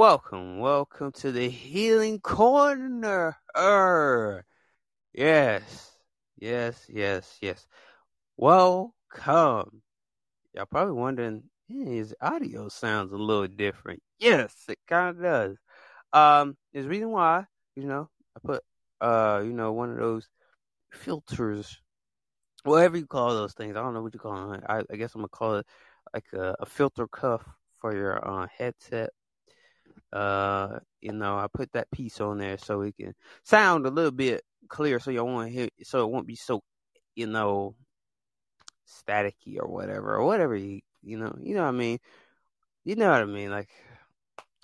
Welcome, welcome to the Healing Corner. Yes, yes, yes, yes. Welcome. Y'all probably wondering, his audio sounds a little different. Yes, it kind of does. Um, there's reason why, you know, I put, uh, you know, one of those filters, whatever you call those things. I don't know what you call them. I, I guess I'm gonna call it like a, a filter cuff for your uh, headset uh, you know, I put that piece on there so it can sound a little bit clear, so you won't hear, so it won't be so, you know, staticky or whatever, or whatever you, you know, you know what I mean. You know what I mean? Like,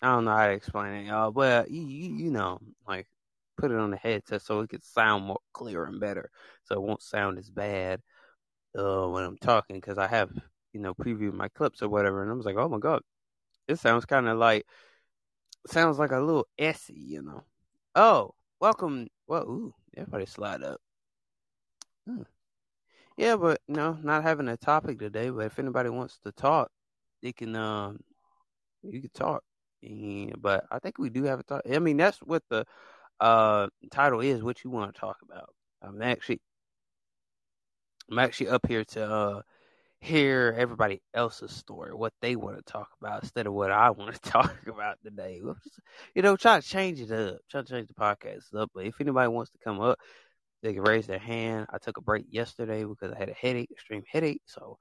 I don't know how to explain it, y'all, but you, you, you know, like, put it on the headset so it can sound more clear and better, so it won't sound as bad uh, when I'm talking, because I have, you know, previewed my clips or whatever, and I was like, oh my god, it sounds kind of like sounds like a little essy, you know. Oh, welcome. Well, ooh, everybody slide up. Hmm. Yeah, but no, not having a topic today. But if anybody wants to talk, they can. Um, you can talk. but I think we do have a talk. I mean, that's what the uh title is. What you want to talk about? I'm actually, I'm actually up here to uh hear everybody else's story, what they want to talk about instead of what I want to talk about today. You know, try to change it up, try to change the podcast up. But if anybody wants to come up, they can raise their hand. I took a break yesterday because I had a headache, extreme headache, so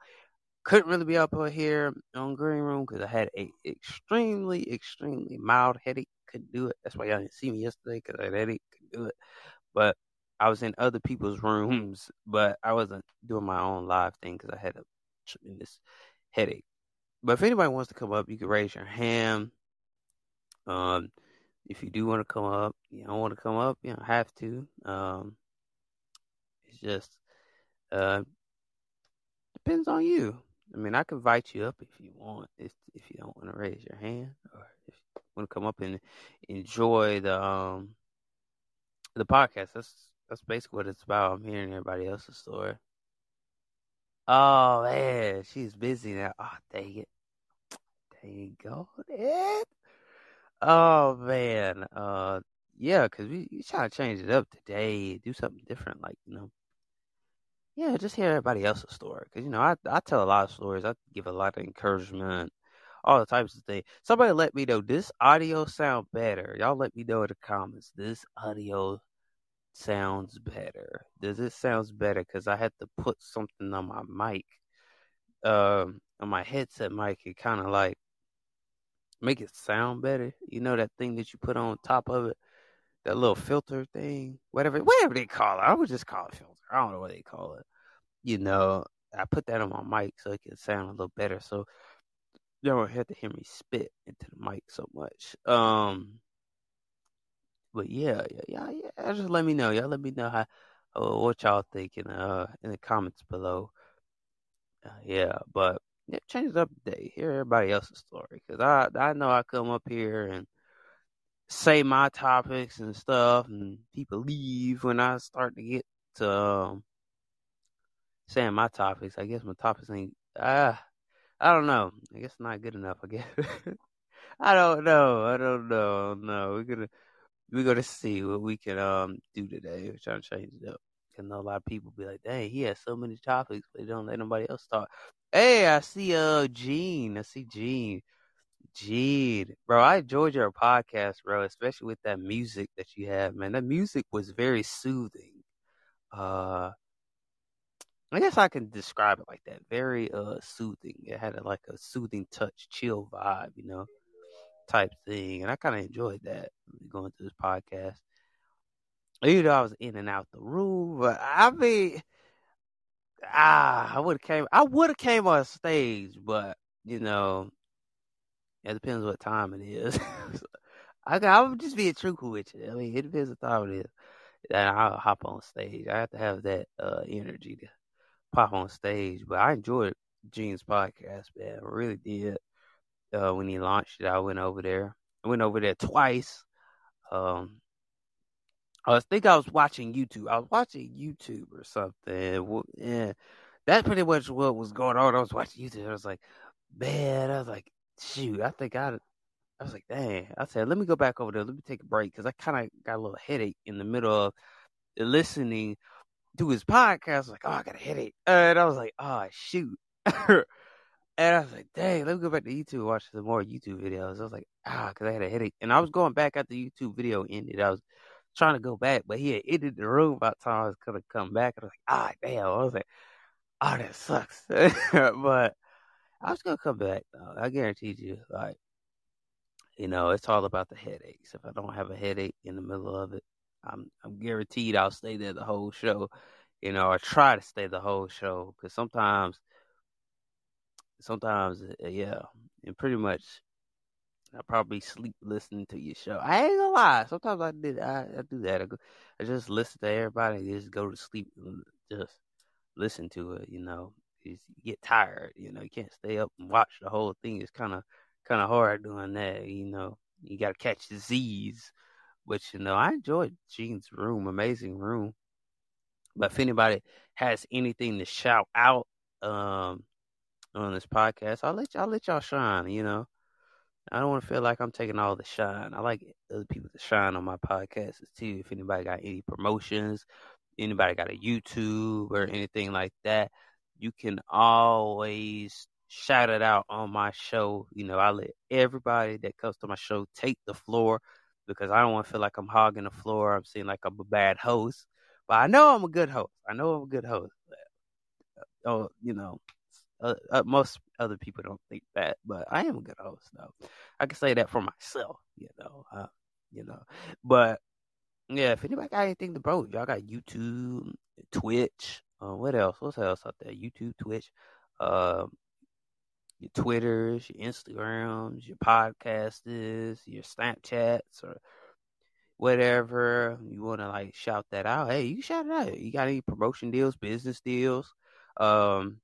couldn't really be up here on Green Room because I had a extremely, extremely mild headache. Couldn't do it. That's why y'all didn't see me yesterday because I had a headache. Couldn't do it. But I was in other people's rooms, but I wasn't doing my own live thing because I had a tremendous headache. But if anybody wants to come up, you can raise your hand. Um, if you do want to come up, you don't want to come up, you don't have to. Um, it's just uh, depends on you. I mean, I can invite you up if you want, if if you don't want to raise your hand, or if you want to come up and enjoy the um the podcast. That's that's basically what it's about. I'm hearing everybody else's story. Oh man, she's busy now. Oh dang it. Dang you go. It. Oh man. Uh yeah, cause we, we try to change it up today, do something different, like, you know. Yeah, just hear everybody else's story. Cause you know, I I tell a lot of stories. I give a lot of encouragement, all the types of things. Somebody let me know this audio sound better. Y'all let me know in the comments. This audio sounds better? Does it sounds better? Because I had to put something on my mic, um, on my headset mic. It kind of like make it sound better. You know that thing that you put on top of it, that little filter thing, whatever, whatever they call it. I would just call it filter. I don't know what they call it. You know, I put that on my mic so it can sound a little better. So you don't have to hear me spit into the mic so much. Um, but yeah, yeah, yeah. Just let me know. Y'all let me know how uh, what y'all thinking uh in the comments below. Uh, yeah, but yeah, change it up today. Hear everybody else's story because I I know I come up here and say my topics and stuff, and people leave when I start to get to um, saying my topics. I guess my topics ain't ah. I don't know. I guess not good enough. I guess I don't know. I don't know. No, we're gonna we're gonna see what we can um do today. We're trying to change it up. I know a lot of people be like, "Dang, he has so many topics, but he don't let nobody else talk." Hey, I see uh Gene. I see Gene. Gene, bro, I enjoyed your podcast, bro, especially with that music that you have, man. That music was very soothing. Uh, I guess I can describe it like that. Very uh soothing. It had a, like a soothing touch, chill vibe, you know type thing, and I kind of enjoyed that going through this podcast. You know, I was in and out the room, but I mean, ah, I would have came. I would have came on stage, but you know, it depends what time it is. I I would just be a truthful with you. I mean, it depends what time it is. then I'll hop on stage. I have to have that uh, energy to pop on stage. But I enjoyed Gene's podcast, man. I really did. Uh, when he launched it, I went over there. I went over there twice. Um, I think I was watching YouTube. I was watching YouTube or something. Yeah, that's pretty much what was going on. I was watching YouTube. I was like, man, I was like, shoot, I think I, I was like, dang. I said, let me go back over there. Let me take a break because I kind of got a little headache in the middle of listening to his podcast. I was like, oh, I got a headache, and I was like, oh shoot. And I was like, dang, let me go back to YouTube and watch some more YouTube videos. I was like, ah, because I had a headache. And I was going back after the YouTube video ended. I was trying to go back, but he had ended the room about time I was going to come back. And I was like, ah, damn. I was like, oh, that sucks. but I was going to come back. Though. I guarantee you, like, you know, it's all about the headaches. If I don't have a headache in the middle of it, I'm, I'm guaranteed I'll stay there the whole show. You know, I try to stay the whole show because sometimes – sometimes, uh, yeah, and pretty much I probably sleep listening to your show. I ain't gonna lie. Sometimes I did. I, I do that. I, go, I just listen to everybody. Just go to sleep. Just listen to it. You know, you get tired. You know, you can't stay up and watch the whole thing. It's kind of kind of hard doing that. You know, you got to catch Z's. Which you know, I enjoyed Gene's room. Amazing room. But if anybody has anything to shout out, um, on this podcast. I'll let y'all let y'all shine. You know, I don't want to feel like I'm taking all the shine. I like other people to shine on my podcasts too. If anybody got any promotions, anybody got a YouTube or anything like that, you can always shout it out on my show. You know, I let everybody that comes to my show take the floor because I don't want to feel like I'm hogging the floor. I'm seeing like I'm a bad host, but I know I'm a good host. I know I'm a good host. Oh, you know, uh, uh, most other people don't think that, but I am a good host, though. I can say that for myself, you know. Uh, you know, but yeah, if anybody got anything to bro, y'all got YouTube, Twitch, uh, what else? What else out there? YouTube, Twitch, uh, your Twitters, your Instagrams, your podcasts, your Snapchats, or whatever you want to like shout that out. Hey, you shout it out. You got any promotion deals, business deals? Um,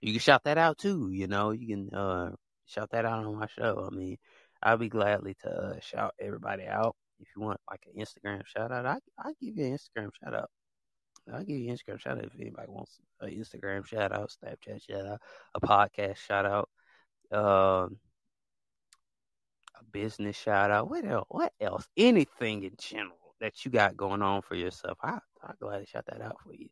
you can shout that out too. You know, you can uh, shout that out on my show. I mean, I'll be gladly to uh, shout everybody out. If you want like an Instagram shout out, I I give you an Instagram shout out. I'll give you an Instagram shout out if anybody wants an Instagram shout out, Snapchat shout out, a podcast shout out, um, a business shout out. What else? What else? Anything in general that you got going on for yourself, I I'll gladly shout that out for you.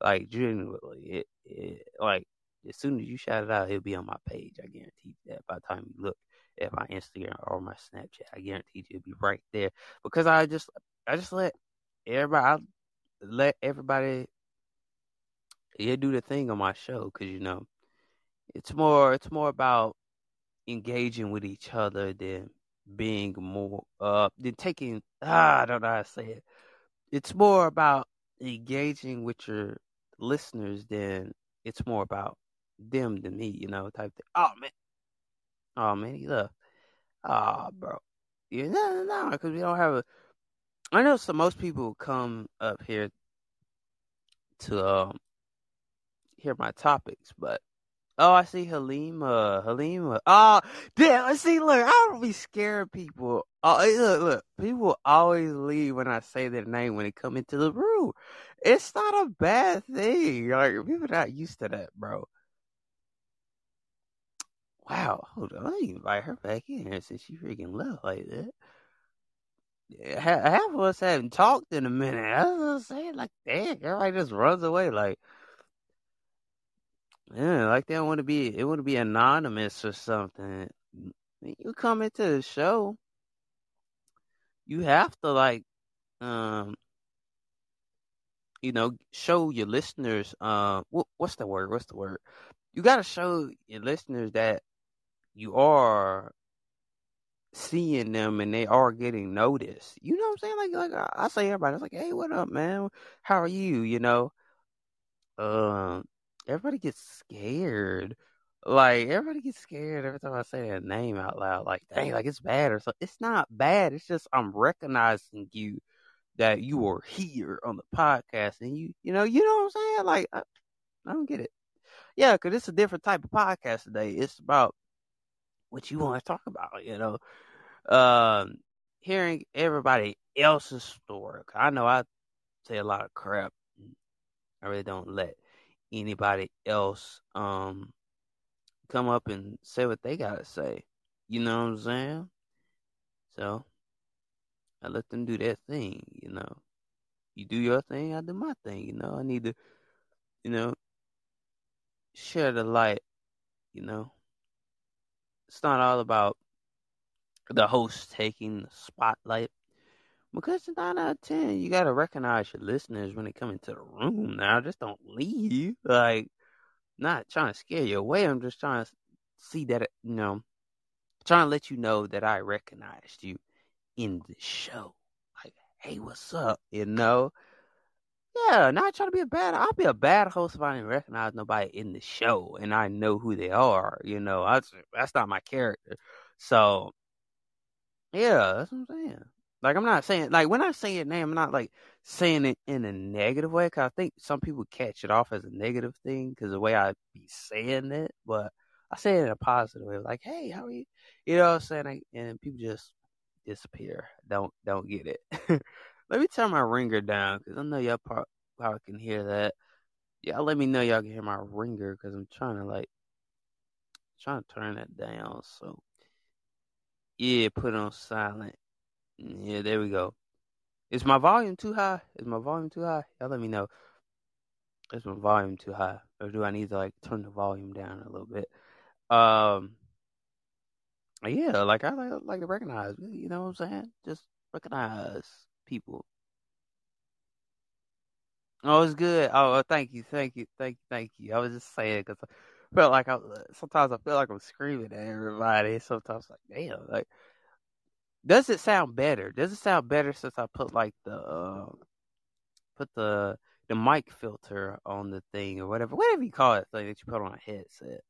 Like genuinely, it, it like as soon as you shout it out, he'll be on my page. I guarantee that by the time you look at my Instagram or my Snapchat, I guarantee you it'll be right there. Because I just I just let everybody I let everybody yeah do the thing on my show because you know it's more it's more about engaging with each other than being more uh than taking ah I don't know how to say it. It's more about engaging with your listeners than it's more about them than me, you know, type thing. Oh man, oh man, he left. Oh, bro, no, no, no, because we don't have a. I know so most people come up here to um hear my topics, but oh, I see Halima, Halima. Oh, damn! I see. Look, I don't be scaring people. Oh, look, look. People always leave when I say their name when they come into the room. It's not a bad thing. Like people not used to that, bro. Wow, hold on. I invite her back in here since she freaking left like that. Half of us haven't talked in a minute. I was saying, like, damn, everybody just runs away. Like, yeah, like they want to be, it want to be anonymous or something. When You come into the show, you have to like, um, you know, show your listeners, uh, what, what's the word? What's the word? You got to show your listeners that you are seeing them and they are getting noticed. You know what I'm saying? Like like I say everybody, it's like, hey, what up, man? How are you? You know? Um everybody gets scared. Like everybody gets scared every time I say their name out loud. Like, dang, like it's bad or something. It's not bad. It's just I'm recognizing you that you are here on the podcast and you you know you know what I'm saying like I, I don't get it yeah because it's a different type of podcast today it's about what you want to talk about you know um hearing everybody else's story I know I say a lot of crap I really don't let anybody else um come up and say what they gotta say you know what I'm saying so I let them do their thing, you know. You do your thing, I do my thing, you know. I need to, you know, share the light, you know. It's not all about the host taking the spotlight. Because nine out of ten, you gotta recognize your listeners when they come into the room now. Just don't leave. Like, not trying to scare you away. I'm just trying to see that, you know, trying to let you know that I recognized you in the show. Like, hey, what's up? You know? Yeah, not trying to be a bad. I'll be a bad host if I didn't recognize nobody in the show and I know who they are. You know, I, that's not my character. So, yeah, that's what I'm saying. Like, I'm not saying like when I say your name, I'm not like saying it in a negative way. Cause I think some people catch it off as a negative thing because the way I be saying it. But I say it in a positive way, like, "Hey, how are you?" You know what I'm saying? And people just disappear. Don't don't get it. let me turn my ringer down because I know y'all probably can hear that. Y'all let me know y'all can hear my ringer because I'm trying to like trying to turn that down. So yeah, put it on silent. Yeah, there we go. Is my volume too high? Is my volume too high? Y'all let me know. Is my volume too high, or do I need to like turn the volume down a little bit? Um, yeah, like I like, like to recognize. You know what I'm saying? Just recognize people. Oh, it's good. Oh, oh, thank you, thank you, thank you, thank you. I was just saying because I felt like I sometimes I feel like I'm screaming at everybody. Sometimes like, damn, like, does it sound better? Does it sound better since I put like the uh, put the the mic filter on the thing or whatever, whatever you call it, thing that you put on a headset?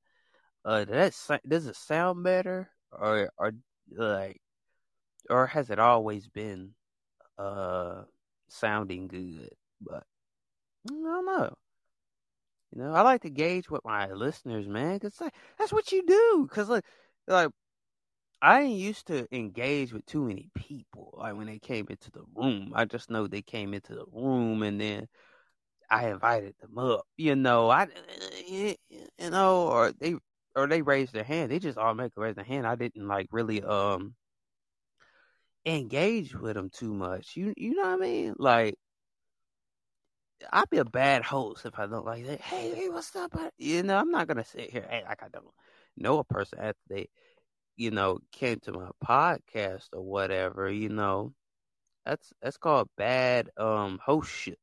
Uh, does that does it sound better or or like or has it always been uh sounding good? But I don't know. You know, I like to gauge what my listeners, man, because like, that's what you do. Because like, like I didn't used to engage with too many people. Like when they came into the room, I just know they came into the room, and then I invited them up. You know, I, you know, or they or they raised their hand. They just automatically raised their hand. I didn't like really um engage with them too much. You you know what I mean? Like I'd be a bad host if I don't like that. Hey, hey, what's up? You know, I'm not gonna sit here hey, like I don't know a person after they, you know, came to my podcast or whatever. You know, that's that's called bad um hostship.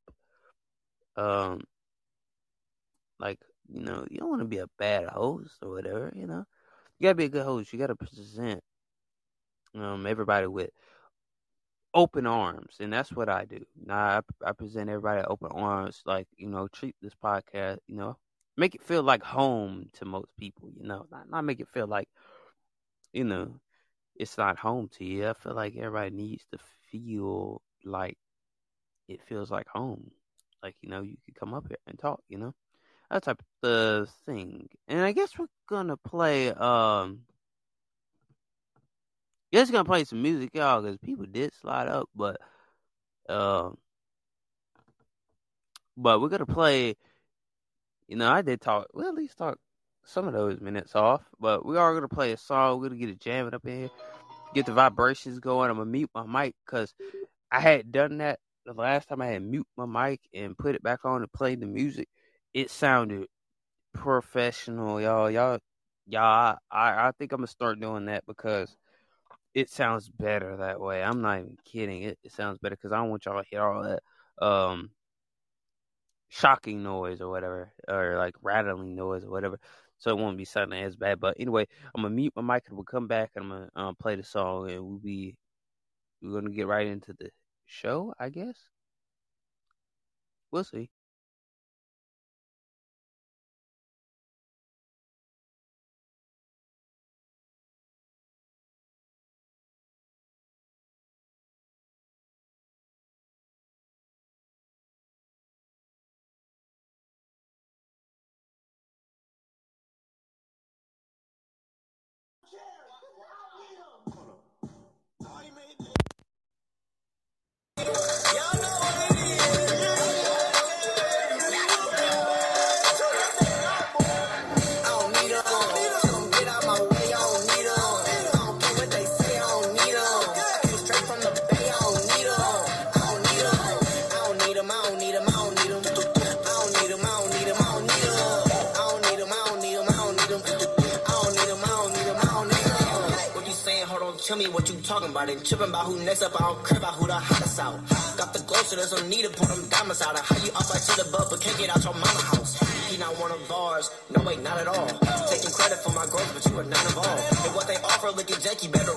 Um, like you know, you don't want to be a bad host or whatever. You know, you gotta be a good host. You gotta present um everybody with open arms, and that's what I do. Now I, I present everybody open arms, like you know, treat this podcast, you know, make it feel like home to most people, you know, not not make it feel like, you know, it's not home to you. I feel like everybody needs to feel like it feels like home, like you know, you could come up here and talk, you know, that type of thing. And I guess we're gonna play um just gonna play some music, y'all, because people did slide up, but uh, but we're gonna play. You know, I did talk. Well, at least talk some of those minutes off, but we are gonna play a song. We're gonna get it jamming up in here, get the vibrations going. I'm gonna mute my mic because I had done that the last time I had mute my mic and put it back on to play the music. It sounded professional, y'all. Y'all, y'all. I I think I'm gonna start doing that because it sounds better that way. I'm not even kidding. It, it sounds better because I don't want y'all to hear all that um shocking noise or whatever, or like rattling noise or whatever. So it won't be sounding as bad. But anyway, I'm gonna mute my mic and we'll come back and I'm gonna um, play the song and we'll be we're gonna get right into the show, I guess. We'll see. Out. How you up right to the bub, but can't get out your mama house. He not one of ours, no wait, not at all. Taking credit for my growth, but you are not all. And what they offer, look at Jake, you better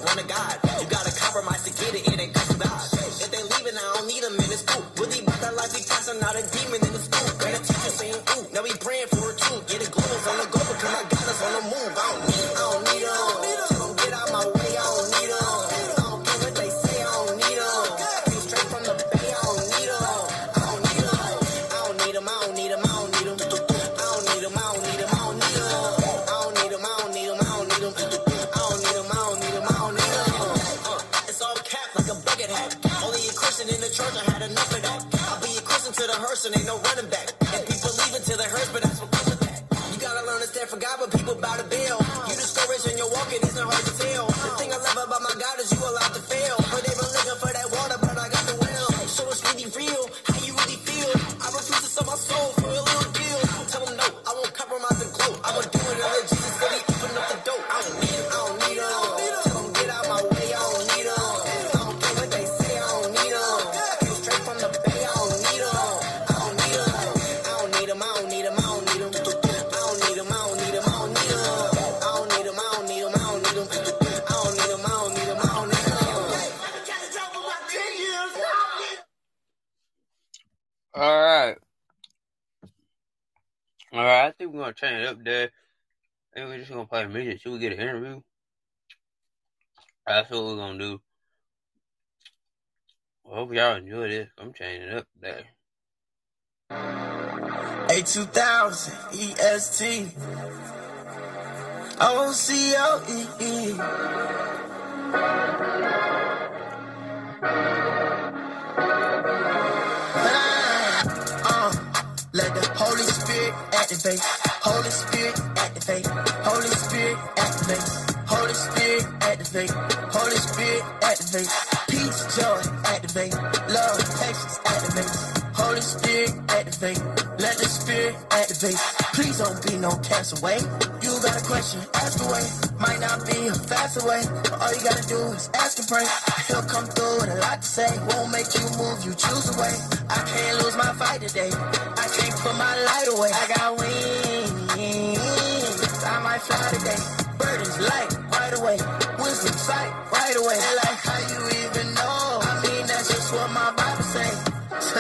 be no castaway. You got a question, ask away. Might not be a faster way, but all you gotta do is ask and pray. He'll come through with a lot to say. Won't make you move, you choose a way. I can't lose my fight today.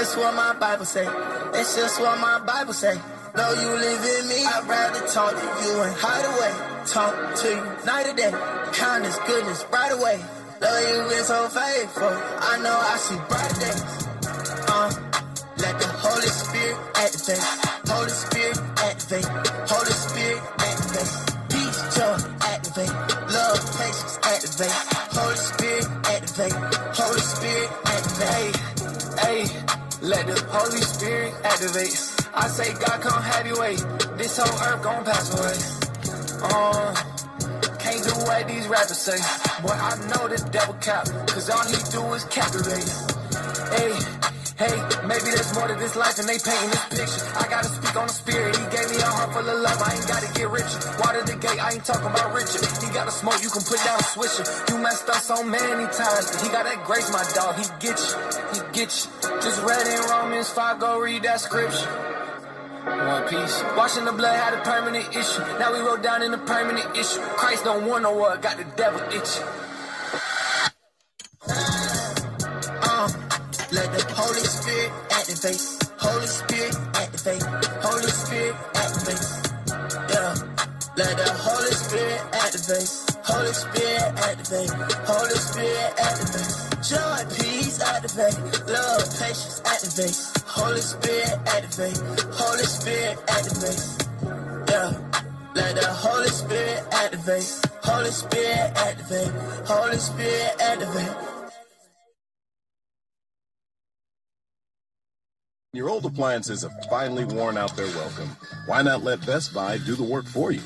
That's what my Bible say. It's just what my Bible say. Know you live in me. I'd rather talk to you and hide away. Talk to you night or day. Kindness, goodness, right away. Love you been so faithful. I know I see bright days. Uh, let the Holy Spirit activate. Holy Spirit activate. Holy Spirit activate. Peace, joy activate. Love, patience activate. Holy Spirit activate. Holy Spirit activate. Let the Holy Spirit activate. I say, God, come have your way. This whole earth gon' pass away. Uh, can't do what these rappers say. Boy, I know the devil cap, cause all he do is captivate. Hey, hey, maybe there's more to this life than they painting this picture. I gotta speak on the spirit. He gave me a heart full of love. I ain't gotta get richer. Water the gate, I ain't talking about Richard. He got a smoke, you can put down a swisher. You messed up so many times. He got that grace, my dog. He get you. He get you. Just read in Romans 5, go read that scripture. One piece. Washing the blood had a permanent issue. Now we wrote down in a permanent issue. Christ don't want no war, got the devil itching. Let the Holy Spirit activate. Holy Spirit activate. Holy Spirit activate. Yeah. Let the Holy Spirit activate. Holy Spirit activate. Holy Spirit activate. Joy, peace activate. Love, patience activate. Holy Spirit activate. Holy Spirit activate. Yeah. Let the Holy Spirit activate. Holy Spirit activate. Holy Spirit activate. Your old appliances have finally worn out their welcome. Why not let Best Buy do the work for you?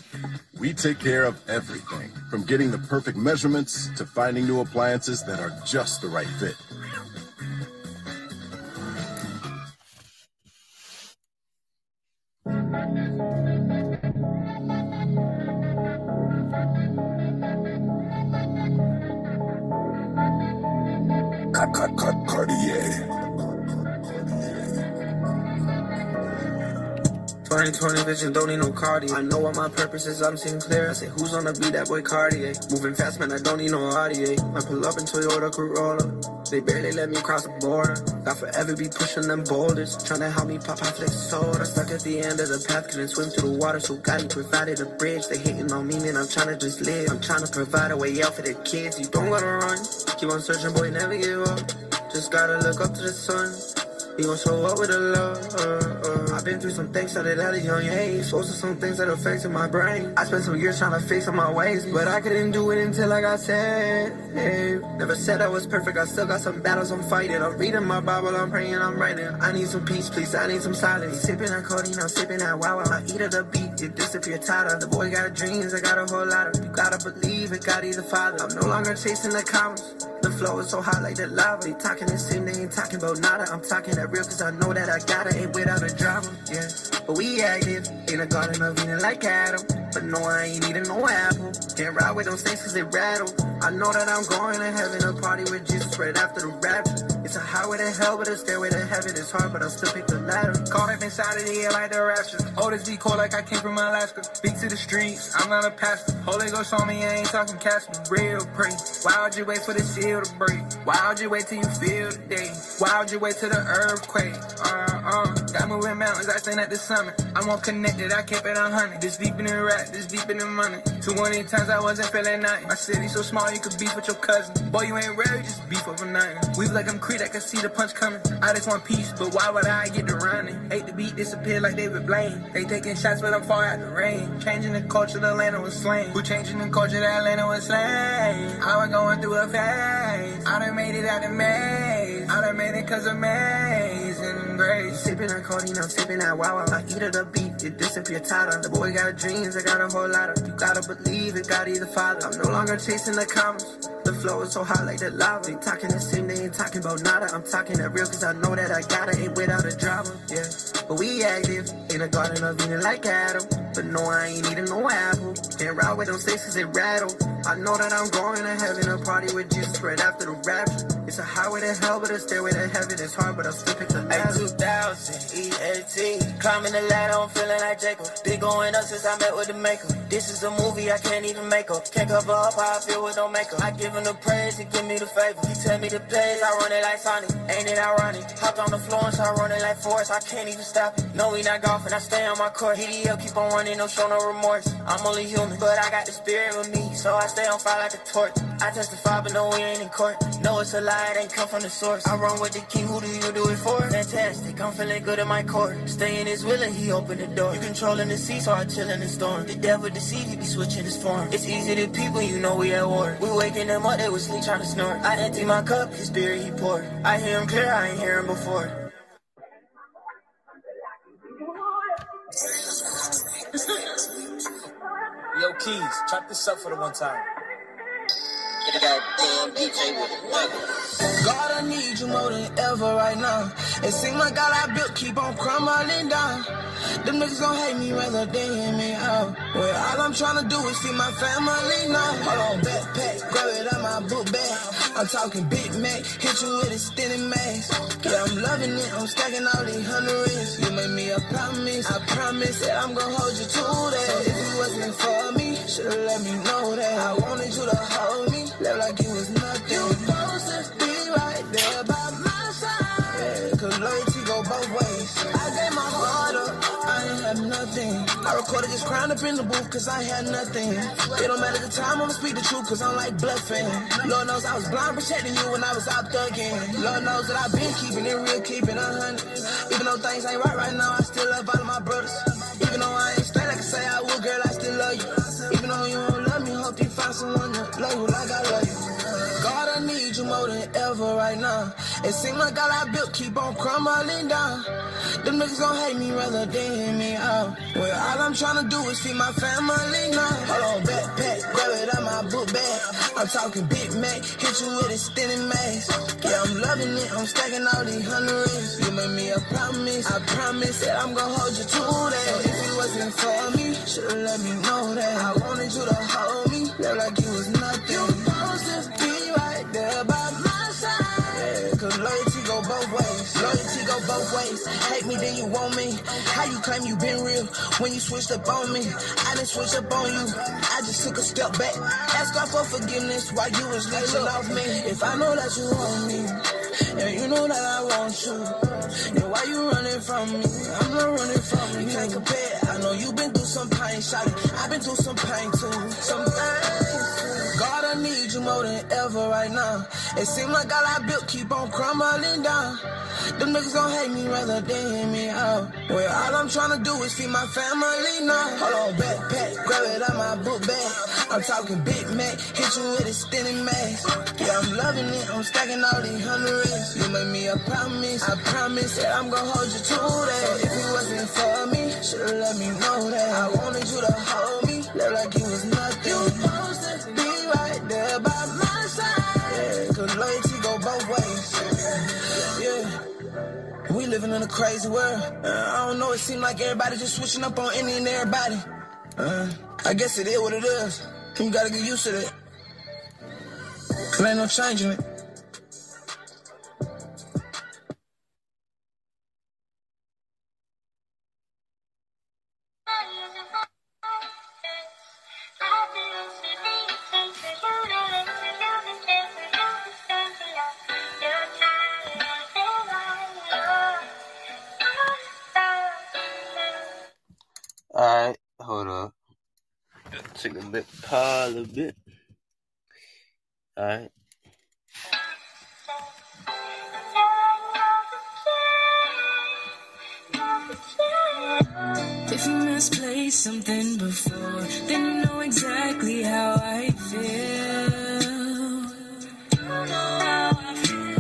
We take care of everything, from getting the perfect measurements to finding new appliances that are just the right fit. Cut, cut, cut, Cartier. 2020 vision, don't need no cardio. I know what my purpose is, I'm seeing clear. I say, who's on the beat, that boy Cartier. Moving fast, man, I don't need no audio. I pull up in Toyota Corolla. They barely let me cross the border. I forever be pushing them boulders. Trying to help me pop out flex soda. Stuck at the end of the path, couldn't swim through the water, so God, he provided a bridge. They hating on me, man, I'm trying to just live. I'm trying to provide a way out for the kids. You don't gotta run. Keep on searching, boy, never give up. Just gotta look up to the sun. He gon' show up with a love. I've been through some things started at a young age. Also some things that affected my brain. I spent some years trying to fix all my ways, but I couldn't do it until I got saved. Never said I was perfect. I still got some battles I'm fighting. I'm reading my Bible. I'm praying. I'm writing. I need some peace, please. I need some silence. Sipping on codeine. I'm sipping that wow. I eat at the beat. It disappear tighter. The boy got dreams. I got a whole lot of. You gotta believe it. God is the father. I'm no longer chasing the comments. The flow is so hot like the lava. They talking the same, they ain't talking about nada. I'm talking that real cause I know that I got it. Ain't without a drama, yeah. But we active in a garden of Eden like Adam. But no, I ain't eating no apple. Can't ride with them snakes cause they rattle. I know that I'm going to heaven, a party with Jesus right after the rapture. It's a highway to hell, but a stairway to heaven. It's hard, but I'll still pick the ladder. Caught up inside of the air like the rapture. Oldest be cold like I came from Alaska. Speak to the streets, I'm not a pastor. Holy Ghost on me, I ain't talking Casper. Real pray. Why would you wait for the seal to break? Why would you wait till you feel the day? Why would you wait till the earthquake? Uh, uh, got moving mountains, I stand at the summit. I'm all connected, I kept it on honey. This deep in the rap, this deep in the money. Too many times I wasn't feeling nothing. My city so small, you could beef with your cousin. Boy, you ain't rare, you just beef over nothing. We like I'm Creed, I can see the punch coming. I just want peace, but why would I get the running? Hate the beat disappear like David Blaine. They taking shots, but I'm far out the rain. Changing the culture, the Atlanta was slain. Who changing the culture, the Atlanta was slain? I was going through a phase. I done made it out the maze. I done made it cause of amazing grace. Sipping on codeine, I'm sipping that wow. I eat at the beat, it disappear tighter. The boy got dreams, I got a whole lot of. You gotta believe it, God is the father. I'm no longer chasing the comments. The flow is so hot like the lava. They talking the same, they ain't talking about nada. I'm talking that real cause I know that I got it, ain't without a drama, yeah. But we active in a garden of Eden like Adam. But no, I ain't eating no apple. Can't ride with them snakes cause they rattle. I know that I'm going to heaven, a party with Jesus right after the rapture. It's a highway to hell, but a stairway to heaven. It's hard, but I'll still pick the ladder. 2000, E18. Climbing the ladder, I'm feeling like Jacob. Been going up since I met with the maker. This is a movie I can't even make up. Can't cover up how I feel with no makeup. I give him the praise he give me the favor. He tell me the plays, I run it like Sonic. Ain't it ironic? Hopped on the floor and start running like Forrest. I can't even stop it. No, we not golfing, I stay on my court. Up, keep on running, no show, no remorse. I'm only human, but I got the spirit with me, so I stay on fire like a torch. I testify, but no, we ain't in court. No, it's a lie, it ain't come from the source. I run with the king, who do you do it for? Fantastic, I'm feeling good in my court. Stay in his will he open the door. You controlling the sea, so I chill in the storm. The devil deceive, he be switching his form. It's easy to people, you know we at war. We waking them up, they was sleep trying to snort. I empty my cup, his spirit he poured. I hear him clear, I ain't hear him before. Yo, Keys, chop this up for the one time. God, I need you more than ever right now. It seems like all I built keep on crumbling down. Them niggas gon' hate me rather than hear me out. Well, all I'm tryna do is feed my family now. Hold on, backpack, grab it out my book bag. I'm talking Big Mac, hit you with extended mask. Yeah, I'm loving it, I'm stacking all these hundreds. You made me a promise, I promise that I'm gon' hold you to that. So if it wasn't for me, should've let me know that. I wanted you to hold me, live like it was nothing. You supposed to be right there by my side. Cause loyalty go both ways. I gave my heart up, I ain't have nothing. I recorded this crown up in the booth cause I had nothing. It don't matter the time, I'ma speak the truth cause I'm like bluffing. Lord knows I was blind protecting you when I was out thugging. Lord knows that I've been keeping it real, keeping a hundred. Even though things ain't right right now, I still love all of my brothers. Even though I ain't straight, like I say I would, girl, I still love you. Even though you don't more than ever right now. It seems like all I built keep on crumbling down. Them niggas gon' hate me rather than hear me out. Well, all I'm tryna do is feed my family now. Hold on, backpack, grab it out my book bag. I'm talking Big Mac, hit you with a extended mask. Yeah, I'm loving it, I'm stacking all these hundreds. You made me a promise, I promise that I'm gon' hold you to that. So if it wasn't for me, should've let me know that. I wanted you to hold want me. How you claim you been real when you switched up on me? I didn't switch up on you. I just took a step back. Ask God for forgiveness while you was leeching off me. If I know that you want me, and you know that I want you, then why you running from me? I'm not running from you. Can't compare. I know you been through some pain, shot I've been through some pain too. Some more than ever right now. It seems like all I built keep on crumbling down. Them niggas gon' hate me rather than hear me out. Well, all I'm trying to do is feed my family now. Hold on, backpack, grab it out my book bag. I'm talking Big Mac, hit you with a extended max. Yeah, I'm loving it, I'm stacking all these hundreds. You made me a promise, I promise that I'm gon' hold you to that. If it wasn't for me, should've let me know that. I wanted you to hold me, look like you was nothing. You living in a crazy world. Uh, I don't know, it seems like everybody just switching up on any and everybody. Uh, I guess it is what it is. You gotta get used to that. There ain't no changing it. Bit, pause a bit. Alright. If you misplaced something before, then you know exactly how I feel. How I feel.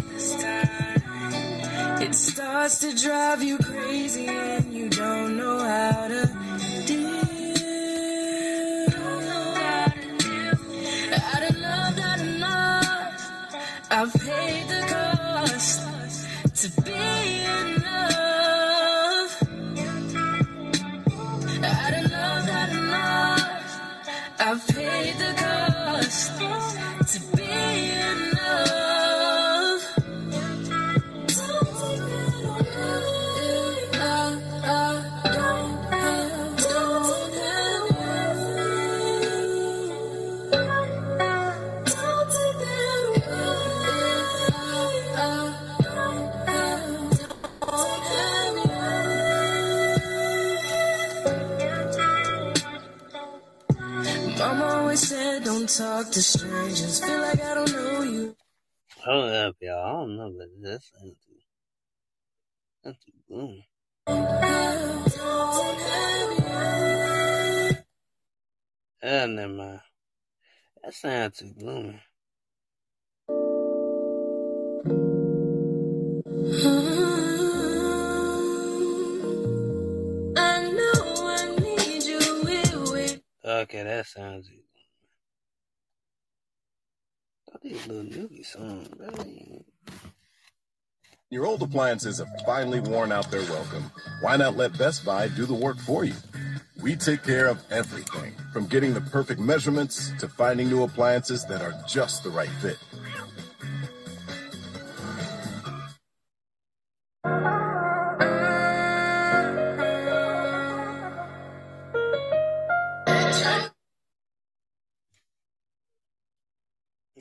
It starts to drive you crazy and you don't know how to deal. Enough. Don't talk to strangers. Feel like I don't know you. Hold up, y'all. I don't know about this. That's too, that's too. Ah, never mind. That sounds too gloomy. I know I need you with it. Okay, that sounds too gloomy. I little Noogie song. That ain't- Your old appliances have finally worn out their welcome. Why not let Best Buy do the work for you? We take care of everything from getting the perfect measurements to finding new appliances that are just the right fit.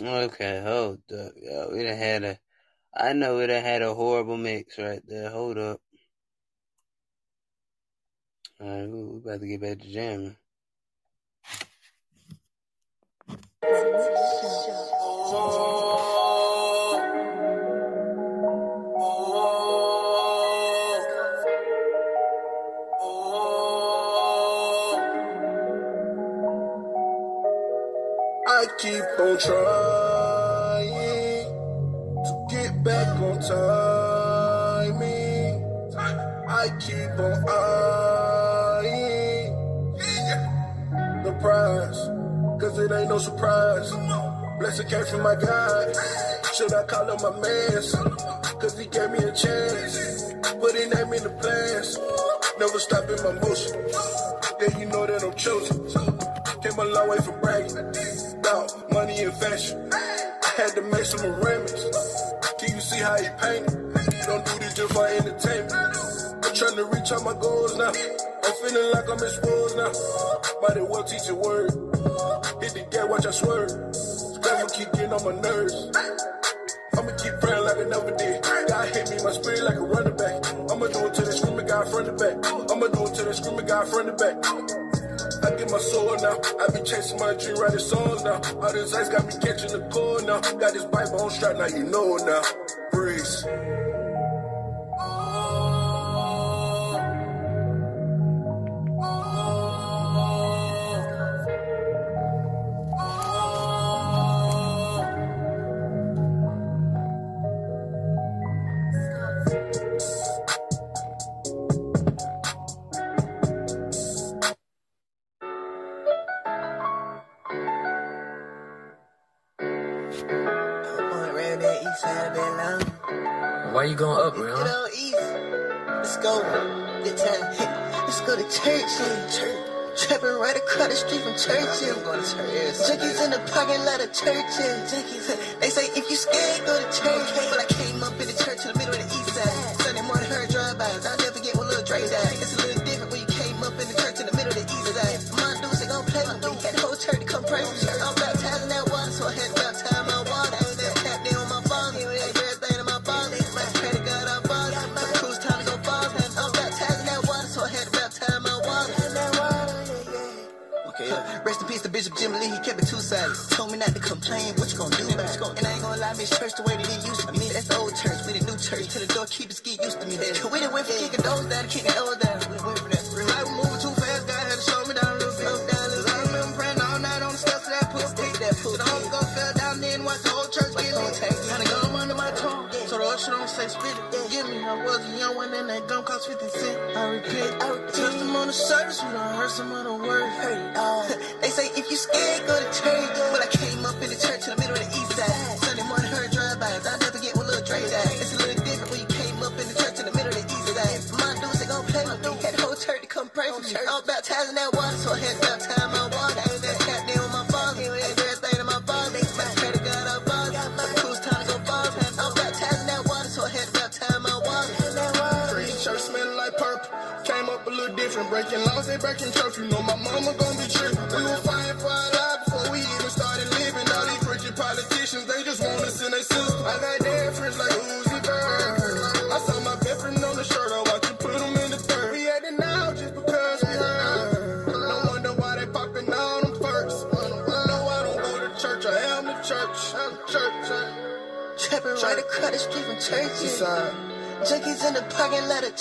Okay, hold up, y'all. We done had a, I know we done had a horrible mix right there. Hold up. Alright, we, we about to get back to jamming. I keep on trying it ain't no surprise. Blessing came from my God. Should I call him my man? Cause he gave me a chance. But he name in the plans. Never stopping my motion. Yeah, you know that I'm chosen. Came a long way from bragging. About money and fashion. I had to make some arrangements. Can you see how he painted? Don't do this just for entertainment. I'm trying to reach all my goals now. I'm feeling like I'm exposed now. Might as well teach a word. Hit the gate, watch I swerve. Gravel keep getting on my nerves. I'ma keep praying like I never did. God hit me, my spirit like a running back. I'ma do it till they screaming God front the back. I'ma do it till they screaming God front the back. I get my soul now. I be chasing my dream, writing songs now. All this ice got me catching the cold now. Got this pipe on strap, now you know now. Breeze. from churches. I'm. Junkies in the parking lot of churches. Junkies. They say if you scared, go to church. But I came up in the church in the middle of the east side. Sunday morning, heard drive-by. I'll never forget when Lil Dre died.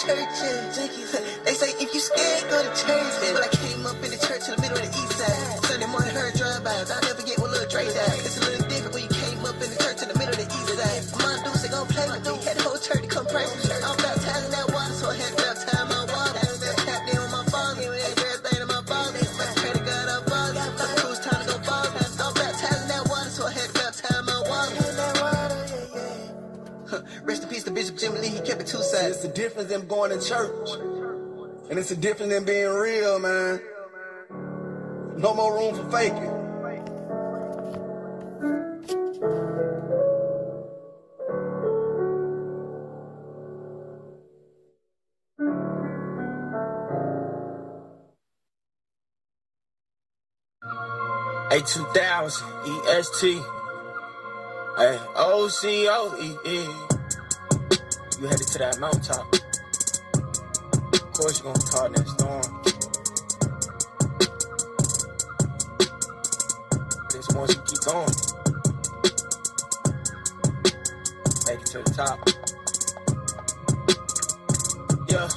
churches. They say if you scared, go to church. difference than going to church. And it's a difference than being real, man. No more room for faking. A2000 EST. A O C O E E. You headed to that mountaintop choice gonna cause that storm. Just once you keep going, make it to the top. Yeah,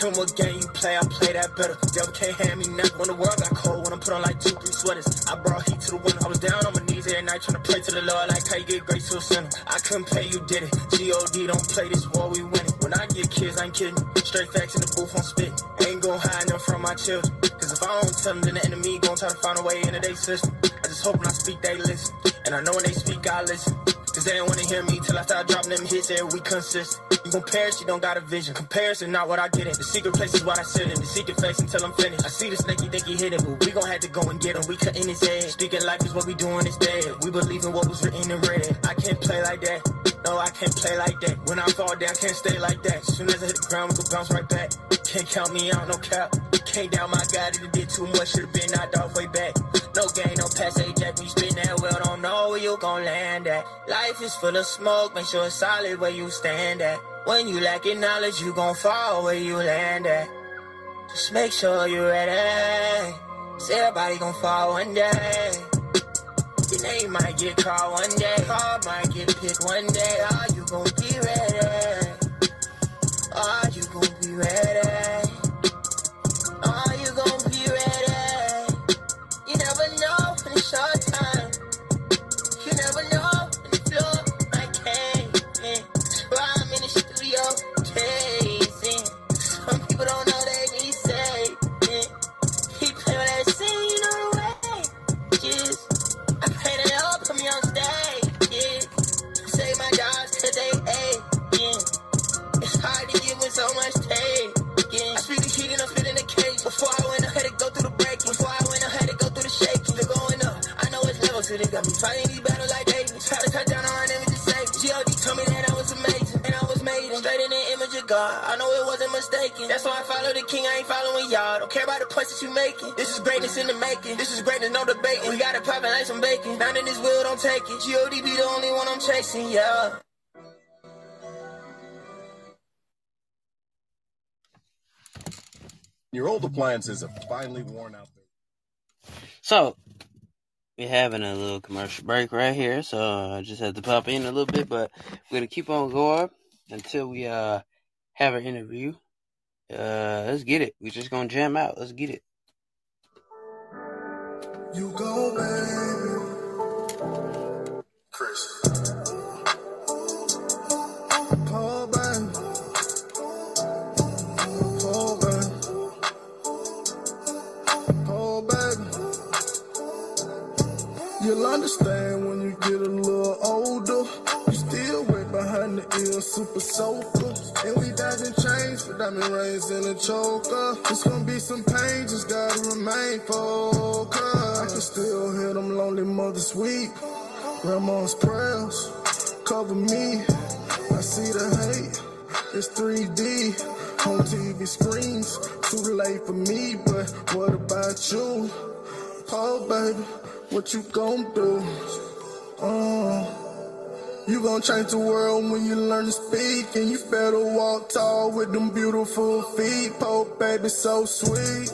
tell me what game you play, I play that better. Devil can't hand me nothing when the world got cold. When I'm put on like two, three sweaters, I brought heat to the winter. I was down on my knees every night trying to pray to the Lord, like how you get grace to a sinner. I couldn't pay, you did it. God, don't play this war, we win it. When I get kids, I ain't kidding. Straight facts chill. Cause if I don't tell them, then the enemy gon' try to find a way into they system. I just hope when I speak, they listen. And I know when they speak, I listen. Cause they don't wanna hear me till I start dropping them hits and we consist. You compare, she don't got a vision. Comparison, not what I get in. The secret place is what I sit in. The secret face until I'm finished. I see the snake, he think he hit it, but we gon' have to go and get him. We cutting his head. Speaking life is what we doing instead. We believe in what was written in red. Play like that. No, I can't play like that. When I fall down, can't stay like that. Soon as I hit the ground, we gon' bounce right back. Can't count me out, no cap. Can't down my guy, didn't did too much, should've been knocked off way back. No gain, no pass, hey Jack, when you spin that well, don't know where you gon' land at. Life is full of smoke, make sure it's solid where you stand at. When you lacking knowledge, you gon' fall where you land at. Just make sure you're ready. Cause everybody gon' fall one day. Your name might get called one day. Call might get picked one day. Are you gon' be ready? Are you gon' be ready? Are you gon' be ready? You never know in a short know it's they got me fighting these battles like David. Try to cut down on them and just say. G.O.D. told me that I was amazing. And I was made straight in the image of God. I know it wasn't mistaken. That's why I follow the king. I ain't following y'all. Don't care about the points that you making. This is greatness in the making. This is greatness, no debating. We got it popping like some bacon. Down in this wheel, don't take it. G.O.D. be the only one I'm chasing, yeah. Your old appliances have finally worn out. So, we're having a little commercial break right here, so I just had to pop in a little bit, but we're gonna keep on going until we uh have an interview. Uh, let's get it. We're just gonna jam out. Let's get it. You go, baby. Chris. You'll understand when you get a little older. You still way behind the ear, super soaker. And we diving chains for diamond rings and a choker. It's gonna be some pain, just gotta remain focused. I can still hear them lonely mothers weep. Grandma's prayers cover me. I see the hate, it's 3D. On TV screens, too late for me, but what about you? Oh, baby, what you gon' do? Uh, you gon' change the world when you learn to speak, and you better walk tall with them beautiful feet. Paul, baby, so sweet.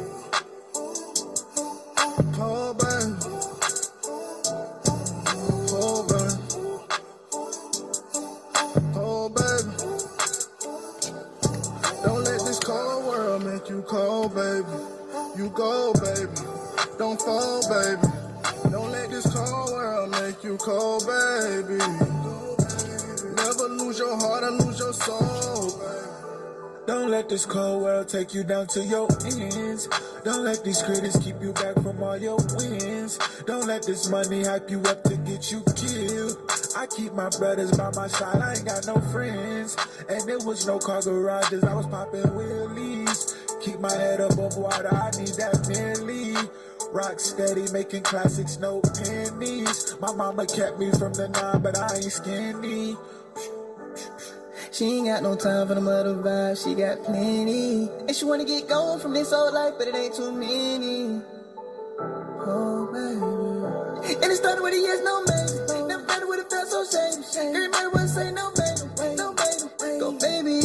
Paul, let this cold world take you down to your ends. Don't let these critics keep you back from all your wins. Don't let this money hype you up to get you killed. I keep my brothers by my side, I ain't got no friends. And there was no car garages, I was popping wheelies. Keep my head above water, I need that merely. Rock steady, making classics, no pennies. My mama kept me from the nine, but I ain't skinny. She ain't got no time for the mother vibe, she got plenty. And she wanna get going from this old life, but it ain't too many. Oh, baby. And it started with a yes, no, maybe. Never started with a felt so shady. Everybody wanna say no, baby. No, baby. Go, baby.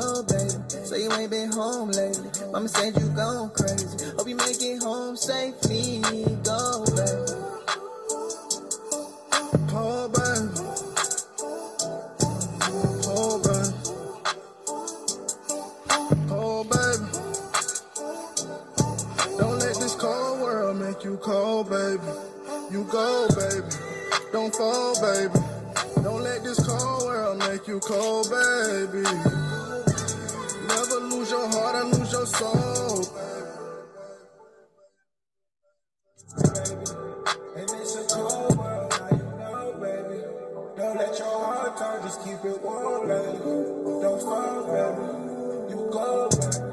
Oh, baby. So you ain't been home lately. Mama said you gone crazy. Hope you make it home safely. Go, you cold, baby. You go, baby. Don't fall, baby. Don't let this cold world make you cold, baby. Never lose your heart or lose your soul, Just keep it warm, baby. Don't fall, baby. You go, baby.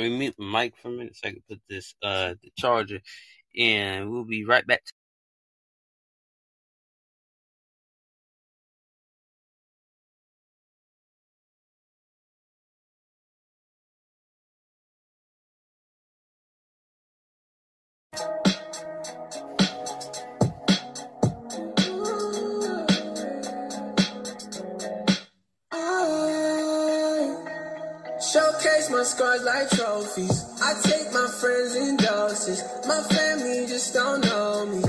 I'm mute the mic for a minute so I can put this uh the charger, and we'll be right back. Showcase my scars like trophies. I take my friends in doses. My family just don't know me.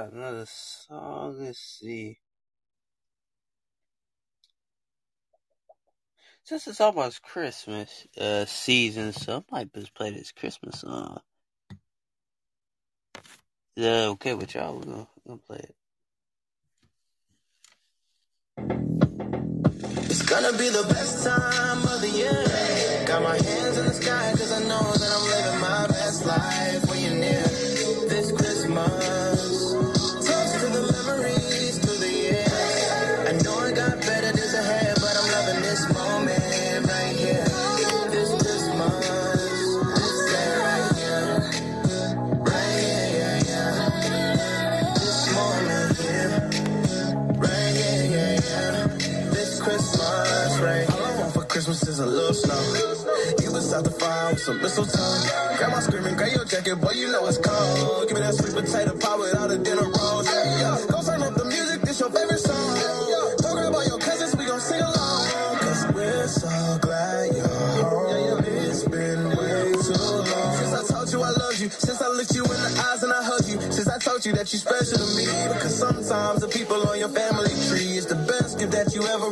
got another song. Let's see. Since it's almost Christmas uh, season, so I might just play this Christmas song. Is that okay with y'all? We're gonna, we're gonna play it. It's gonna be the best time of the year. Got my hands some mistletoe. Grandma screaming, grab your jacket, boy, you know it's cold. Give me that sweet potato pie without a dinner rolls. Yeah, yeah. Go turn up the music, this your favorite song. Yeah. Go grab all your cousins, we gon' sing along. Cause we're so glad you're home. It's been way too long. Since I told you I love you, since I looked you in the eyes and I hugged you, since I told you that you special to me. Because sometimes the people on your family tree is the best gift that you ever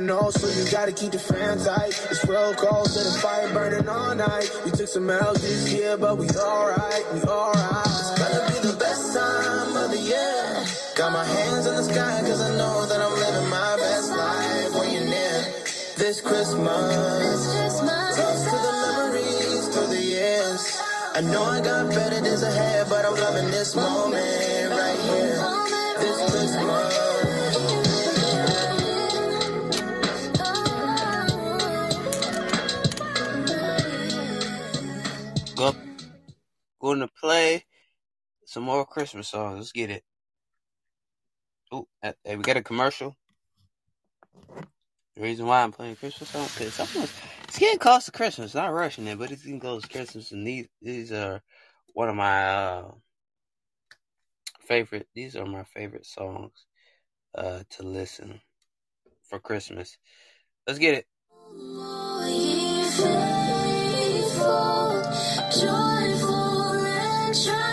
know, so you gotta keep the fan tight. It's real cold, so the fire burning all night. We took some L's this year, but we alright, we alright. It's gonna be the best time of the year. Got my hands in the sky, cause I know that I'm living my best life when you're near. This Christmas, toast to the memories through the years. I know I got better days ahead, but I'm loving this moment right here. This Christmas. Going to play some more Christmas songs. Let's get it. Oh, hey, we got a commercial. The reason why I'm playing Christmas songs is because it's getting close to Christmas. Not rushing it, but it's getting close to Christmas, and these these are one of my uh, favorite. These are my favorite songs uh, to listen for Christmas. Let's get it. And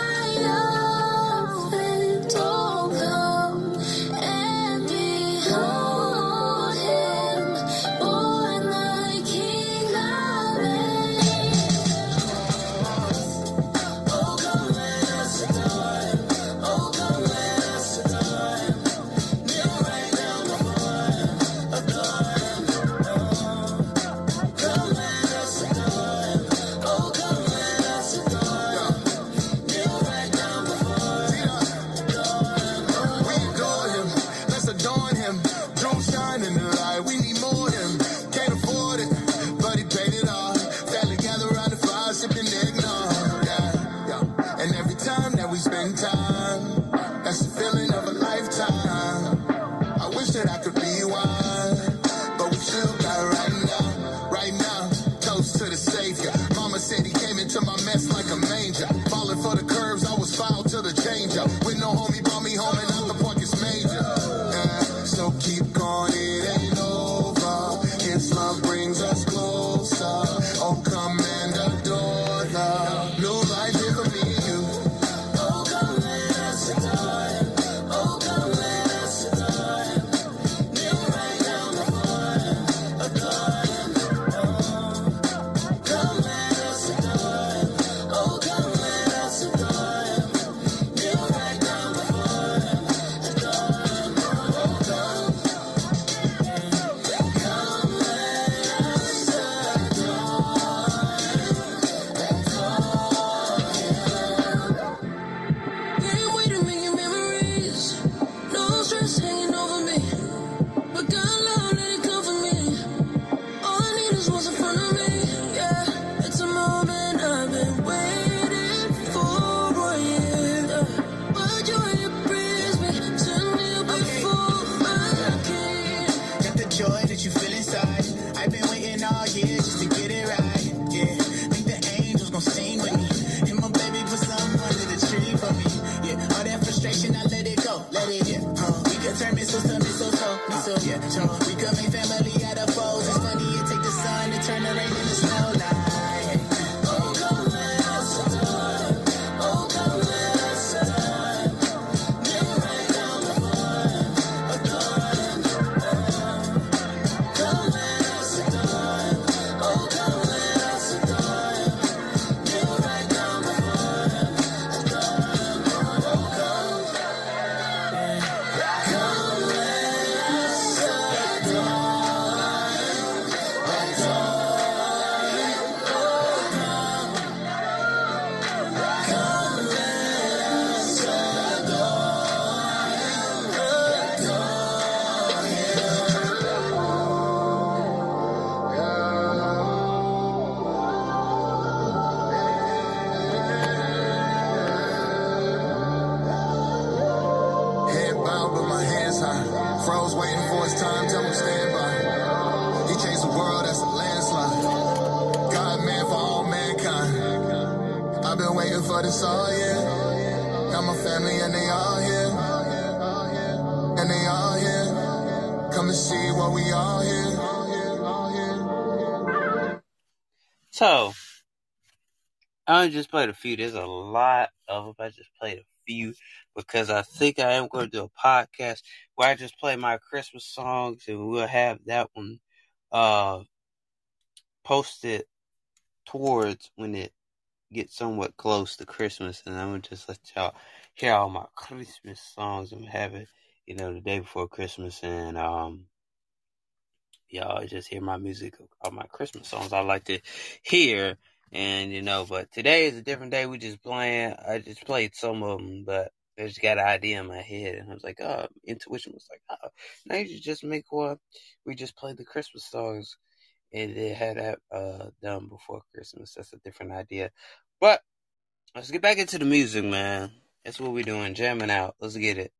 I've been waiting for this all year. Got my family and they all here. And they all here. Come to see what we all here. So, I just played a few. There's a lot of them. I just played a few because I think I am going to do a podcast where I just play my Christmas songs and we'll have that one uh posted towards when it gets somewhat close to Christmas and I'm gonna just let y'all hear all my Christmas songs I'm having, you know, the day before Christmas and um y'all just hear my music all my Christmas songs I like to hear and you know, but today is a different day. We just playing. I just played some of them, but I just got an idea in my head, and I was like, oh, intuition was like, oh, now you should just make one. We just played the Christmas songs, and they had that uh done before Christmas. That's a different idea, but let's get back into the music, man. That's what we're doing, jamming out. Let's get it.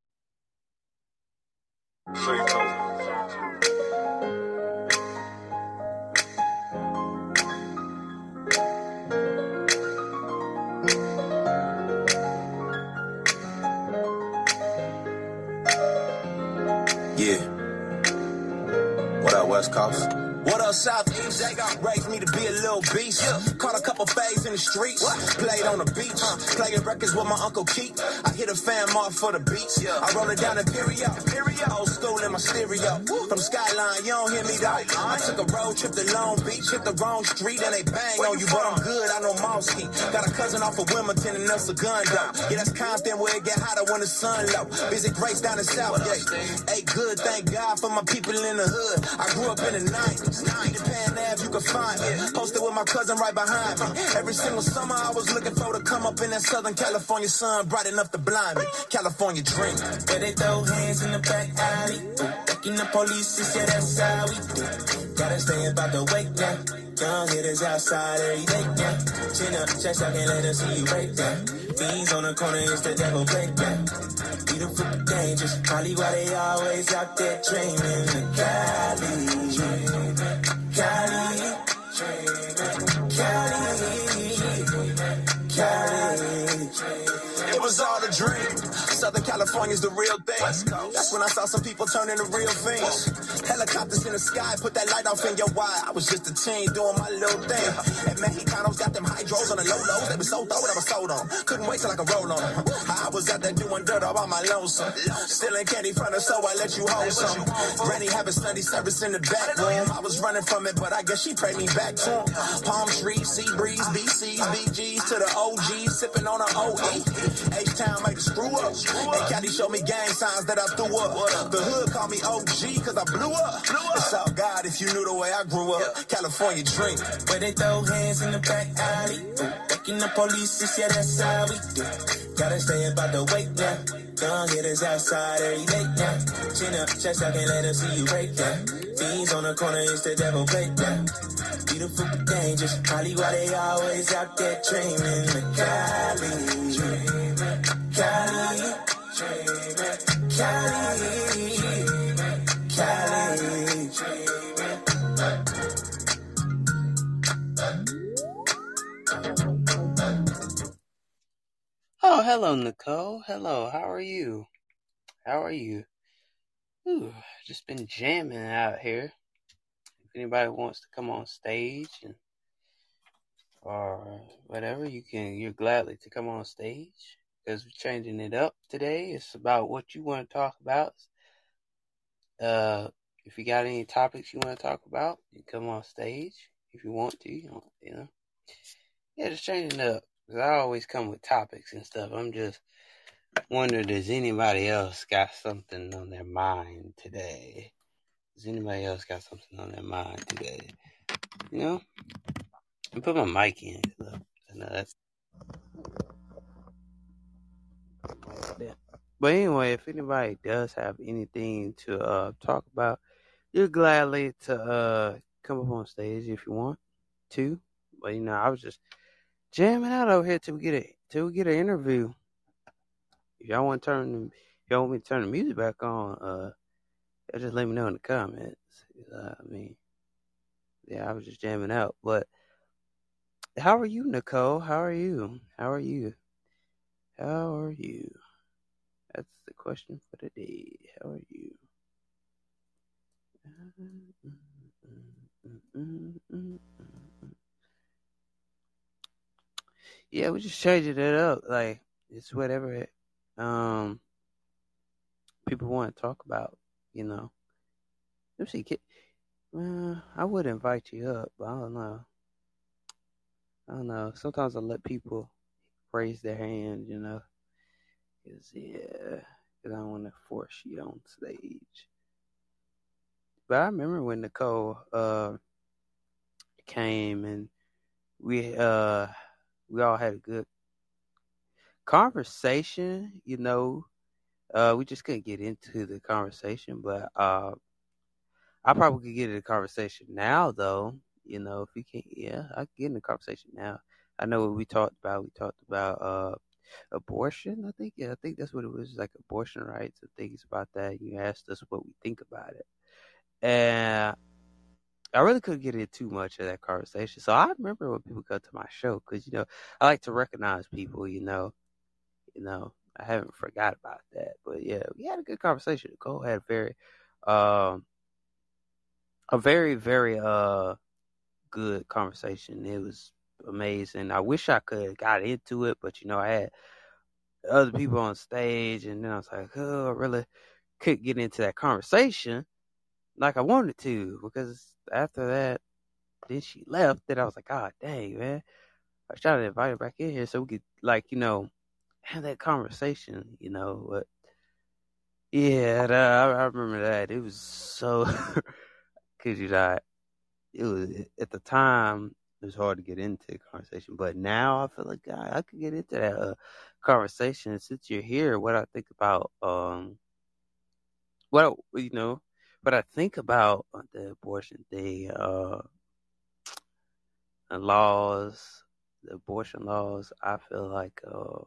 Yeah. What up, West Coast? What up, Southeast? They gon' raise me to be a little beast. Yeah. Caught a couple faves in the streets. Played on the beach. Playing records with my Uncle Keith. I hit a fan mark for the beats. Yeah. I roll it down Imperial. Old school in my stereo. From Skyline, you don't hear me though. I took a road trip to Long Beach. Hit the wrong street and they bang on you. But I'm good, I know Mosky. Got a cousin off of Wilmington and that's a gun though. Yeah, that's Compton where it get hotter when the sun low. Visit Grace down in Southgate. Hey, good, thank God for my people in the hood. I grew up in the 90s. Peter Pan Ave, you can find me. Posted with my cousin right behind me. Every single summer I was looking for to come up in that Southern California sun, bright enough to blind me. California dream. Where they throw hands in the back alley. Ducking the police, yeah, that's how we do. Gotta stay about the wake now. Young hitters outside every day now. Chin up, chest out, can't let them see you break down. Fiends on the corner, it's the devil break down. Beautiful but dangerous. Probably why they always out there dreaming. The Cali. Cali. Cali. Cali. It was all a dream. Southern California's the real thing. That's when I saw some people turn into real things. Helicopters in the sky, put that light off in your eye. I was just a teen doing my little thing. And Mexicanos got them hydros on the low lows. They was so throw it, I was sold on. Couldn't wait till I could roll on them. I was out there doing dirt all by my lonesome. Stealing candy from her, so I let you hold some. Granny having Sunday service in the back room. I was running from it, but I guess she prayed me back to him. Palm trees, sea breeze, BCs, BGs to the OGs, sipping on an OE. H-Town made a screw up. And Caddy showed me gang signs that I threw up. The hood called me OG cause I blew up. It's all God if you knew the way I grew up. California dream. Where they throw hands in the back alley. Ducking the police, it's yeah, that's how we do. Gotta stay about the wake now. Young hitters outside every day now. Chin up, chest can't let them see you break down. Fiends on the corner, it's the devil break down. Beautiful but dangerous. Probably why they always out there dreaming. The Cali. Oh, hello, Nicole. Hello, how are you? How are you? Ooh, just been jamming out here. If anybody wants to come on stage and or whatever, you can. You're gladly to come on stage because we're changing it up today. It's about what you want to talk about. Uh, if you got any topics you want to talk about, you come on stage if you want to. You know, yeah, just changing up. Cause I always come with topics and stuff. I'm just wondering, does anybody else got something on their mind today? Does anybody else got something on their mind today? You know, I put my mic in. Look, I know that's. But anyway, if anybody does have anything to uh, talk about, you're gladly to uh, come up on stage if you want to. But you know, I was just jamming out over here till we get a till we get an interview. If y'all want to turn, if y'all want me to turn the music back on, uh, just let me know in the comments. Uh, I mean, yeah, I was just jamming out. But how are you, Nicole? How are you? How are you? How are you? That's the question for the day. How are you? Yeah, we just changing it up. Like it's whatever it, um people want to talk about. You know. Let me see. Well, I would invite you up, but I don't know. I don't know. Sometimes I let people raise their hand, you know. Cause yeah, cause I don't want to force you on stage. But I remember when Nicole uh came and we uh we all had a good conversation, you know. Uh we just couldn't get into the conversation, but uh I probably could get in the conversation now though. You know, if you can't, yeah, I can get in the conversation now. I know what we talked about. We talked about uh abortion, I think. Yeah, I think that's what it was, like abortion rights and things about that. You asked us what we think about it. And I really couldn't get into too much of that conversation. So I remember when people come to my show because you know I like to recognize people. You know, you know I haven't forgot about that. But yeah, we had a good conversation. Nicole had a very, um, a very very uh good conversation. It was amazing. I wish I could have got into it, but you know I had other mm-hmm. people on stage, and then I was like, oh, I really couldn't get into that conversation like I wanted to because after that, then she left. Then I was like, God dang, man. I was trying to invite her back in here so we could, like, you know, have that conversation, you know. But yeah, that, I, I remember that. It was so, because you know, it was at the time it was hard to get into the conversation, but now I feel like God, I could get into that uh, conversation. Since you're here, what I think about, um, what I, you know, what I think about the abortion thing, uh, the laws, the abortion laws, I feel like, uh,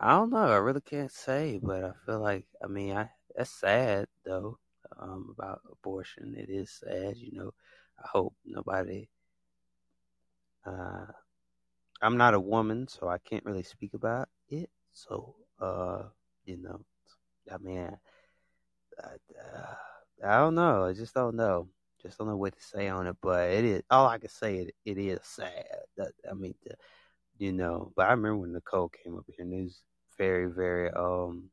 I don't know. I really can't say, but I feel like, I mean, I that's sad though. Um, about abortion, it is sad. You know, I hope nobody. Uh, I'm not a woman, so I can't really speak about it. So, uh, you know, I mean, I, uh, I don't know. I just don't know. Just don't know what to say on it. But it is all I can say. It it is sad. I mean, the, you know. But I remember when Nicole came up here, and it was very, very, um,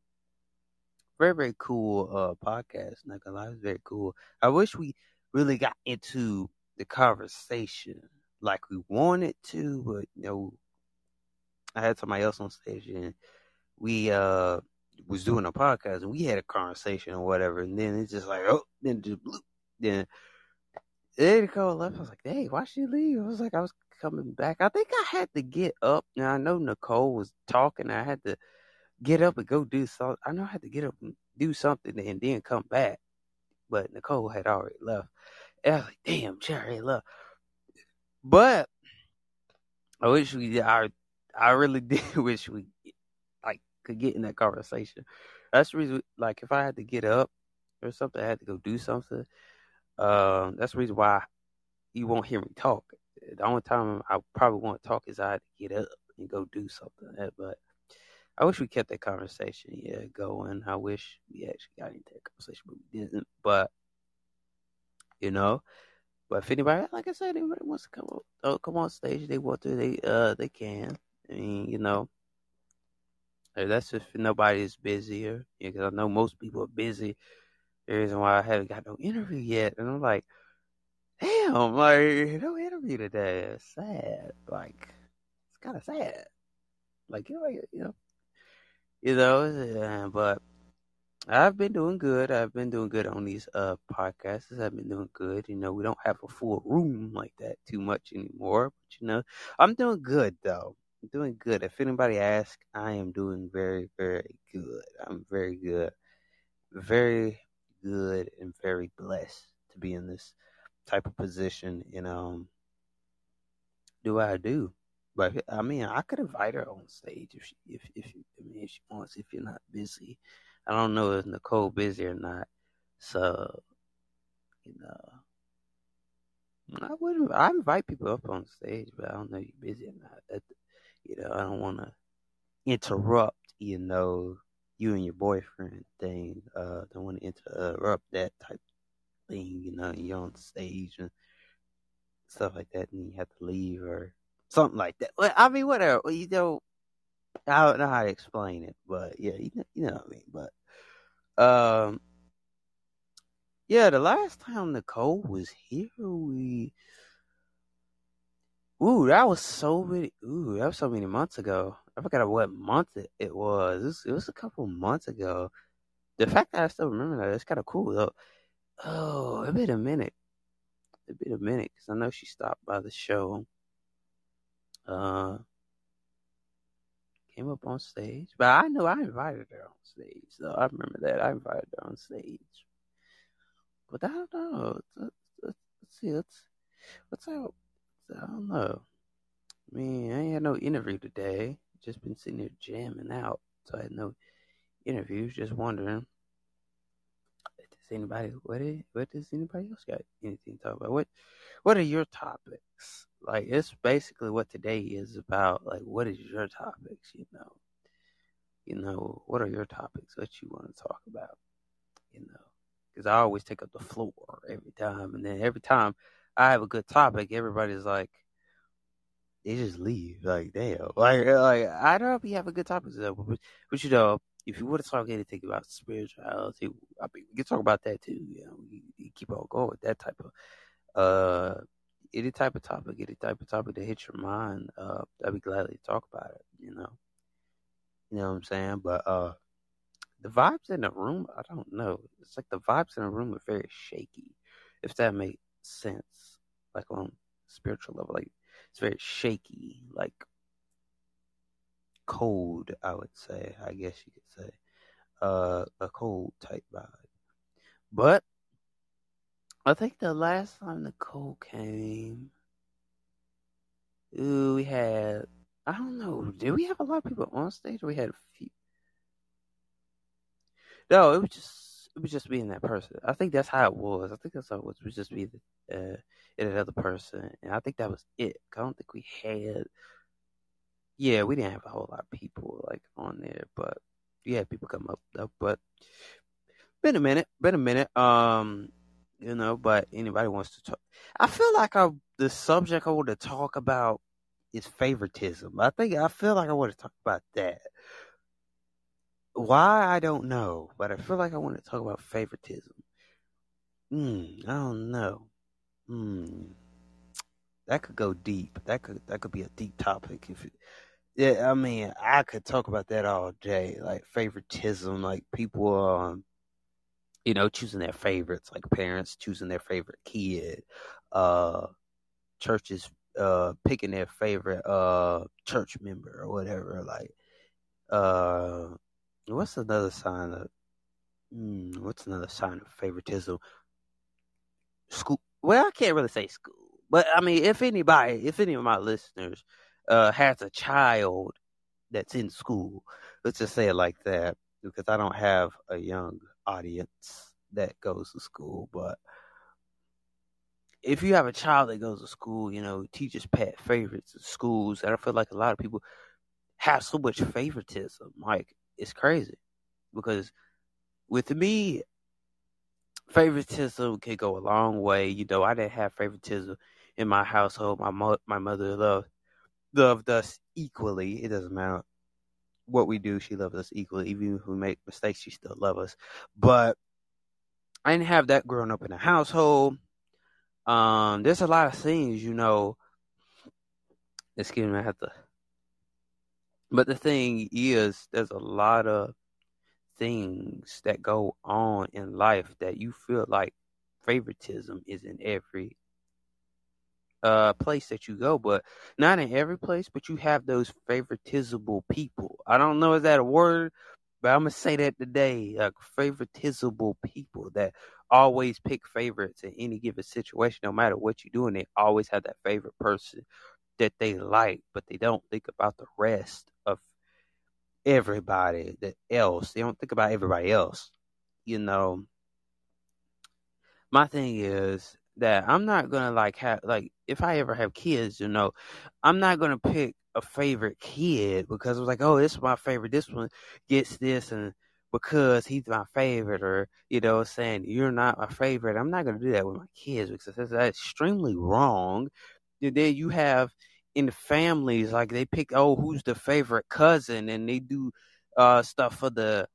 very, very cool uh podcast. Not gonna lie, it was very cool. I wish we really got into the conversation like we wanted to, but you know, I had somebody else on stage and we uh was doing a podcast and we had a conversation or whatever, and then it's just like oh, then just. Then then Nicole left. I was like, hey, why she leave? I was like, I was coming back. I think I had to get up. Now I know Nicole was talking. I had to get up and go do something. I know I had to get up and do something and then come back. But Nicole had already left. And I was like, damn, she left. But I wish we I I really did wish we like could get in that conversation. That's the reason like if I had to get up or something, I had to go do something. Um, that's the reason why you won't hear me talk. The only time I probably won't talk is I had to get up and go do something. But I wish we kept that conversation, yeah, going. I wish we actually got into that conversation, but we didn't. But you know, but if anybody, like I said, anybody wants to come up, uh, come on stage, they want to, they uh, they can. I mean, you know, that's if nobody is busy, or because I know most people are busy. The reason why I haven't got no interview yet, and I'm like, damn, like no interview today. It's sad. Like it's kind of sad. Like you know, you know, you know. But I've been doing good. I've been doing good on these uh podcasts. I've been doing good. You know, we don't have a full room like that too much anymore. But you know, I'm doing good though. I'm doing good. If anybody asks, I am doing very, very good. I'm very good. Very good and very blessed to be in this type of position and um do I do. I mean, I could invite her on stage if she, if if I mean, if she wants. If you're not busy, I don't know if Nicole busy or not. So, you know, I wouldn't. I invite people up on stage, but I don't know if you're busy or not. That, you know, I don't want to interrupt. You know, you and your boyfriend thing. Uh, don't want to interrupt that type thing. You know, you're on stage and stuff like that, and you have to leave or something like that. Well, I mean, whatever. You know, I don't know how to explain it, but yeah, you know, you know what I mean. But um, yeah, the last time Nicole was here, we ooh, that was so many. Ooh, that was so many months ago. I forgot what month it, it was. It was. It was a couple months ago. The fact that I still remember that it's kind of cool though. Oh, it been a minute. It been a minute because I know she stopped by the show. Uh, came up on stage, but I know I invited her on stage. So I remember that I invited her on stage. But I don't know. Let's, let's, let's see. Let's what's out. I don't know. I mean, I ain't had no interview today. Just been sitting here jamming out, so I had no interviews. Just wondering, does anybody what is, what does anybody else got anything to talk about? What what are your topics? Like it's basically what today is about. Like, what is your topics? You know, you know, what are your topics? What you want to talk about? You know, because I always take up the floor every time, and then every time I have a good topic, everybody's like, they just leave. Like, damn. Like, like I don't know if you have a good topic, but, but you know, if you want to talk anything about spirituality, I mean, we can talk about that too. You know, we, we keep on going with that type of uh any type of topic, any type of topic that hits your mind, uh, I'd be glad to talk about it, you know. You know what I'm saying? But uh the vibes in the room, I don't know. It's like the vibes in the room are very shaky, if that makes sense. Like on spiritual level. Like it's very shaky, like cold, I would say, I guess you could say. Uh a cold type vibe. But I think the last time Nicole came, ooh, we had I don't know, did we have a lot of people on stage or we had a few? No, it was just it was just being that person. I think that's how it was. I think that's how it was. It was just be the, uh, another person, and I think that was it. I don't think we had. Yeah, we didn't have a whole lot of people like on there, but we had people come up though. But been a minute, been a minute. Um, you know, but anybody wants to talk. I feel like I the subject I want to talk about is favoritism. I think I feel like I want to talk about that. Why I don't know, but I feel like I want to talk about favoritism. Hmm, I don't know. Hmm, that could go deep. That could that could be a deep topic. If it, yeah, I mean, I could talk about that all day. Like favoritism, like people, um, you know, choosing their favorites, like parents choosing their favorite kid, uh, churches uh picking their favorite uh church member or whatever. Like, uh, what's another sign of hmm, what's another sign of favoritism? School. Well, I can't really say school, but I mean, if anybody, if any of my listeners uh has a child that's in school, let's just say it like that, because I don't have a young audience that goes to school, but if you have a child that goes to school, you know, teachers pet favorites in schools, and I feel like a lot of people have so much favoritism. Like it's crazy because with me, favoritism can go a long way. You know, I didn't have favoritism in my household. My mo- my mother loved loved us equally. It doesn't matter what we do; she loves us equally. Even if we make mistakes, she still loves us. But I didn't have that growing up in the household. Um, there's a lot of things, you know. Excuse me, I have to. But the thing is, there's a lot of things that go on in life that you feel like favoritism is in every uh place that you go, but not in every place, but you have those favoritizable people. I don't know is that a word, but I'm gonna say that today. Like favoritizable people that always pick favorites in any given situation, no matter what you're doing, they always have that favorite person that they like, but they don't think about the rest of everybody that else. They don't think about everybody else. You know, my thing is that I'm not gonna like have like if I ever have kids, you know, I'm not gonna pick a favorite kid because it was like, oh, this is my favorite. This one gets this, and because he's my favorite, or you know, saying you're not my favorite. I'm not gonna do that with my kids because that's, that's extremely wrong. Then you have in the families like they pick oh who's the favorite cousin and they do uh stuff for the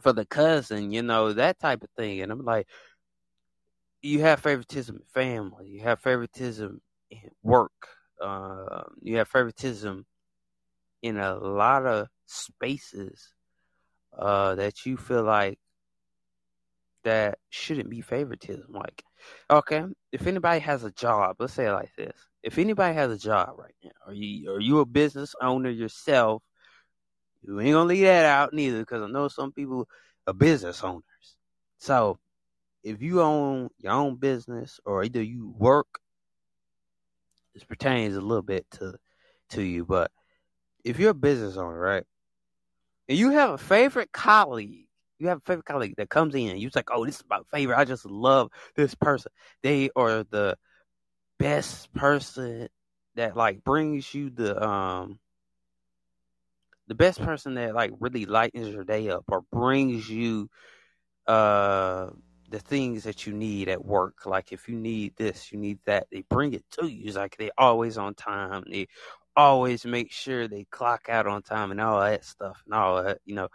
for the cousin you know that type of thing and i'm like you have favoritism in family you have favoritism in work uh, you have favoritism in a lot of spaces uh that you feel like that shouldn't be favoritism like okay if anybody has a job let's say it like this if anybody has a job right now, are you are you a business owner yourself? You ain't gonna leave that out neither, because I know some people are business owners. So if you own your own business or either you work, this pertains a little bit to to you, but if you're a business owner, right, and you have a favorite colleague, you have a favorite colleague that comes in, and you're like, oh, this is my favorite. I just love this person. They are the best person that like brings you the um the best person that like really lightens your day up or brings you uh the things that you need at work. Like if you need this, you need that, they bring it to you. It's like they always on time. They always make sure they clock out on time and all that stuff and all that, you know.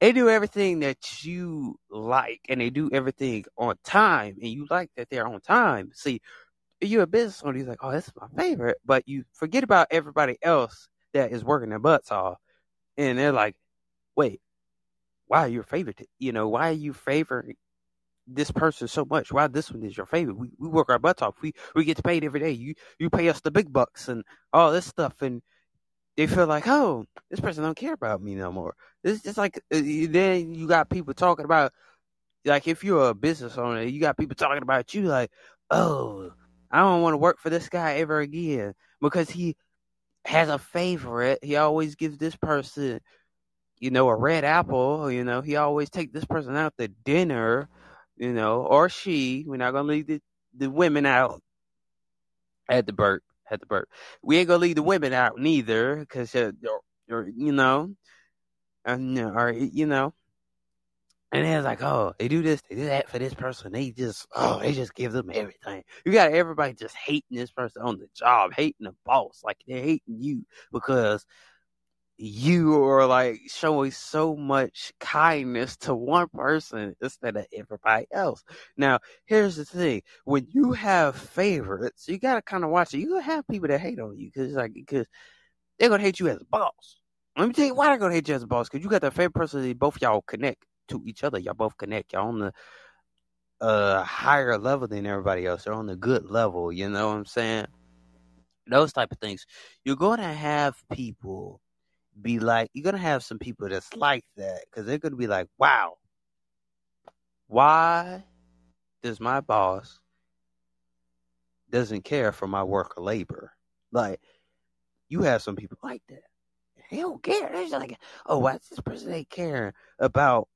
They do everything that you like and they do everything on time and you like that they're on time. See, you're a business owner, you're like, oh, this is my favorite. But you forget about everybody else that is working their butts off. And they're like, wait, why are you favorite? You know, why are you favoring this person so much? Why this one is your favorite? We, we work our butts off. We we get paid every day. You you pay us the big bucks and all this stuff. And they feel like, oh, this person don't care about me no more. It's just like uh, then you got people talking about, like if you're a business owner, you got people talking about you like, oh, I don't want to work for this guy ever again because he has a favorite. He always gives this person, you know, a red apple. You know, he always take this person out to dinner. You know, or she. We're not gonna leave the, the women out. At the burp, at the burp. We ain't gonna leave the women out neither, because uh, you know, and or you know, and it's like, oh, they do this, they do that for this person. They just, oh, they just give them everything. You got everybody just hating this person on the job, hating the boss, like they're hating you because you are like showing so much kindness to one person instead of everybody else. Now, here's the thing: when you have favorites, you gotta kind of watch it. You gonna have people that hate on you because, like, because they're gonna hate you as a boss. Let me tell you why they're gonna hate you as a boss because you got that favorite person that both y'all connect to each other. Y'all both connect. Y'all on the uh higher level than everybody else. They're on the good level. You know what I'm saying? Those type of things. You're gonna have people be like, you're gonna have some people that's like that because they're gonna be like, wow, why does my boss doesn't care for my work or labor? Like, you have some people like that. They don't care. They're just like, oh, why this person ain't caring about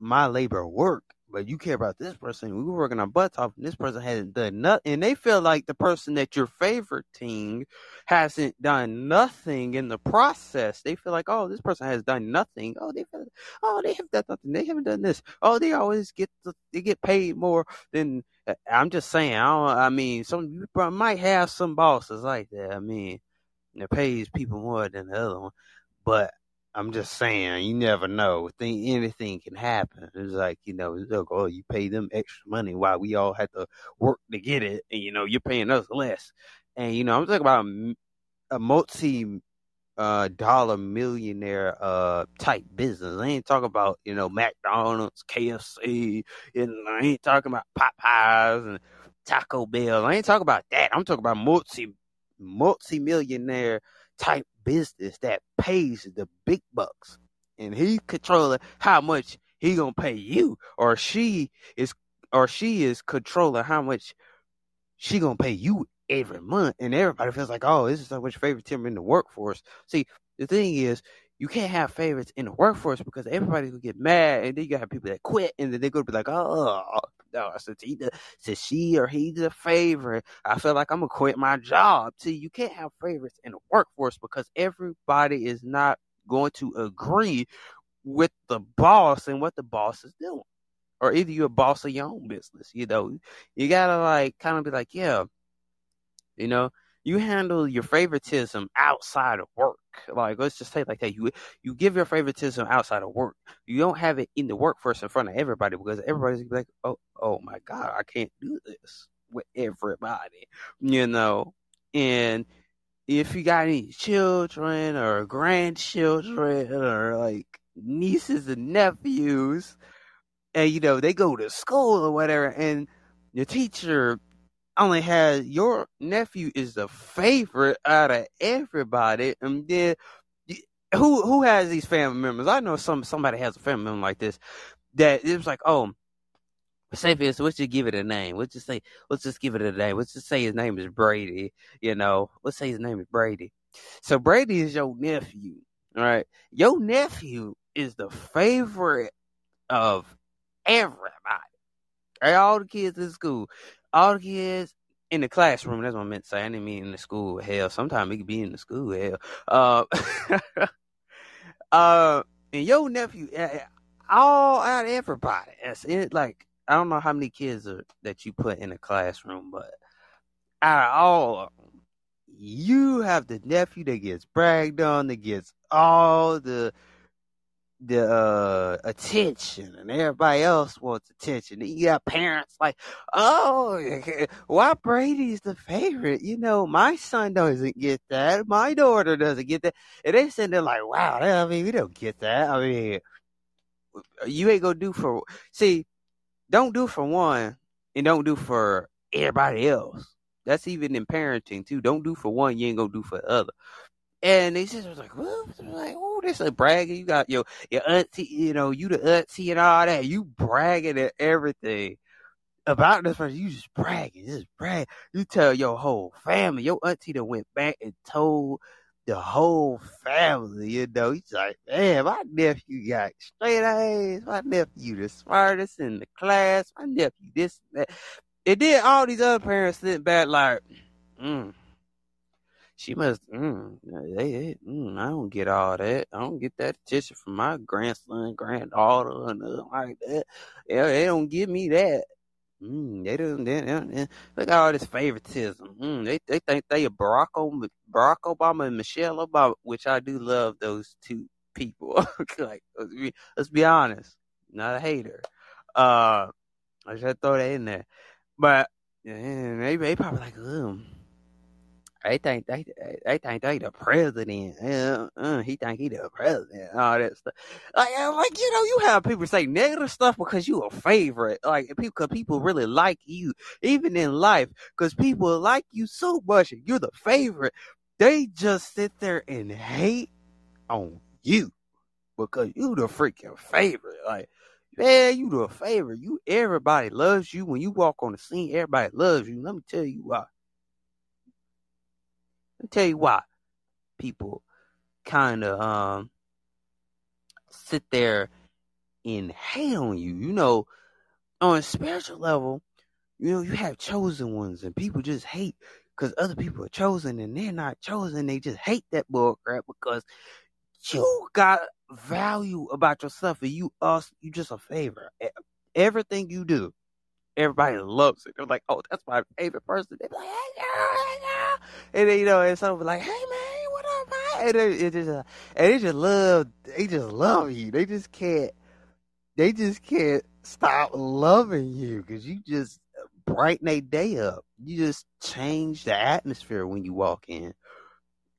my labor work, but you care about this person. We were working our butts off, and this person hasn't done nothing. And they feel like the person that you're favoriting hasn't done nothing in the process. They feel like, oh, this person has done nothing. Oh, they feel, oh, they have done nothing. They haven't done this. Oh, they always get the, they get paid more than. Uh, I'm just saying. I, I mean, some you might have some bosses like that. I mean, that pays people more than the other one, but I'm just saying, you never know. Think anything can happen. It's like you know, look, oh, you pay them extra money while we all have to work to get it, and you know, you're paying us less. And you know, I'm talking about a multi uh, dollar millionaire uh type business. I ain't talking about you know McDonald's, KFC, and I ain't talking about Popeyes and Taco Bell. I ain't talking about that. I'm talking about multi multi millionaire type business that pays the big bucks, and he's controlling how much he gonna pay you, or she is, or she is controlling how much she gonna pay you every month, and everybody feels like, oh, this is so much favoritism in the workforce. See, the thing is, you can't have favorites in the workforce because everybody's gonna get mad, and then you have people that quit, and then they're gonna be like, oh, no, since he, since she or he's a favorite, I feel like I'm gonna quit my job. See, you can't have favorites in the workforce because everybody is not going to agree with the boss and what the boss is doing. Or either you're a boss of your own business, you know. You gotta like kind of be like, yeah, you know, you handle your favoritism outside of work. Like let's just say like that. You you give your favoritism outside of work. You don't have it in the workforce in front of everybody because everybody's be like, oh oh my god, I can't do this with everybody, you know. And if you got any children or grandchildren or like nieces and nephews, and you know they go to school or whatever, and your teacher only has your nephew is the favorite out of everybody, and then who who has these family members? I know some somebody has a family member like this that it was like, oh, say instance, let's just give it a name. Let's just say, let's just give it a name. Let's just say his name is Brady. You know, let's say his name is Brady. So Brady is your nephew, right? Your nephew is the favorite of everybody. All the kids in school, all the kids in the classroom. That's what I meant to say. I didn't mean in the school. Hell, sometimes it could be in the school. Hell, uh, uh, and your nephew, all out everybody. It's it like I don't know how many kids are, that you put in a classroom, but out of all of them, you have the nephew that gets bragged on, that gets all the the uh, attention, and everybody else wants attention. You got parents like, "Oh, why Brady's the favorite?" You know, my son doesn't get that. My daughter doesn't get that. And they sitting there like, "Wow, I mean, we don't get that. I mean, you ain't gonna do for see." don't do for one and don't do for everybody else. That's even in parenting too. Don't do for one, you ain't gonna do for the other. And they just was like, well, like, oh, this is bragging. You got your your auntie, you know, you the auntie and all that. You bragging at everything about this person. You just bragging, just brag. You tell your whole family. Your auntie that went back and told the whole family, you know. He's like, man, my nephew got straight A's. My nephew the smartest in the class. My nephew this and that. And then all these other parents sit back like, mm, she must, mm, they, they, mm, I don't get all that. I don't get that attention from my grandson, granddaughter, and nothing like that. Yeah, they don't give me that. Mm, they don't. They, they, they, look at all this favoritism. Mm, they they think they are Barack Obama, Barack Obama and Michelle Obama, which I do love those two people. like let's be, let's be honest, not a hater. Uh, I should throw that in there. But yeah, they they probably like, um, they think they they think they the president. Yeah, uh, he think he the president. All that stuff. Like, like you know, you have people say negative stuff because you a favorite. Like people, people really like you, even in life, because people like you so much. And you're the favorite. They just sit there and hate on you because you the freaking favorite. Like. Man, you the favorite. You everybody loves you when you walk on the scene. Everybody loves you. Let me tell you why. Me tell you why people kind of um sit there and hate on you. You know, on a spiritual level, you know, you have chosen ones, and people just hate because other people are chosen and they're not chosen. They just hate that bull crap because you got value about yourself and you us you just a favor. Everything you do, everybody loves it. They're like, oh, that's my favorite person. They're like, hey girl, hey girl. And then, you know, and someone like, hey man, what up, man? And it, it just, uh, and they just love, they just love you. They just can't, they just can't stop loving you because you just brighten their day up. You just change the atmosphere when you walk in.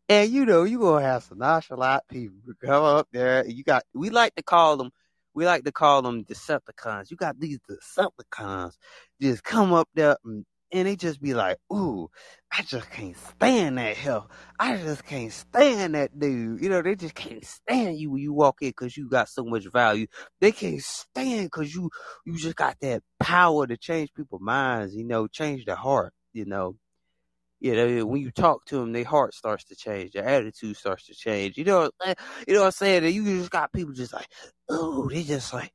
And you know, you gonna have some nonchalant people come up there. You got we like to call them we like to call them Decepticons. You got these Decepticons just come up there and, and they just be like, ooh, I just can't stand that hell. I just can't stand that dude. You know, they just can't stand you when you walk in because you got so much value. They can't stand because you you just got that power to change people's minds. You know, change their heart. You know, Yeah, they, when you talk to them, their heart starts to change, their attitude starts to change. You know, eh, you know what I'm saying? And you just got people just like, oh, they just like,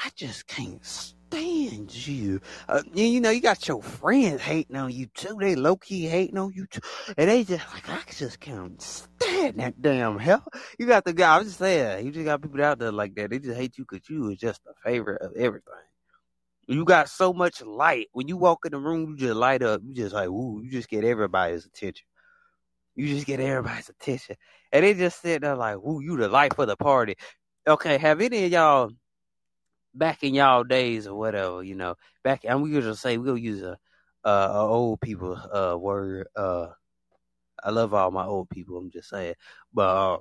I just can't stand you. Uh, you, know, you got your friends hating on you too. They low key hating on you too, and they just like, I just can't stand that damn hell. You got the guy. I'm just saying, you just got people out there like that. They just hate you because you is just the favorite of everything. You got so much light. When you walk in the room, you just light up. You just like, ooh, you just get everybody's attention. You just get everybody's attention. And they just sit there like, ooh, you the life of the party. Okay, have any of y'all back in y'all days or whatever, you know, back and we usually say we'll use a uh a old people uh word. Uh I love all my old people, I'm just saying. But uh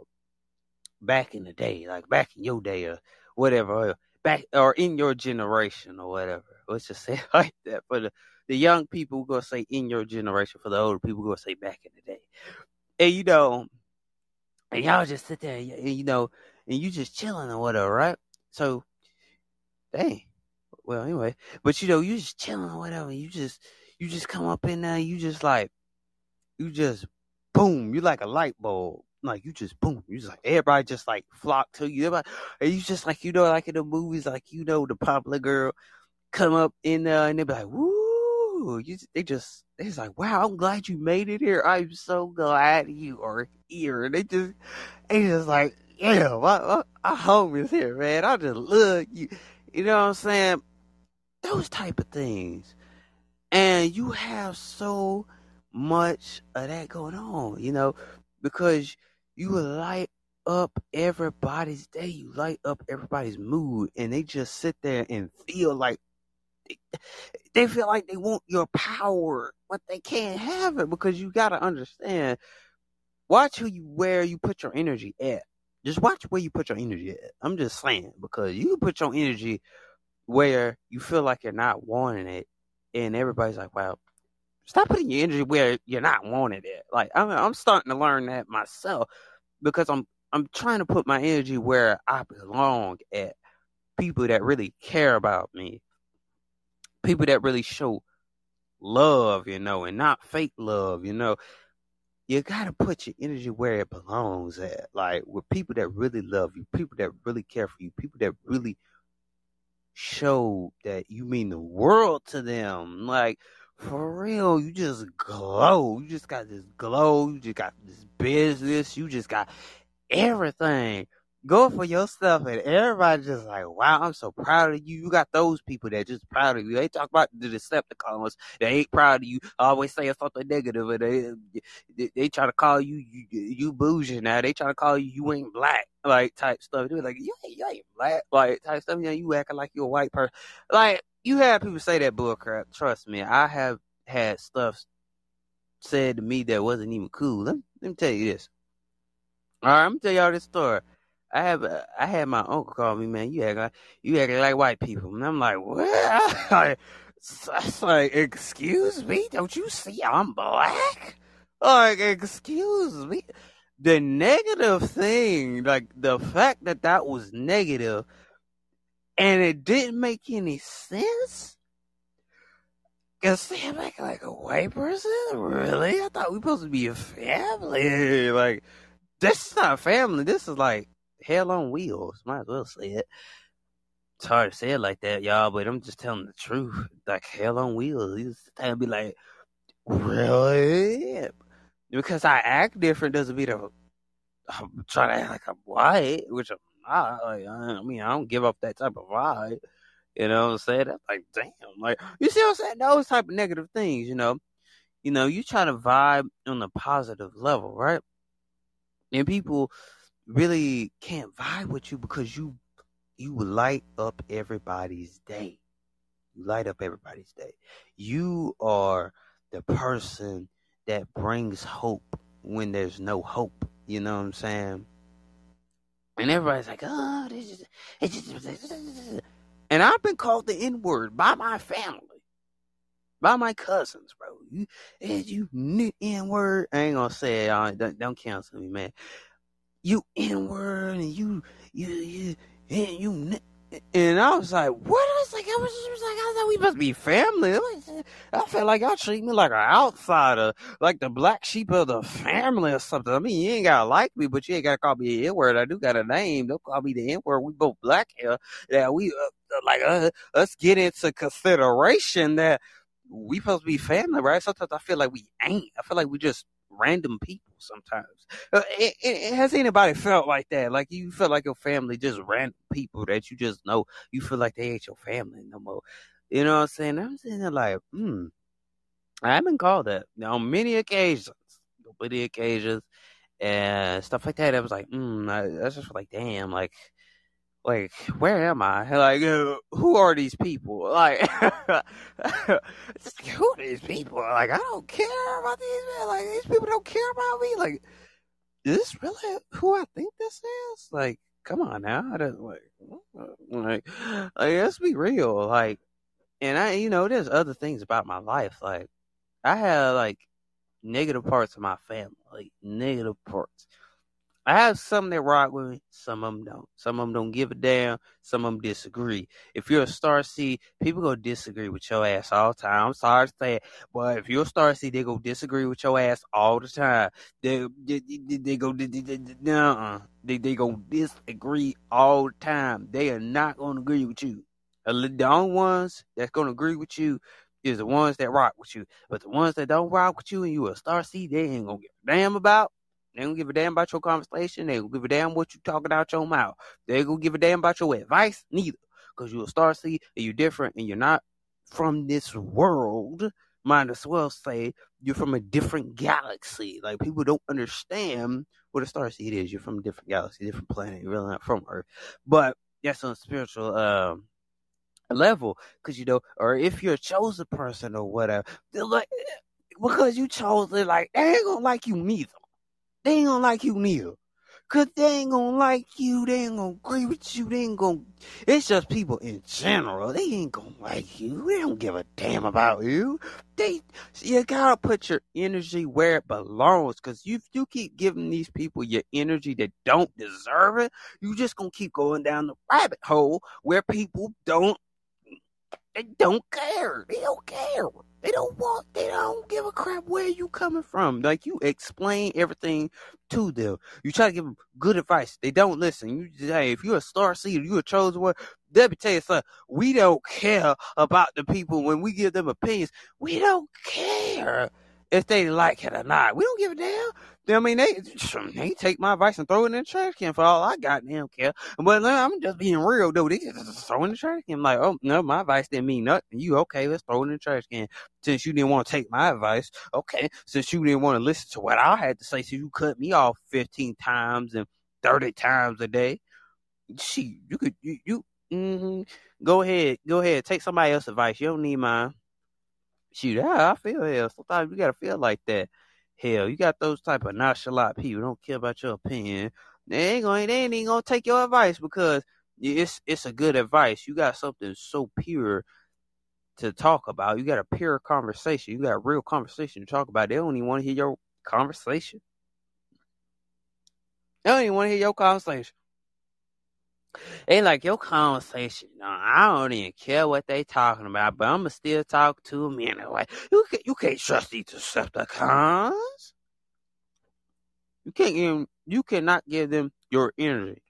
back in the day, like back in your day or whatever, back or in your generation or whatever. Let's just say like that. For the, the young people, we're gonna say in your generation. For the older people, we're gonna say back in the day. And you know, and y'all just sit there, and you know, and you just chilling or whatever, right? So, dang. Well, anyway, but you know, you just chilling whatever. You just, you just come up in there. You just like, you just boom. You like a light bulb. Like you just boom. You just like everybody just like flock to you. Everybody, and you just like you know, like in the movies, like you know, the popular girl come up in there and they be like, woo. You, they just, they just like, wow, I'm glad you made it here. I'm so glad you are here. And they just, they just like, yeah, my, my, my home is here, man. I just love you. You know what I'm saying? Those type of things. And you have so much of that going on, you know, because you light up everybody's day, you light up everybody's mood, and they just sit there and feel like they, feel like they want your power, but they can't have it because you got to understand. Watch who you where you put your energy at. Just watch where you put your energy at. I'm just saying because you put your energy where you feel like you're not wanting it, and everybody's like, "Wow, stop putting your energy where you're not wanting it." Like I'm, I'm starting to learn that myself because I'm, I'm trying to put my energy where I belong at. People that really care about me, people that really show love, you know, and not fake love, you know. You gotta put your energy where it belongs at, like with people that really love you, people that really care for you, people that really show that you mean the world to them. Like for real, you just glow. You just got this glow. You just got this business. You just got everything. Go for yourself, and everybody just like, wow, I'm so proud of you. You got those people that just proud of you. They talk about the Decepticons. They ain't proud of you. Always saying something negative, and they they, they try to call you you, you bougie now. They try to call you you ain't black, like type stuff. They're like, you ain't, you ain't black, like type stuff. You know, you acting like you're a white person. Like you have people say that bull crap. Trust me, I have had stuff said to me that wasn't even cool. Let, let me tell you this. All right, I'm gonna tell y'all this story. I have uh, I had my uncle call me, man. You act like you act like white people, and I'm like, what? It's like, excuse me, don't you see I'm black? Like, excuse me. The negative thing, like the fact that that was negative, and it didn't make any sense. Cause I'm like a white person, really? I thought we supposed to be a family. Like, this is not family. This is like hell on wheels. Might as well say it. It's hard to say it like that, y'all, but I'm just telling the truth. Like hell on wheels. Just and be like, really? Because I act different doesn't mean I'm, I'm trying to act like I'm white, which I'm not. Like, I mean, I don't give up that type of vibe. You know what I'm saying? That's like, damn. Like, you see what I'm saying? Those type of negative things, you know. You know, you try to vibe on a positive level, right? And people really can't vibe with you because you you light up everybody's day. You light up everybody's day. You are the person that brings hope when there's no hope. You know what I'm saying? And everybody's like, oh, this is, it's just, and I've been called the N word by my family, by my cousins, bro. You, you N word. I ain't gonna say it. Don't, don't cancel me, man you N word and you you you and you and I was like, what? I was like, I was, was like, I thought we must be family. I feel like y'all treat me like an outsider, like the black sheep of the family or something. I mean, you ain't gotta like me, but you ain't gotta call me the N word. I do got a name. Don't call me the N word. We both black here. That we uh, like uh, us get into consideration that we supposed to be family, right? Sometimes I feel like we ain't. I feel like we just random people sometimes. Uh, it, it, has anybody felt like that? Like you feel like your family just random people that you just know. You feel like they ain't your family no more. You know what I'm saying? I'm sitting there like, hmm. I've been called that on many occasions, many occasions, and stuff like that. I was like, hmm. I, I just like, damn, like like where am I? Like who are these people? Like who are these people? Like I don't care about these men. Like these people don't care about me. Like is this really who I think this is? Like come on now. I don't like like like let's be real. Like and I you know there's other things about my life. Like I have like negative parts of my family. Like negative parts. I have some that rock with me, some of them don't. Some of them don't give a damn, some of them disagree. If you're a star seed, people go disagree with your ass all the time. I'm sorry to say it, but if you're a star seed, they go disagree with your ass all the time. They they, they, they go they, they, they, uh, they, they go disagree all the time. They are not to agree with you. The only ones that's to agree with you is the ones that rock with you. But the ones that don't rock with you and you a star seed, they ain't to give a damn about. They don't give a damn about your conversation. They don't give a damn what you talking out your mouth. They don't give a damn about your advice neither. Because you're a star seed and you're different and you're not from this world. Might as well say you're from a different galaxy. Like people don't understand what a star seed is. You're from a different galaxy, different planet. You're really not from Earth. But that's on a spiritual um, level. Because you know, or if you're a chosen person or whatever, like because you chose it, like they ain't gonna like you neither. They ain't gonna like you neither. Cause they ain't gonna like you, they ain't gonna agree with you, they ain't gonna it's just people in general. They ain't gonna like you. They don't give a damn about you. They you gotta put your energy where it belongs. Cause if you keep giving these people your energy that don't deserve it, you just gonna keep going down the rabbit hole where people don't they don't care. They don't care. They don't want. They don't give a crap where you coming from. Like you explain everything to them. You try to give them good advice. They don't listen. You hey, if you're a star seed, you're a chosen one. Let me tell you something. We don't care about the people when we give them opinions. We don't care if they like it or not. We don't give a damn. I mean, they they take my advice and throw it in the trash can for all I goddamn care. But I'm just being real though. They just throw in the trash can. I'm like, oh no, my advice didn't mean nothing. You okay? Let's throw it in the trash can. Since you didn't want to take my advice, okay. Since you didn't want to listen to what I had to say, so you cut me off 15 times and 30 times a day. She, you could you you mm, go ahead, go ahead, take somebody else's advice. You don't need mine. Shoot, yeah, I feel hell. Sometimes you gotta feel like that. Hell, you got those type of nonchalant people don't care about your opinion. They ain't gonna, they ain't gonna take your advice because it's it's a good advice. You got something so pure to talk about. You got a pure conversation. You got a real conversation to talk about. They don't even want to hear your conversation. They don't even want to hear your conversation. They like your conversation. I don't even care what they talking about, but I'ma still talk to them anyway. You can, you can't trust these Decepticons. You can't even you cannot give them your energy.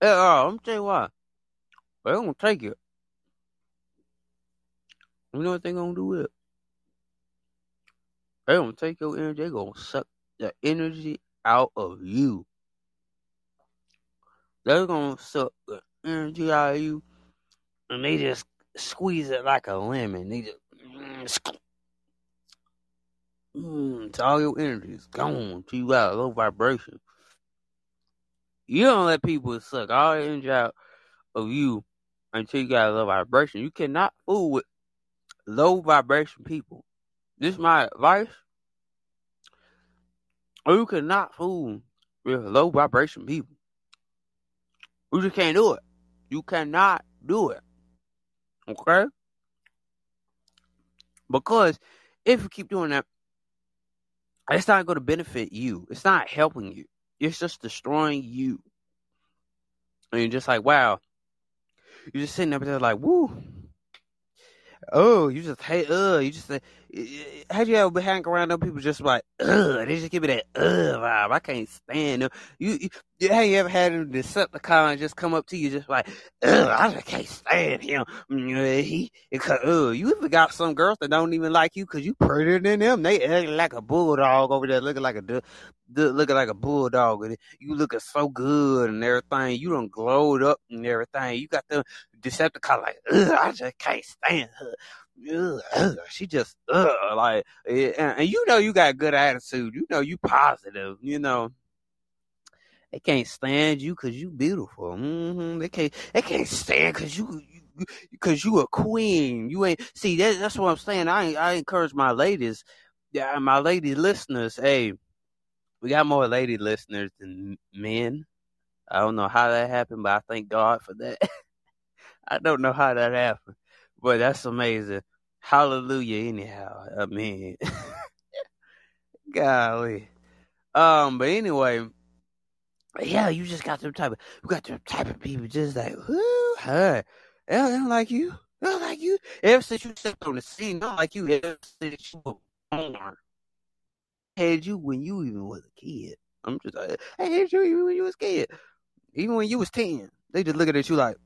At all. I'm you why. They're gonna take it. You know what they're gonna do with it? They're gonna take your energy, they're gonna suck the energy out of you. They're gonna suck the energy out of you, and they just squeeze it like a lemon. They just mm, so all your energy is gone. You got a low vibration. You don't let people suck all the energy out of you until you got a low vibration. You cannot fool with low vibration people. This is my advice. You cannot fool with low vibration people. You just can't do it. You cannot do it. Okay? Because if you keep doing that, it's not going to benefit you. It's not helping you. It's just destroying you. And you're just like, wow. You're just sitting up there like, woo. oh, you just hate, uh, you just had you ever hanging around them people just like, uh, they just give me that, uh, vibe. I can't stand them. You, you, have you ever had a Decepticon just come up to you just like, uh, I just can't stand him. Mm, He, because, uh, you ever got some girls that don't even like you because you prettier than them. They acting like a bulldog over there, looking like a, du- du- looking like a bulldog. And you looking so good and everything. You done glowed up and everything. You got the Decepticon like, ugh, I just can't stand her. She just ugh, like eh, and, and you know you got good attitude. You know you positive you know. They can't stand you because you beautiful. Hmm they can't they can't stand because you because you a queen. You ain't see that, that's what i'm saying. I i encourage my ladies yeah my lady listeners hey we got more lady listeners than men. I don't know how that happened but i thank god for that. I don't know how that happened but that's amazing. Hallelujah anyhow. I mean golly. Um but anyway yeah you just got them type of you got them type of people just like whoo her they don't, like you. They don't like you. Ever since you stepped on the scene don't like you. Ever since you were born had you when you even was a kid. I'm just like I had you even when you was a kid. Even when you was 10 they just looking at you like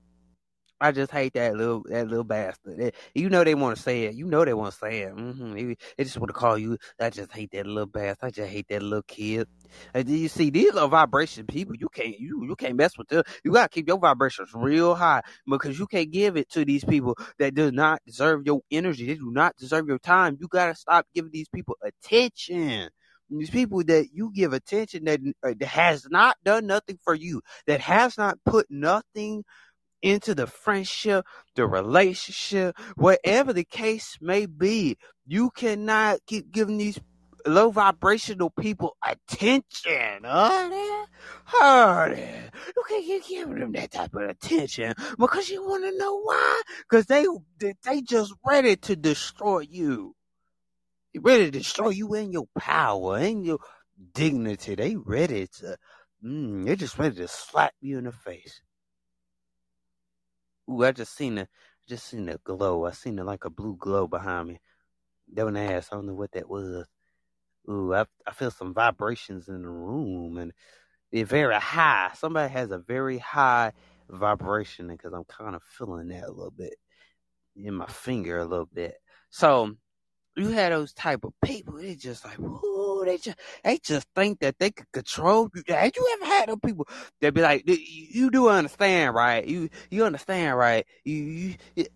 I just hate that little that little bastard. You know they want to say it. You know they want to say it. hmm They, they just want to call you. I just hate that little bastard. I just hate that little kid. And you see these are vibration people. You can't you you can't mess with them. You gotta keep your vibrations real high because you can't give it to these people that do not deserve your energy. They do not deserve your time. You gotta stop giving these people attention. These people that you give attention that, uh, that has not done nothing for you, that has not put nothing into the friendship, the relationship, whatever the case may be. You cannot keep giving these low vibrational people attention. Honey, honey. You can't keep giving them that type of attention because you want to know why? Because they, they just ready to destroy you. They ready to destroy you and your power and your dignity. They ready to, mm, they just ready to slap you in the face. Ooh, I just seen a just seen a glow. I seen it like a blue glow behind me. One ass. I don't know what that was. Ooh, I I feel some vibrations in the room and they're very high. Somebody has a very high vibration because I'm kind of feeling that a little bit in my finger a little bit. So you had those type of people. They just like, ooh, they just they just think that they could control you. Have you ever had those people that be like, you, do understand, right? You you understand, right? You you. you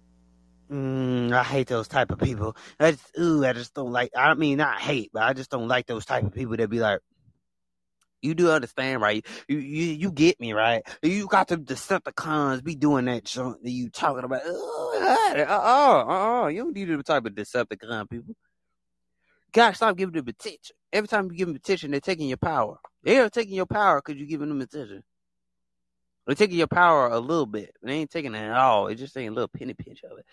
Mm, I hate those type of people. I just, ooh, I just don't like. I mean, not hate, but I just don't like those type of people that be like, you do understand, right? You you you get me, right? You got the Decepticons be doing that junk that you talking about. Oh, oh, oh, you don't need the type of Decepticon people. Gotta stop giving them attention. Every time you give them attention, they're taking your power. They're taking your power because you're giving them attention. They're taking your power a little bit. They ain't taking it at all. They're just taking a little penny pinch of it.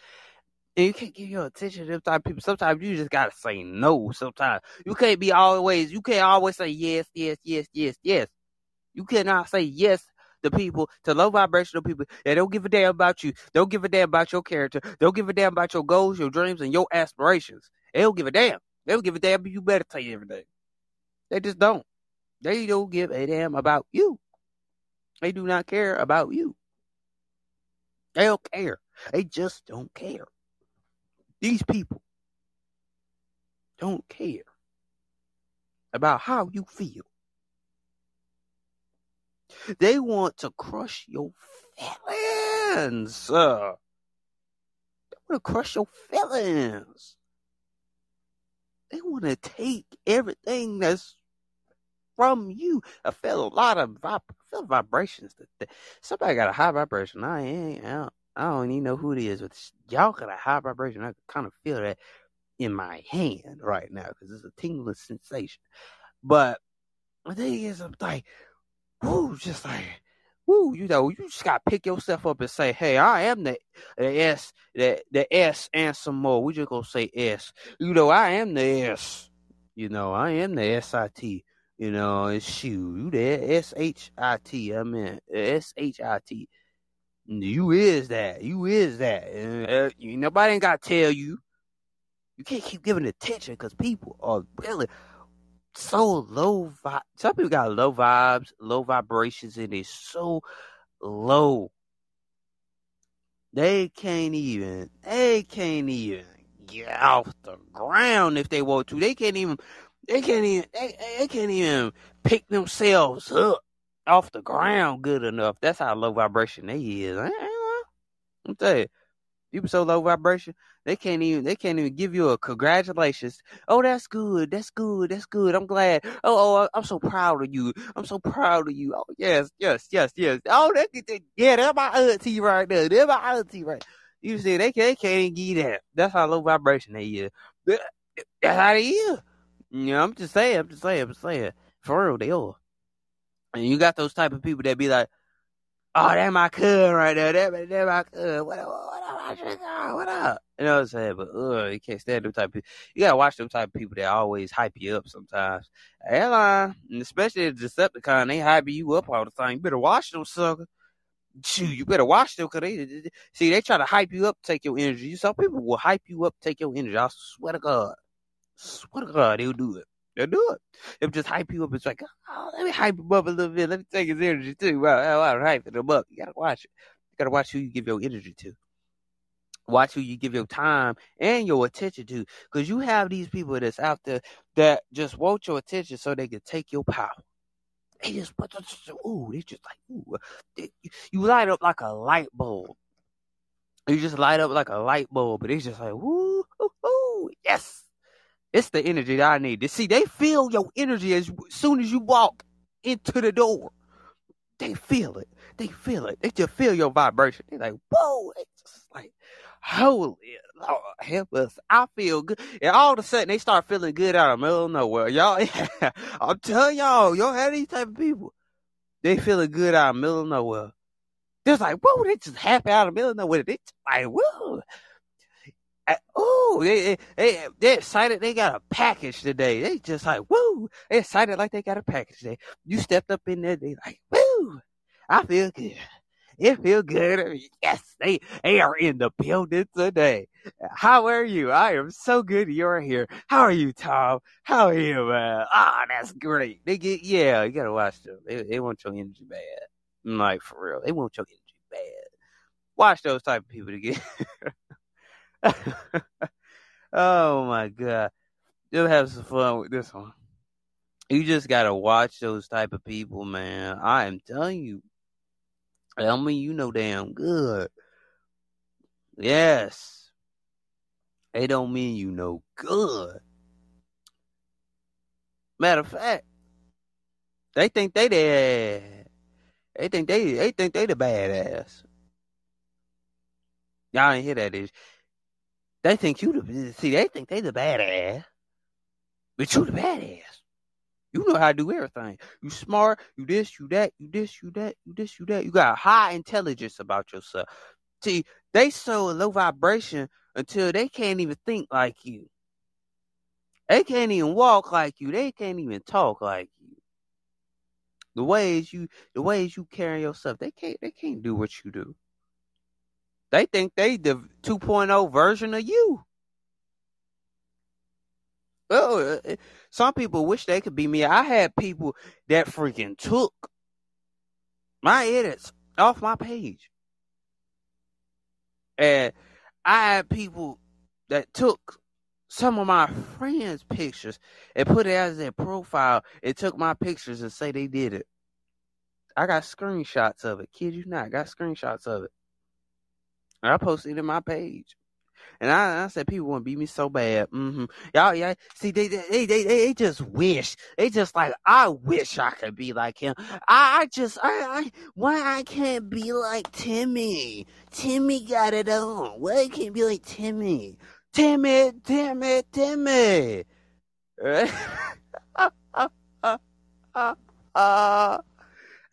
And you can't give your attention to them type people. Sometimes you just gotta say no. Sometimes you can't be always. You can't always say yes, yes, yes, yes, yes. You cannot say yes to people, to low vibrational people that don't give a damn about you. Don't give a damn about your character. Don't give a damn about your goals, your dreams, and your aspirations. They don't give a damn. They don't give a damn. You better tell you everything. They just don't. They don't give a damn about you. They do not care about you. They don't care. They just don't care. These people don't care about how you feel. They want to crush your feelings. Uh, they want to crush your feelings. They want to take everything that's from you. I felt a lot of vib- felt vibrations. That, somebody got a high vibration. I ain't. I don't, I don't even know who it is, but y'all got a high vibration. I kind of feel that in my hand right now because it's a tingling sensation. But the thing is, I'm like, whoo, just like, whoo, you know, you just gotta pick yourself up and say, hey, I am the, the S, the the S and some more. We just gonna say S. You know, I am the S. You know, I am the S I T. You know, it's shoe. You there? S H I T. I mean S H I T. You is that. You is that. And, uh, you, nobody ain't got to tell you. You can't keep giving attention because people are really so low. Vi- Some people got low vibes, low vibrations, and it's so low. They can't even. They can't even get off the ground if they want to. They can't even. They can't even. They, they can't even pick themselves up off the ground good enough. That's how low vibration they is. I ain't. I'm tell you, people so low vibration, they can't even they can't even give you a congratulations. Oh, that's good, that's good, that's good. I'm glad. Oh, oh, I'm so proud of you. I'm so proud of you. Oh, yes, yes, yes, yes. Oh, that, that yeah, that's my auntie right there. That's my auntie right. You see, they can't, they can't even give that. That's how low vibration they is. That's how they is. You know, I'm just saying, I'm just saying, I'm just saying. For real, they are. And you got those type of people that be like, oh, that my cousin right there. That, that my cousin. What up, what up, what up? You know what I'm saying? But, ugh, you can't stand them type of people. You gotta watch them type of people that always hype you up sometimes. Airline, and especially the Decepticon, they hype you up all the time. You better watch them, sucker. Shoot, you better watch them, cause they, see, they try to hype you up, take your energy. Some people will hype you up, take your energy. I swear to God. Swear to God, they'll do it. They'll do it. They'll just hype you up. It's like, oh, let me hype him up a little bit. Let me take his energy too. Wow, wow, hyping him up. You gotta watch it. You gotta watch who you give your energy to. Watch who you give your time and your attention to. Because you have these people that's out there that just want your attention so they can take your power. They just, ooh, they just like, ooh. You light up like a light bulb. You just light up like a light bulb, but it's just like, woo, ooh, yes. It's the energy that I need. To see, they feel your energy as soon as you walk into the door. They feel it. They feel it. They just feel your vibration. They're like, whoa. It's just like, holy Lord, help us. I feel good. And all of a sudden, they start feeling good out of middle of nowhere. Y'all, I'm telling y'all, y'all have these type of people. They feeling good out of middle of nowhere. Just like, whoa, they just happy out of middle of nowhere. They just like, whoa. Oh, they, they, they're excited they got a package today. They just like, woo. They excited like they got a package today. You stepped up in there, they like, woo. I feel good. It feel good. Yes, they, they are in the building today. How are you? I am so good you're here. How are you, Tom? How are you, man? Ah, that's great. They get, yeah, you gotta watch them. They, they want your energy bad. I'm like, for real. They want your energy bad. Watch those type of people to get. oh my god. You'll have some fun with this one. You just gotta watch those type of people, man. I am telling you. Mean, you know damn good. Yes. They don't mean you no good. Matter of fact, they think they the they think they they think they the badass. Y'all ain't hear that is they think you the see they think they the badass. But you the badass. You know how to do everything. You smart, you this, you that, you this, you that, you this, you that. You got high intelligence about yourself. See, they so low vibration until they can't even think like you. They can't even walk like you. They can't even talk like you. The ways you the ways you carry yourself, they can't they can't do what you do. They think they the 2.0 version of you. Oh, some people wish they could be me. I had people that freaking took my edits off my page. And I had people that took some of my friends' pictures and put it as their profile and took my pictures and say they did it. I got screenshots of it. Kid you not, I got screenshots of it. I posted in my page. And I, I said people want to beat me so bad. hmm Y'all, yeah. See, they, they, they, they, just wish. They just like, I wish I could be like him. I, I just, I, I, why I can't be like Timmy? Timmy got it on. Why I can't be like Timmy? Timmy, Timmy, Timmy.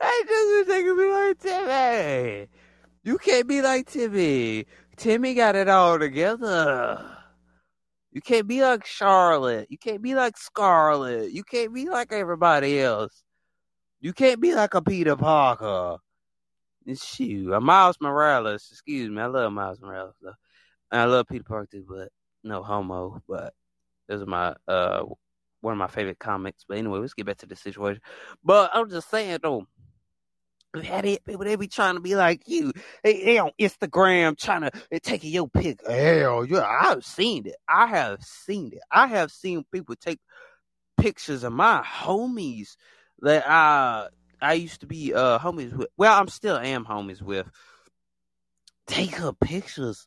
I just wish I could be like Timmy. You can't be like Timmy. Timmy got it all together. You can't be like Charlotte. You can't be like Scarlett. You can't be like everybody else. You can't be like a Peter Parker. shoot, A Miles Morales. Excuse me, I love Miles Morales though. And I love Peter Parker too, but no homo. But those are my uh one of my favorite comics. But anyway, let's get back to the situation. But I'm just saying though. It, people, they be trying to be like you. They, they on Instagram trying to they taking your pic. Hell, yeah, I've seen it. I have seen it. I have seen people take pictures of my homies that I I used to be uh homies with. Well, I'm still am homies with. Take her pictures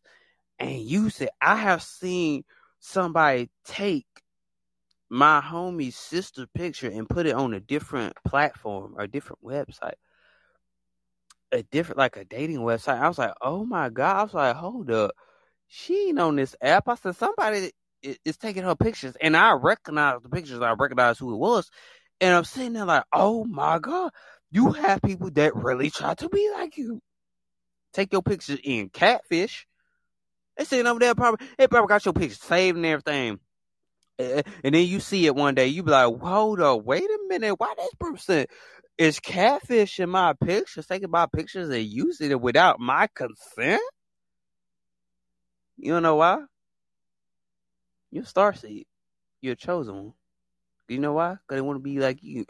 and use it. I have seen somebody take my homie's sister picture and put it on a different platform or different website. A different like a dating website. I was like, oh my god. I was like, hold up. She ain't on this app. I said somebody is taking her pictures and I recognize the pictures. I recognize who it was. And I'm sitting there like, oh my God, you have people that really try to be like you. Take your pictures in catfish. They sitting over there probably they probably got your pictures saved and everything. And then you see it one day, you be like, hold up, wait a minute, why this person is catfishing my pictures, taking my pictures and using it without my consent? You know why? You're star seed. You're a chosen one. You know why? Because they want to be like you.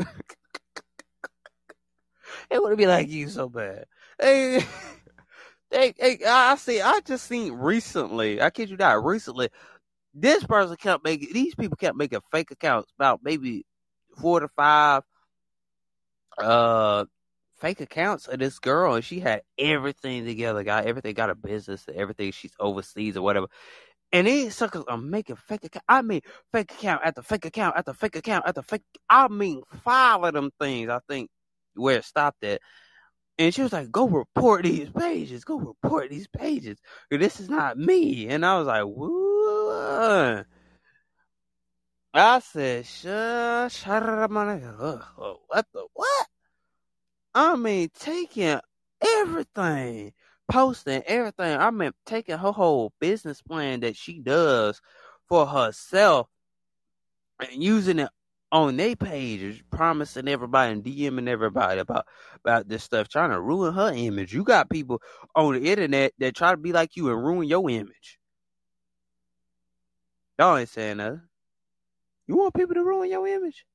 they want to be like you so bad. Hey, hey, I I see. I just seen recently. I kid you not. Recently, this person kept making. These people kept making fake accounts about maybe four to five uh fake accounts of this girl, and she had everything together. Got everything. Got a business. Everything. She's overseas or whatever. And these suckers are making fake account. I mean, fake account after fake account after fake account after fake. I mean, five of them things. I think where it stopped at. And she was like, "Go report these pages. Go report these pages. This is not me." And I was like, "What?" I said, "Shut, shut up, my nigga. What the what?" I mean, taking everything, posting everything. I mean, taking her whole business plan that she does for herself and using it on their pages, promising everybody and DMing everybody about about this stuff, trying to ruin her image. You got people on the internet that try to be like you and ruin your image. Y'all ain't saying nothing. You want people to ruin your image?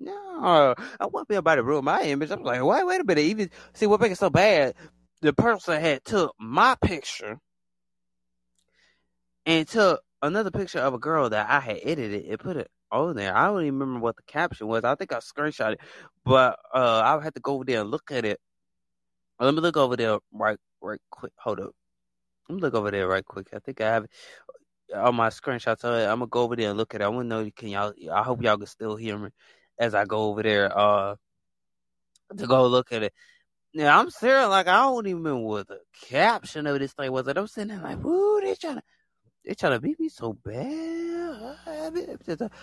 No, I want everybody to ruin my image. I'm like, wait, wait a minute. Even see what makes it so bad. The person had took my picture and took another picture of a girl that I had edited and put it on there. I don't even remember what the caption was. I think I screenshot it, but uh, I had to go over there and look at it. Let me look over there right, right quick. Hold up. Let me look over there right quick. I think I have it on my screenshots. Uh, I'm gonna go over there and look at it. I want to know can y'all. I hope y'all can still hear me as I go over there. Uh, to go look at it. Now I'm serious. Like I don't even remember what the caption of this thing was. And I'm sitting there like, woo, they trying to, they trying to beat me so bad.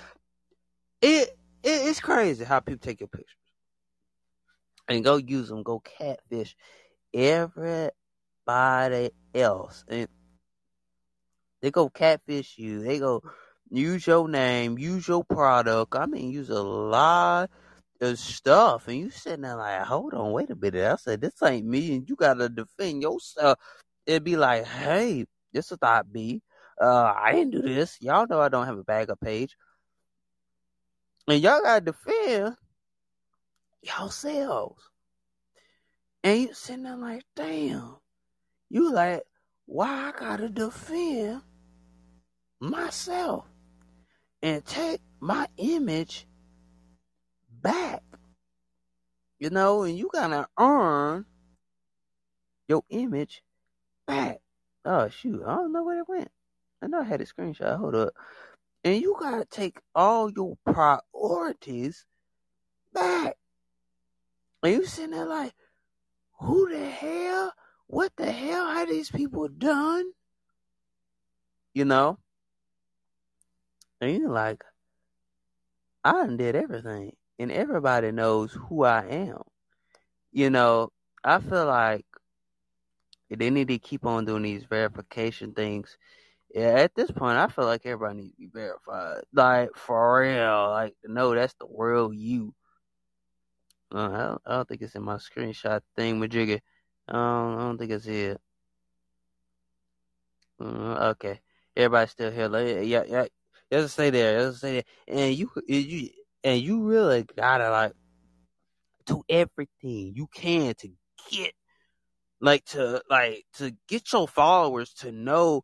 It, it it's crazy how people take your pictures and go use them, go catfish everybody else, and they go catfish you. They go use your name, use your product. I mean, use a lot of stuff, and you sitting there like, hold on, wait a minute. I said this ain't me, and you gotta defend yourself. It'd be like, hey, this is not me. Uh, I didn't do this. Y'all know I don't have a backup page, and y'all gotta defend yourselves. And you sitting there like, damn, you like, why I gotta defend myself and take my image back? You know, and you gotta earn your image back. Oh shoot, I don't know where it went. I know I had a screenshot. Hold up. And you gotta take all your priorities back. And you sitting there like, who the hell? What the hell have these people done? You know? And you're like, I did everything. And everybody knows who I am. You know, I feel like they need to keep on doing these verification things. Yeah, at this point, I feel like everybody needs to be verified. Like, for real. Like, no, that's the real you. Uh, I, don't, I don't think it's in my screenshot thing, Majigga. Don't, I don't think it's here. Uh, okay, everybody's still here. Like, yeah, Let's stay there. Let's stay there. And you, you, and you really gotta like do everything you can to get, like, to like to get your followers to know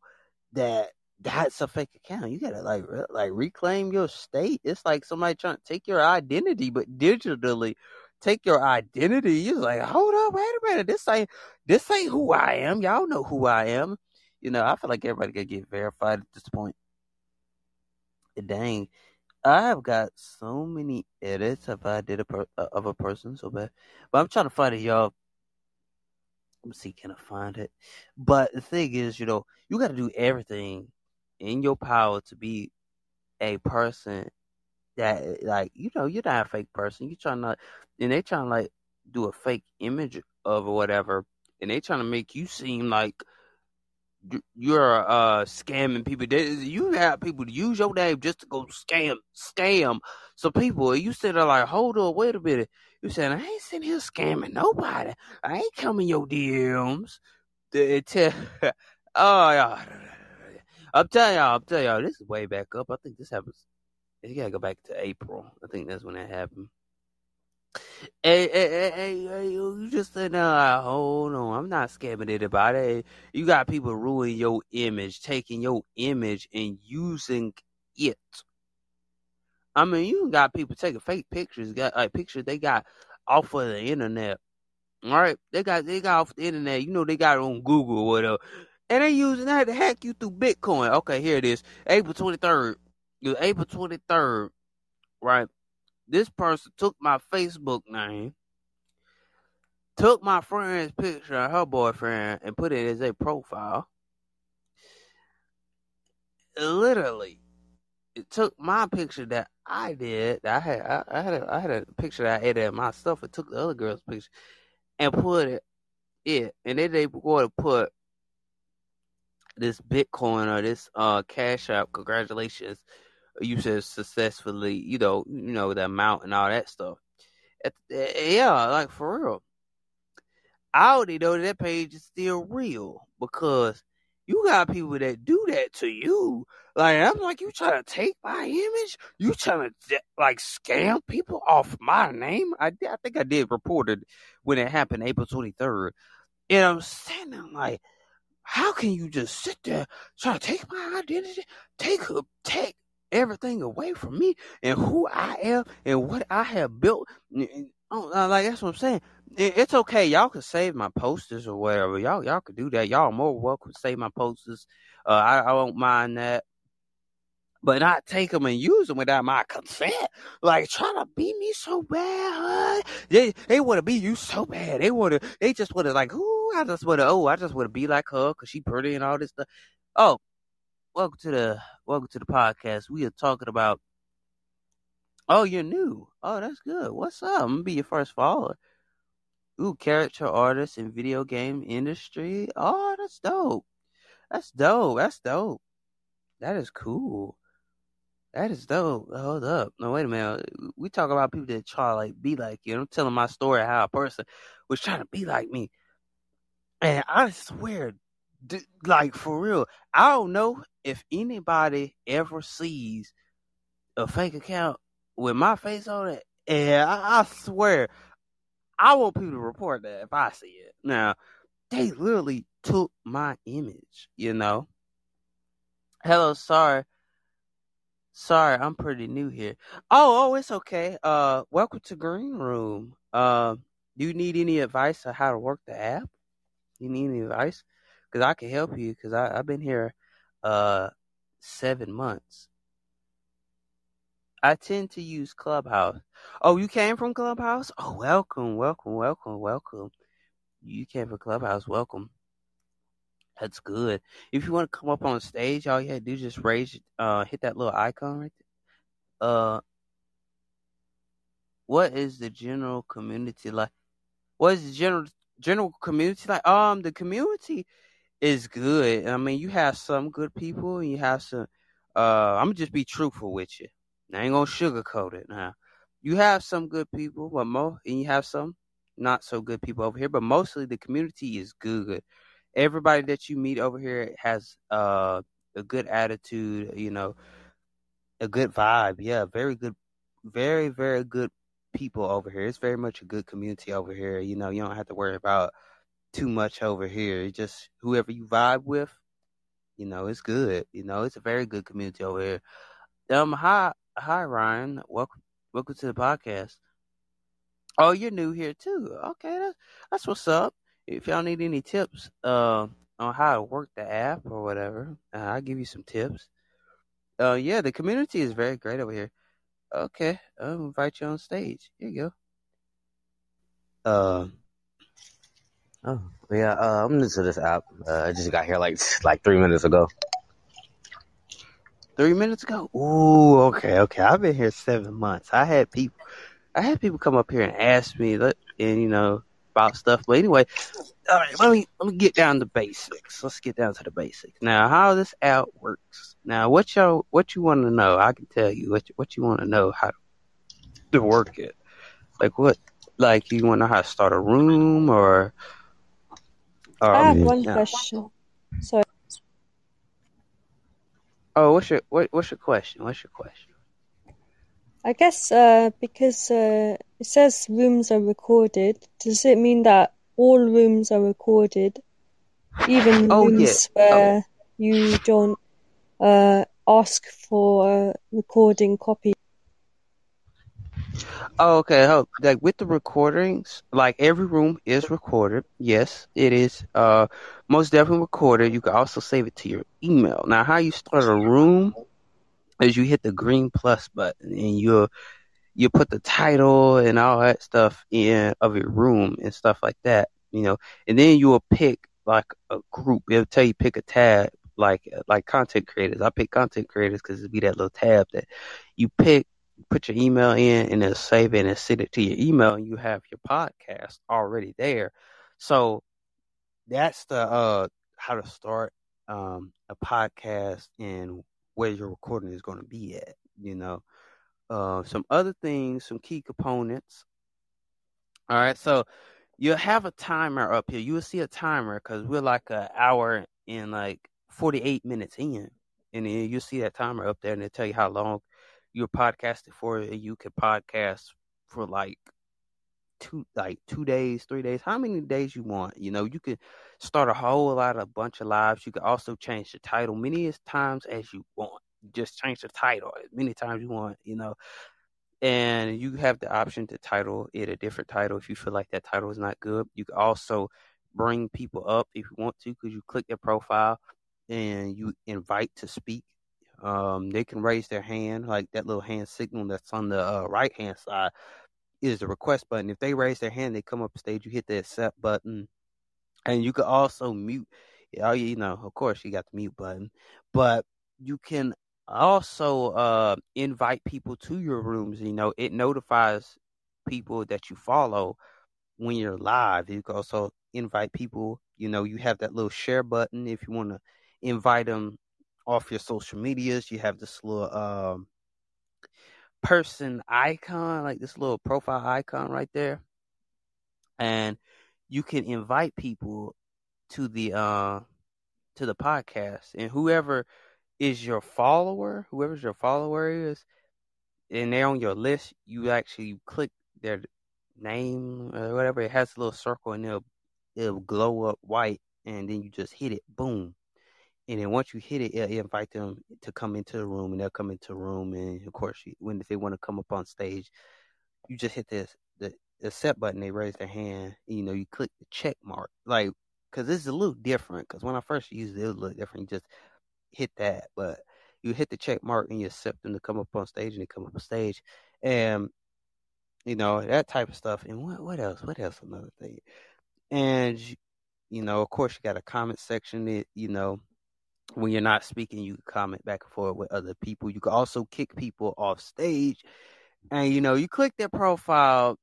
that that's a fake account. You gotta like re- like reclaim your state. It's like somebody trying to take your identity, but digitally take your identity. You're like, hold up, wait a minute. This ain't this ain't who I am. Y'all know who I am. You know, I feel like everybody gotta get verified at this point. Dang, I have got so many edits if I did a per- uh, of a person so bad, but I'm trying to find it, y'all. Let me see, can I find it? But the thing is, you know, you got to do everything in your power to be a person that, like, you know, you're not a fake person. You're trying to, and they trying to like do a fake image of or whatever, and they trying to make you seem like you're uh scamming people. You have people to use your name just to go scam, scam some people. You sit there like, hold on, wait a minute. You said I ain't sitting here scamming nobody. I ain't coming your DMs. To tell, oh yeah. I'm telling y'all, I'm telling y'all, this is way back up. I think this happens. You gotta go back to April. I think that's when that happened. Hey, hey, hey, hey, you just said, nah, hold on. I'm not scamming it about anybody. You got people ruining your image, taking your image and using it. I mean, you got people taking fake pictures, got like pictures they got off of the internet. All right, they got they got off the internet. You know, they got it on Google or whatever, and they using that to hack you through Bitcoin. Okay, here it is, April twenty third. It April twenty third, right? This person took my Facebook name, took my friend's picture of her boyfriend, and put it as a profile. Literally, it took my picture that I did. That I had, I, I had, a, I had a picture that I edited myself. and took the other girl's picture and put it, it, and then they were to put this Bitcoin or this uh Cash App. Congratulations, you said successfully. You know, you know the amount and all that stuff. Yeah, like for real. I already know that page is still real because you got people that do that to you. Like I'm like, you trying to take my image? You trying to like scam people off my name? I I think I did report it when it happened April 23rd. And I'm I'm like, how can you just sit there trying to take my identity, take take everything away from me and who I am and what I have built? Oh, uh, Like that's what I'm saying. It's okay. Y'all can save my posters or whatever. Y'all y'all could do that. Y'all more welcome to save my posters. Uh, I I won't mind that. But not take them and use them without my consent. Like trying to beat me so bad, huh? They they want to be you so bad. They want to. They just want to like, ooh, I just want to. Oh, I just want to be like her because she pretty and all this stuff. Oh, welcome to the welcome to the podcast. We are talking about. Oh, you're new. Oh, that's good. What's up? I'm gonna be your first follower. Ooh, character artist in video game industry. Oh, that's dope. That's dope. That's dope. That is cool. That is dope. Hold up. No, wait a minute. We talk about people that try to like be like you. I'm telling my story how a person was trying to be like me. And I swear, d- like for real, I don't know if anybody ever sees a fake account with my face on it. And I, I swear, I want people to report that if I see it. Now, they literally took my image, you know. Hello, sorry. Sorry, I'm pretty new here. Oh, oh, it's okay. Uh, welcome to Green Room. Uh, do you need any advice on how to work the app? You need any advice? Because I can help you. Because I've been here, uh, seven months. I tend to use Clubhouse. Oh, you came from Clubhouse? Oh, welcome, welcome, welcome, welcome. You came from Clubhouse. Welcome. That's good. If you want to come up on stage, all you have to do just raise, uh, hit that little icon right there. Uh, what is the general community like? What is the general general community like? Um, the community is good. I mean, you have some good people, and you have some. Uh, I'm gonna just be truthful with you. I ain't gonna sugarcoat it now. you have some good people, but mo and you have some not so good people over here. But mostly the community is good. Everybody that you meet over here has uh, a good attitude. You know, a good vibe. Yeah, very good, very very good people over here. It's very much a good community over here. You know, you don't have to worry about too much over here. It's just whoever you vibe with, you know, it's good. You know, it's a very good community over here. Um, hi, hi, Ryan. Welcome, welcome to the podcast. Oh, you're new here too. Okay, that's that's what's up. If y'all need any tips, uh, on how to work the app or whatever, uh, I'll give you some tips. Uh, yeah, the community is very great over here. Okay, I'll invite you on stage. Here you go. Uh, Oh, yeah, uh, I'm new to this app. Uh, I just got here like like three minutes ago. three minutes ago. Ooh, okay, okay. I've been here seven months. I had people, I had people come up here and ask me, and you know about stuff. But anyway, all right. Let me let me get down to basics. Let's get down to the basics now. How this app works. Now, what y'all, what you want to know? I can tell you what you, what you want to know how to work it. Like what? Like you want to know how to start a room or? Or I have one yeah. question. Sorry. Oh, what's your what, what's your question? What's your question? I guess uh, because uh, it says rooms are recorded, does it mean that all rooms are recorded, even Oh yeah. rooms Oh, where you don't uh, ask for a recording copy? Oh, okay. Oh, like with the recordings, like every room is recorded. Yes, it is. Uh, most definitely recorded. You can also save it to your email. Now, how you start a room is you hit the green plus button and you'll you put the title and all that stuff in of your room and stuff like that. You know, and then you will pick like a group. It'll tell you pick a tab like like content creators. I pick content creators because it'll be that little tab that you pick put your email in and then save it and send it to your email and you have your podcast already there. So that's the uh how to start um a podcast and where your recording is going to be at, you know. Uh some other things, some key components. All right, so you'll have a timer up here. You will see a timer because we're like an hour and like 48 minutes in. And then you'll see that timer up there and it'll tell you how long you're podcasting for. You can podcast for like two like two days, three days, how many days you want. You know, you can start a whole lot of a bunch of lives. You can also change the title many as times as you want. Just change the title as many times you want, you know. And you have the option to title it a different title if you feel like that title is not good. You can also bring people up if you want to because you click their profile and you invite to speak. Um, they can raise their hand, like that little hand signal that's on the uh, right hand side is the request button. If they raise their hand, they come up stage. You hit the accept button, and you can also mute. Oh, you know, of course, you got the mute button, but you can also uh, invite people to your rooms. You know, it notifies people that you follow when you're live. You can also invite people. You know, you have that little share button if you want to invite them off your social medias. You have this little um, person icon, like this little profile icon right there, and you can invite people to the uh to the podcast, and whoever is your follower, whoever's your follower is, and they're on your list, you actually click their name or whatever. It has a little circle, and it'll it'll glow up white, and then you just hit it, boom. And then once you hit it, it'll invite them to come into the room, and they'll come into the room. And of course, you, when if they want to come up on stage, you just hit this the accept button. They raise their hand. You know, you click the check mark, like because this is a little different. Because when I first used it, it was a little different. You just hit that, but you hit the check mark and you accept them to come up on stage, and they come up on stage, and you know that type of stuff. And what what else? What else? Another thing, and you know, of course, you got a comment section. That you know when you're not speaking, you can comment back and forth with other people. You can also kick people off stage. And you know, you click their profile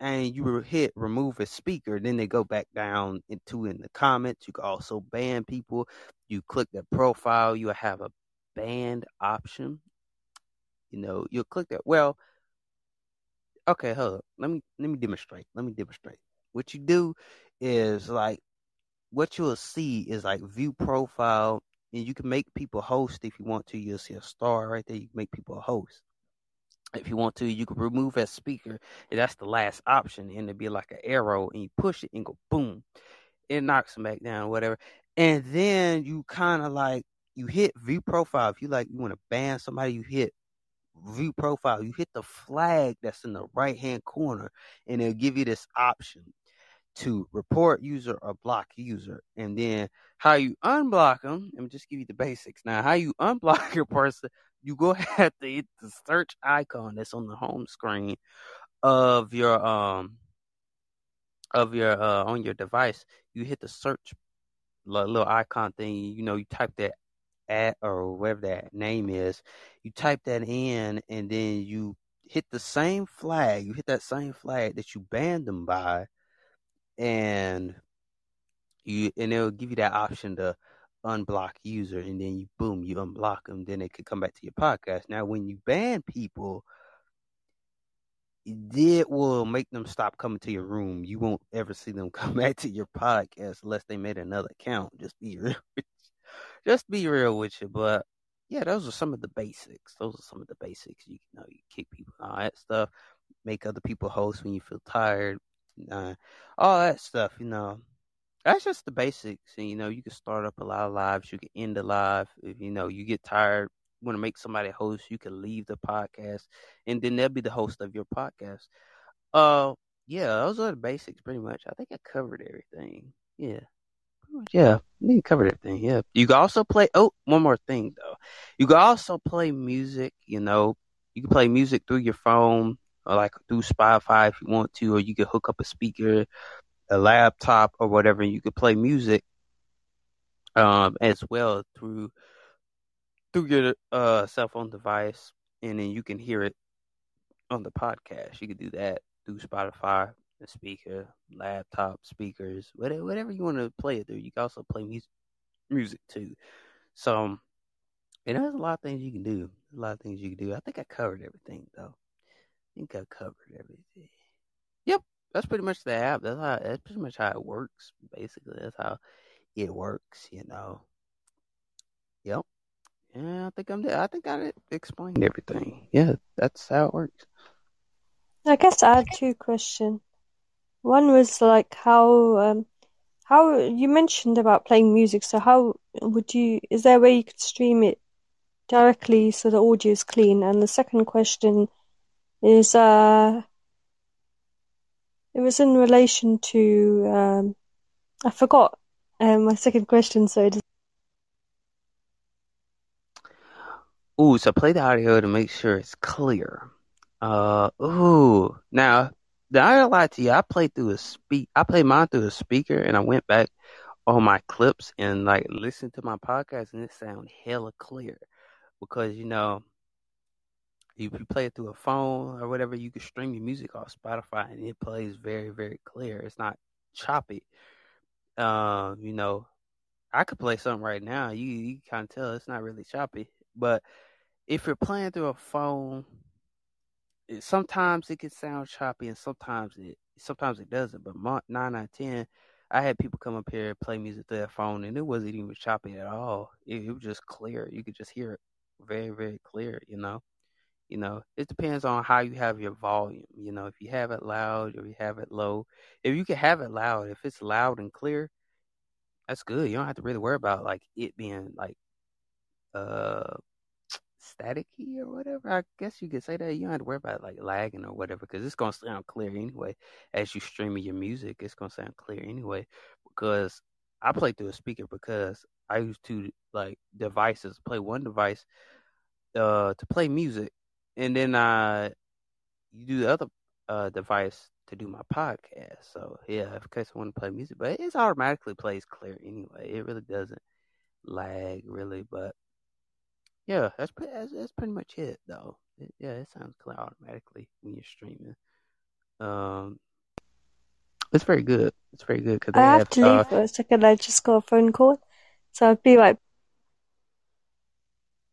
and you hit remove a speaker, then they go back down into in the comments. You can also ban people. You click their profile, you'll have a banned option. You know, you'll click that. Well, Okay, hold up. Let me let me demonstrate. Let me demonstrate. What you do is like what you'll see is like view profile, and you can make people host if you want to. You'll see a star right there. You can make people a host. If you want to, you can remove as speaker, that's the last option, and it'd be like an arrow, and you push it and go boom, it knocks them back down, whatever. And then you kind of like you hit view profile. If you like, you want to ban somebody, you hit view profile. You hit the flag that's in the right hand corner, and it'll give you this option to report user or block user. And then how you unblock them, let me just give you the basics. Now, how you unblock your person, you go ahead to hit the search icon that's on the home screen of your um of your uh on your device. You hit the search little icon thing, you know, you type that at or whatever that name is, you type that in and then you hit the same flag, you hit that same flag that you banned them by and you and it'll give you that option to unblock user and then you boom you unblock them then they could come back to your podcast. Now when you ban people it will make them stop coming to your room. You won't ever see them come back to your podcast unless they made another account. Just be real just be real with you. But yeah those are some of the basics. Those are some of the basics. You know you kick people all that stuff. Make other people host when you feel tired uh, all that stuff, you know. That's just the basics. And, you know, you can start up a lot of lives. You can end a live. If, you know, you get tired, want to make somebody host, you can leave the podcast. And then they'll be the host of your podcast. Uh, yeah, those are the basics pretty much. I think I covered everything. Yeah. Yeah, you covered everything. Yeah. You can also play, oh, one more thing, though. You can also play music, you know. You can play music through your phone like through Spotify if you want to, or you can hook up a speaker, a laptop, or whatever. And you can play music um, as well through through your uh, cell phone device, and then you can hear it on the podcast. You can do that through Spotify, the speaker, laptop speakers, whatever, whatever you want to play it through. You can also play music, music too. So, and there's a lot of things you can do. A lot of things you can do. I think I covered everything though. I think I covered everything. Yep, that's pretty much the app. That's how. That's pretty much how it works. Basically, that's how it works. You know. Yep. Yeah, I think I'm. I think I explained everything. Yeah, that's how it works. I guess I had two questions. One was like how um how you mentioned about playing music. So how would you? Is there a way you could stream it directly so the audio is clean? And the second question is uh it was in relation to um I forgot um, my second question, so it is Ooh, so play the audio to make sure it's clear. Uh, ooh. Now, the I don't lie to you. I played through a speak. I played mine through a speaker, and I went back on my clips and like listened to my podcast, and it sounded hella clear. Because you know, if you play it through a phone or whatever, you can stream your music off Spotify, and it plays very, very clear. It's not choppy. Um, you know, I could play something right now. You you kind of tell it's not really choppy, but if you're playing through a phone, it, sometimes it can sound choppy, and sometimes it sometimes it doesn't. But my, nine out of ten, I had people come up here and play music through their phone, and it wasn't even choppy at all. It, it was just clear. You could just hear it very very clear. You know, you know. It depends on how you have your volume. You know, if you have it loud or you have it low. If you can have it loud, if it's loud and clear, that's good. You don't have to really worry about like it being like uh staticky or whatever. I guess you could say that. You don't have to worry about like lagging or whatever because it's gonna sound clear anyway. As you streaming your music, it's gonna sound clear anyway. Because I play through a speaker because I use two like devices. Play one device uh to play music, and then I you do the other uh device to do my podcast. So yeah, in case I want to play music, but it automatically plays clear anyway. It really doesn't lag really, but yeah, that's pretty, that's, that's pretty much it though. It, yeah, it sounds clear automatically when you're streaming. Um, it's very good. It's very good because I have have to leave uh, for a second. I just got a phone call, so I'll be right.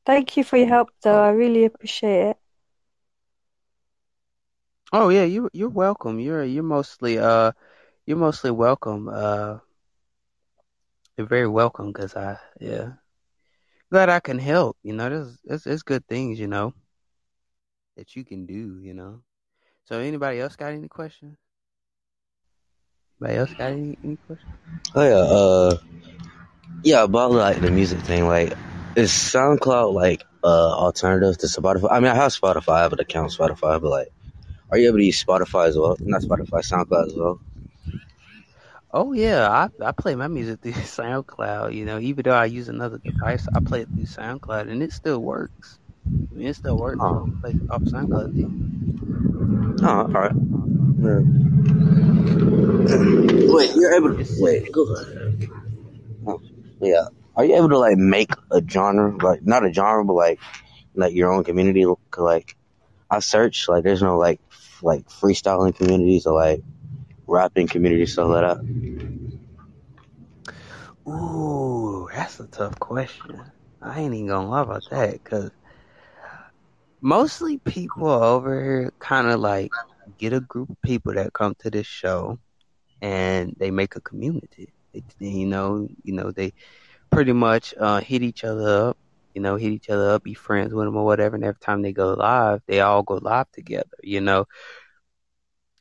Thank you for your help, though. I really appreciate it. Oh yeah, you you're welcome. You're you're mostly uh you're mostly welcome. Uh, you're very welcome because I yeah glad I can help. You know, there's there's, there's good things you know that you can do. You know. So anybody else got any questions? Anybody else got any, any questions? Oh yeah, uh, yeah, about like the music thing. Like, is SoundCloud like uh alternative to Spotify? I mean, I have Spotify, an account Spotify, but like, are you able to use Spotify as well? Not Spotify, SoundCloud as well. Oh yeah, I I play my music through SoundCloud. You know, even though I use another device, I play it through SoundCloud, and it still works. I mean, it still works. Oh. I play off SoundCloud too. Oh, all right. Yeah. Wait, you're able to wait. Go ahead. Oh, yeah. Are you able to like make a genre, like not a genre, but like like your own community? Like, I search like there's no like like freestyling communities or like rapping communities stuff like that. Ooh, that's a tough question. I ain't even gonna lie about that because mostly people over here kind of like get a group of people that come to this show and they make a community. They, you know, you know, they pretty much uh, hit each other up. You know, hit each other up, be friends with them or whatever. And every time they go live, they all go live together. You know,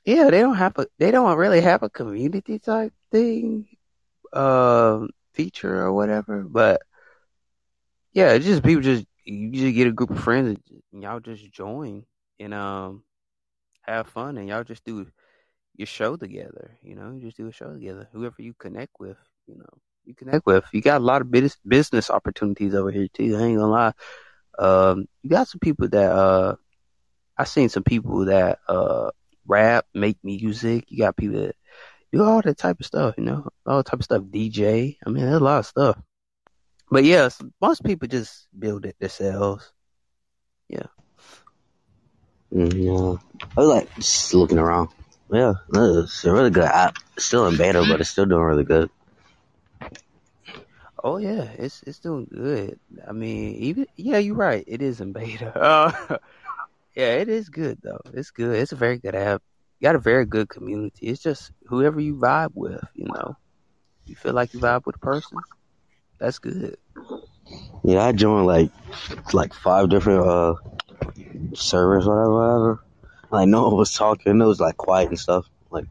yeah, they don't have a, they don't really have a community type thing, um, feature or whatever. But yeah, it's just people just you just get a group of friends and y'all just join and um have fun and y'all just do your show together. You know, you just do a show together. Whoever you connect with, you know, you connect with. You got a lot of business business opportunities over here too. I ain't gonna lie. Um, you got some people that uh, I seen some people that uh rap, make music. You got people that do all that type of stuff. You know, all type of stuff. DJ. I mean, there's a lot of stuff. But yes, most people just build it themselves. Yeah. Mm, yeah. I was like just looking around. Yeah, it's a really good app. It's still in beta, but it's still doing really good. Oh yeah, it's it's doing good. I mean, even yeah, you're right. It is in beta. Uh, yeah, it is good though. It's good. It's a very good app. You got a very good community. It's just whoever you vibe with. You know, you feel like you vibe with a person. That's good. Yeah, I joined like like five different uh servers, whatever, whatever. Like no one was talking. It was like quiet and stuff. Like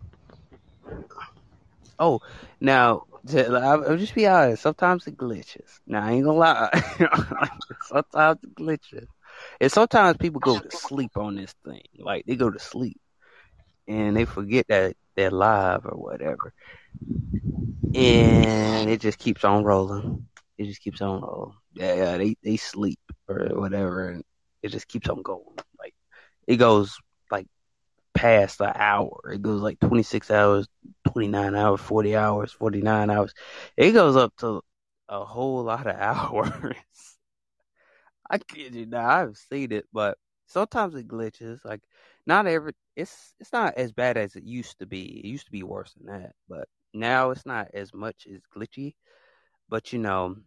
Oh, now I'll just be honest. Sometimes it glitches. Now I ain't gonna lie. sometimes it glitches, and sometimes people go to sleep on this thing. Like they go to sleep and they forget that they're live or whatever, and it just keeps on rolling. It just keeps on rolling. Yeah, yeah. They they sleep or whatever, and it just keeps on going. Like it goes past the hour. It goes like 26 hours, 29 hours, 40 hours, 49 hours. It goes up to a whole lot of hours. I kid you not. I've seen it, but sometimes it glitches. Like not every it's it's not as bad as it used to be. It used to be worse than that, but now it's not as much as glitchy. But you know,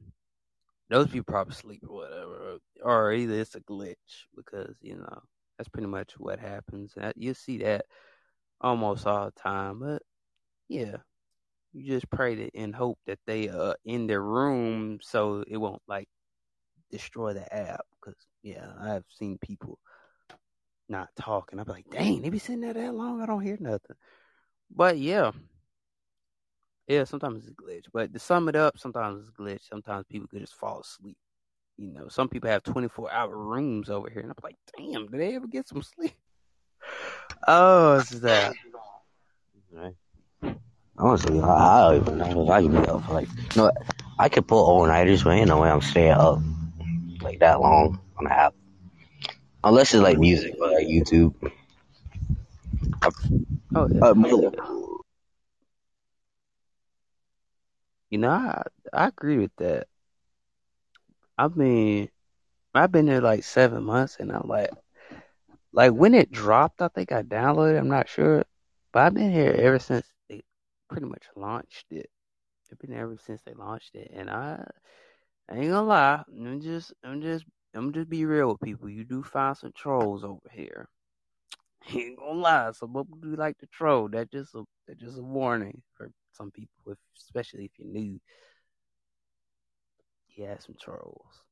those people probably sleep or whatever, or either it's a glitch because you know that's pretty much what happens. You see that almost all the time, but yeah, you just pray that and hope that they are in their room so it won't like destroy the app. Because yeah, I've seen people not talking. I'm like, dang, they be sitting there that long. I don't hear nothing. But yeah, yeah, sometimes it's a glitch. But to sum it up, sometimes it's glitch. Sometimes people could just fall asleep. You know, some people have 24 hour rooms over here, and I'm like, damn, did they ever get some sleep? Oh, it's that. honestly, I, I don't even know if I can be up for like no. I could pull all nighters, but ain't no way I'm staying up like that long on the app. Unless it's like music or like YouTube. Oh, yeah. Uh, You know, I I agree with that. I mean, I've been there like seven months, and I'm like, like when it dropped, I think I downloaded. I'm not sure, but I've been here ever since they pretty much launched it. I've been ever since they launched it, and I, I ain't gonna lie. I'm just, I'm just, I'm just be real with people. You do find some trolls over here, ain't gonna lie, some people do like to troll. That just a that just a warning for some people, especially if you're new. Yeah, some trolls.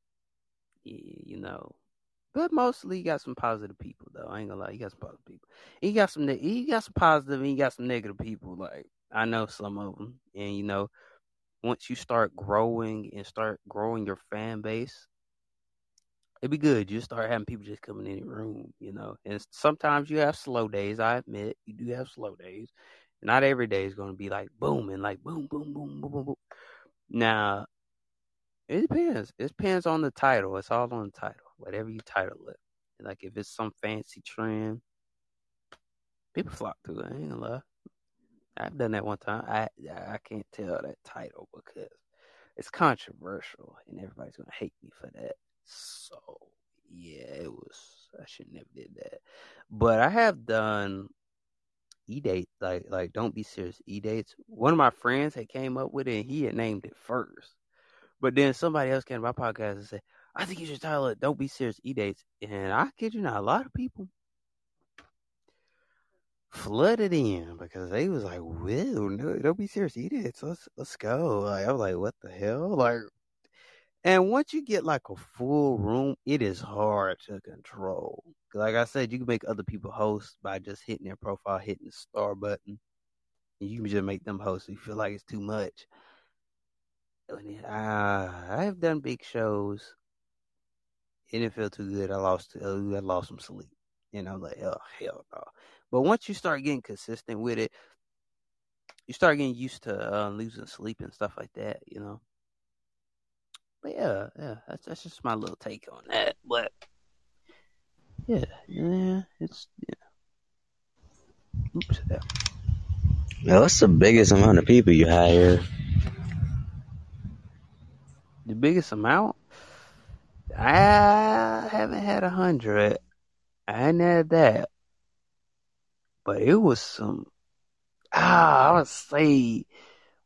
Yeah, you know. But mostly you got some positive people though. I ain't gonna lie, you got some positive people. You got some you got some positive and you got some negative people. Like I know some of them, and you know, once you start growing and start growing your fan base, it'd be good. You start having people just coming in your room, you know. And sometimes you have slow days. I admit you do have slow days. Not every day is to be like booming, like boom, boom, boom, boom, boom, boom. Now, it depends. It depends on the title. It's all on the title. Whatever you title it. Like if it's some fancy trend, people flock to it. I ain't gonna lie. I've done that one time. I I can't tell that title because it's controversial and everybody's gonna hate me for that. So yeah, it was. I should never did that. But I have done e dates like like don't be serious e dates. One of my friends had came up with it and he had named it first. But then somebody else came to my podcast and said, I think you should title it Don't Be Serious E Dates. And I kid you not, a lot of people flooded in because they was like, Well, no, don't be serious E Dates. Let's let's go. Like I was like, What the hell? Like and once you get like a full room, it is hard to control. Like I said, you can make other people host by just hitting their profile, hitting the star button. And you can just make them host if you feel like it's too much. Uh, I have done big shows. It didn't feel too good. I lost. Uh, I lost some sleep, and I'm like, oh hell no. But once you start getting consistent with it, you start getting used to uh, losing sleep and stuff like that. You know. But yeah, yeah, that's that's just my little take on that. But yeah, yeah, it's yeah. Oops, yeah. Now, what's the biggest amount of people you hire? The biggest amount? I haven't had a hundred. I ain't had that. But it was some ah, I would say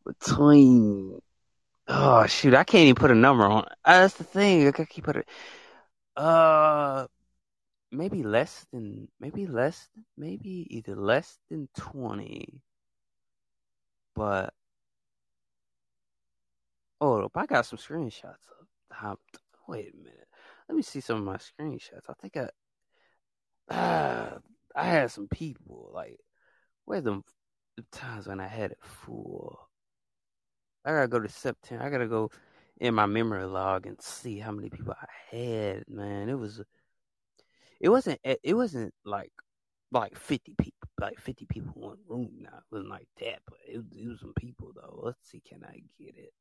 between oh shoot, I can't even put a number on. Uh, that's the thing. I can keep put it uh maybe less than maybe less maybe either less than twenty. But oh, I got some screenshots how wait a minute. Let me see some of my screenshots. I think I uh, I had some people like where's the, the times when I had it full. I gotta go to September. I gotta go in my memory log and see how many people I had. Man, it was. It wasn't. It wasn't like like fifty people. Like fifty people in one room. Now it wasn't like that, but it, it was some people though. Let's see, can I get it?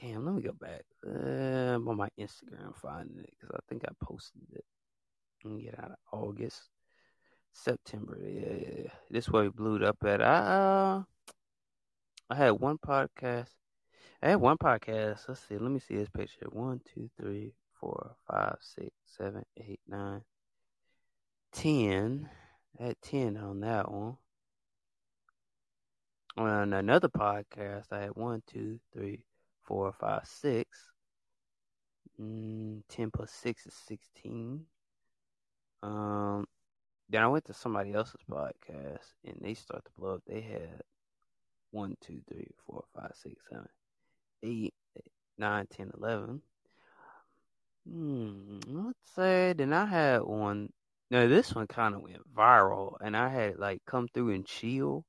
Damn, let me go back. Uh, I'm on my Instagram finding it because I think I posted it. Me get out of August, September. Yeah, yeah, yeah. this way blew it up at. I uh, I had one podcast. I had one podcast. Let's see. Let me see this picture. One, two, three, four, five, six, seven, eight, nine, ten. I had ten on that one. On another podcast, I had one, two, three, four, five, six. Mm, ten plus six is sixteen. Um, then I went to somebody else's podcast and they start to blow up. They had one, two, three, four, five, six, seven, eight, nine, ten, eleven. Hmm, let's say then I had one. No, this one kind of went viral, and I had like come through and chill.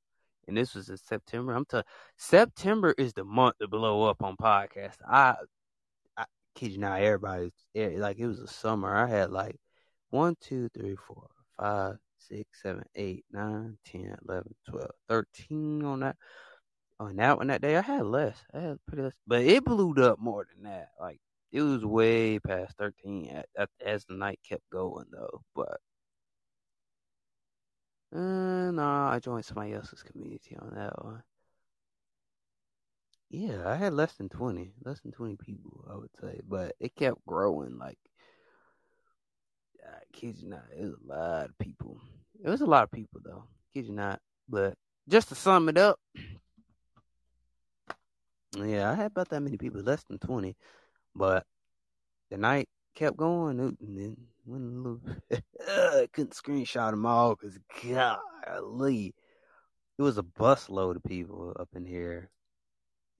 And this was in September. I'm telling September is the month to blow up on podcasts. I, I kid you not, everybody eh, like it was a summer. I had like one, two, three, four, five, six, seven, eight, nine, ten, eleven, twelve, thirteen on that on that one that day. I had less. I had pretty less, but it blew up more than that. Like it was way past thirteen as the night kept going though. But uh, no, I joined somebody else's community on that one. Yeah, I had less than twenty, less than twenty people, I would say, but it kept growing. Like, I kid you not, it was a lot of people. It was a lot of people though, kid you not. But just to sum it up, yeah, I had about that many people, less than twenty, but the night kept going, and then Little, I couldn't screenshot them all because golly, it was a bus load of people up in here.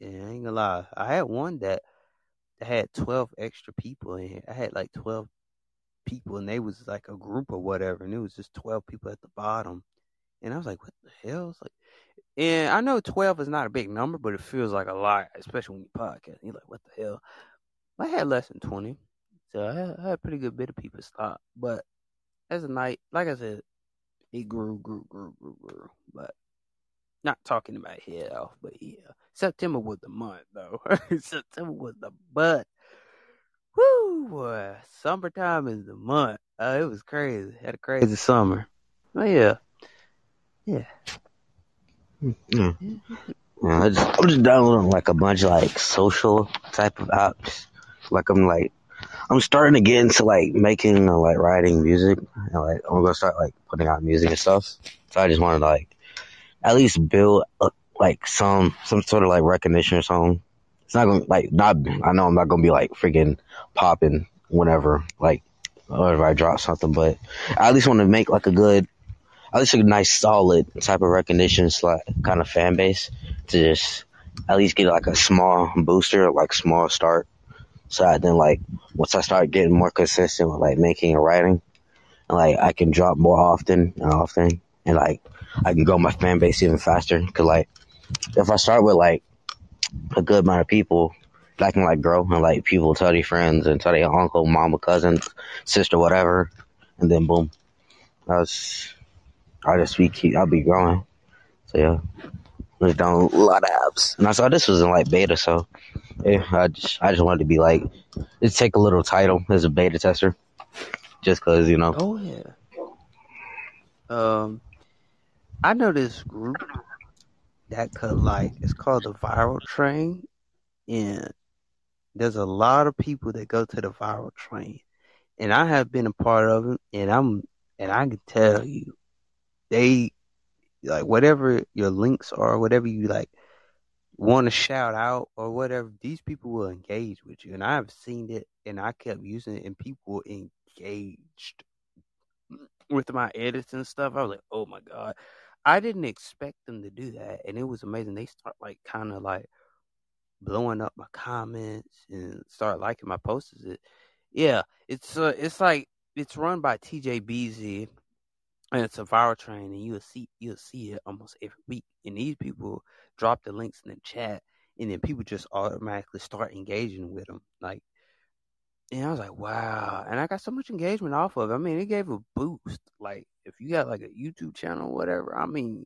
Yeah, I ain't gonna lie. I had one that had twelve extra people in here. I had like twelve people, and they was like a group or whatever, and it was just twelve people at the bottom. And I was like, "What the hell?" It's like, and I know twelve is not a big number, but it feels like a lot, especially when you podcast. You're like, "What the hell?" I had less than twenty, so I had, a pretty good bit of people stop. But as a night, like I said, it grew, grew, grew, grew, grew. But not talking about off, but yeah, September was the month though. September was the butt. Woo, boy, summertime is the month. Uh, it was crazy. Had a crazy summer. Oh yeah, yeah. Yeah. Yeah, I just, I'm just downloading like a bunch of like social type of apps. Like I'm like, I'm starting to get into like making uh, like writing music and like I'm gonna start like putting out music and stuff. So I just wanted to like at least build uh, like some some sort of like recognition or something. It's not gonna like not. I know I'm not gonna be like freaking popping whenever like whenever I drop something, but I at least want to make like a good, at least a nice solid type of recognition like kind of fan base to just at least get like a small booster, like small start. So that then like once I start getting more consistent with like making and writing, and like I can drop more often and often, and like I can grow my fan base even faster. Cause like if I start with like a good amount of people, I can like grow and like people tell their friends and tell their uncle, mama, cousin, sister, whatever, and then boom, I was I just be keep I'll be growing. So yeah. Just down a lot of apps, and I saw this was in like beta, so yeah, I just I just wanted to be like, just take a little title as a beta tester, just cause you know. Oh yeah. Um, I know this group that could like it's called the Viral Train, and there's a lot of people that go to the Viral Train, and I have been a part of it, and I'm and I can tell you, they like whatever your links are, whatever you like want to shout out or whatever, these people will engage with you. And I've seen it and I kept using it and people engaged with my edits and stuff. I was like, oh my God. I didn't expect them to do that. And it was amazing. They start like kind of like blowing up my comments and start liking my posts. It, yeah, it's uh, it's like it's run by TJ Beasley and it's a viral train and you'll see you'll see it almost every week and these people drop the links in the chat and then people just automatically start engaging with them like and i was like wow and i got so much engagement off of it. I mean it gave a boost like if you got like a youtube channel whatever i mean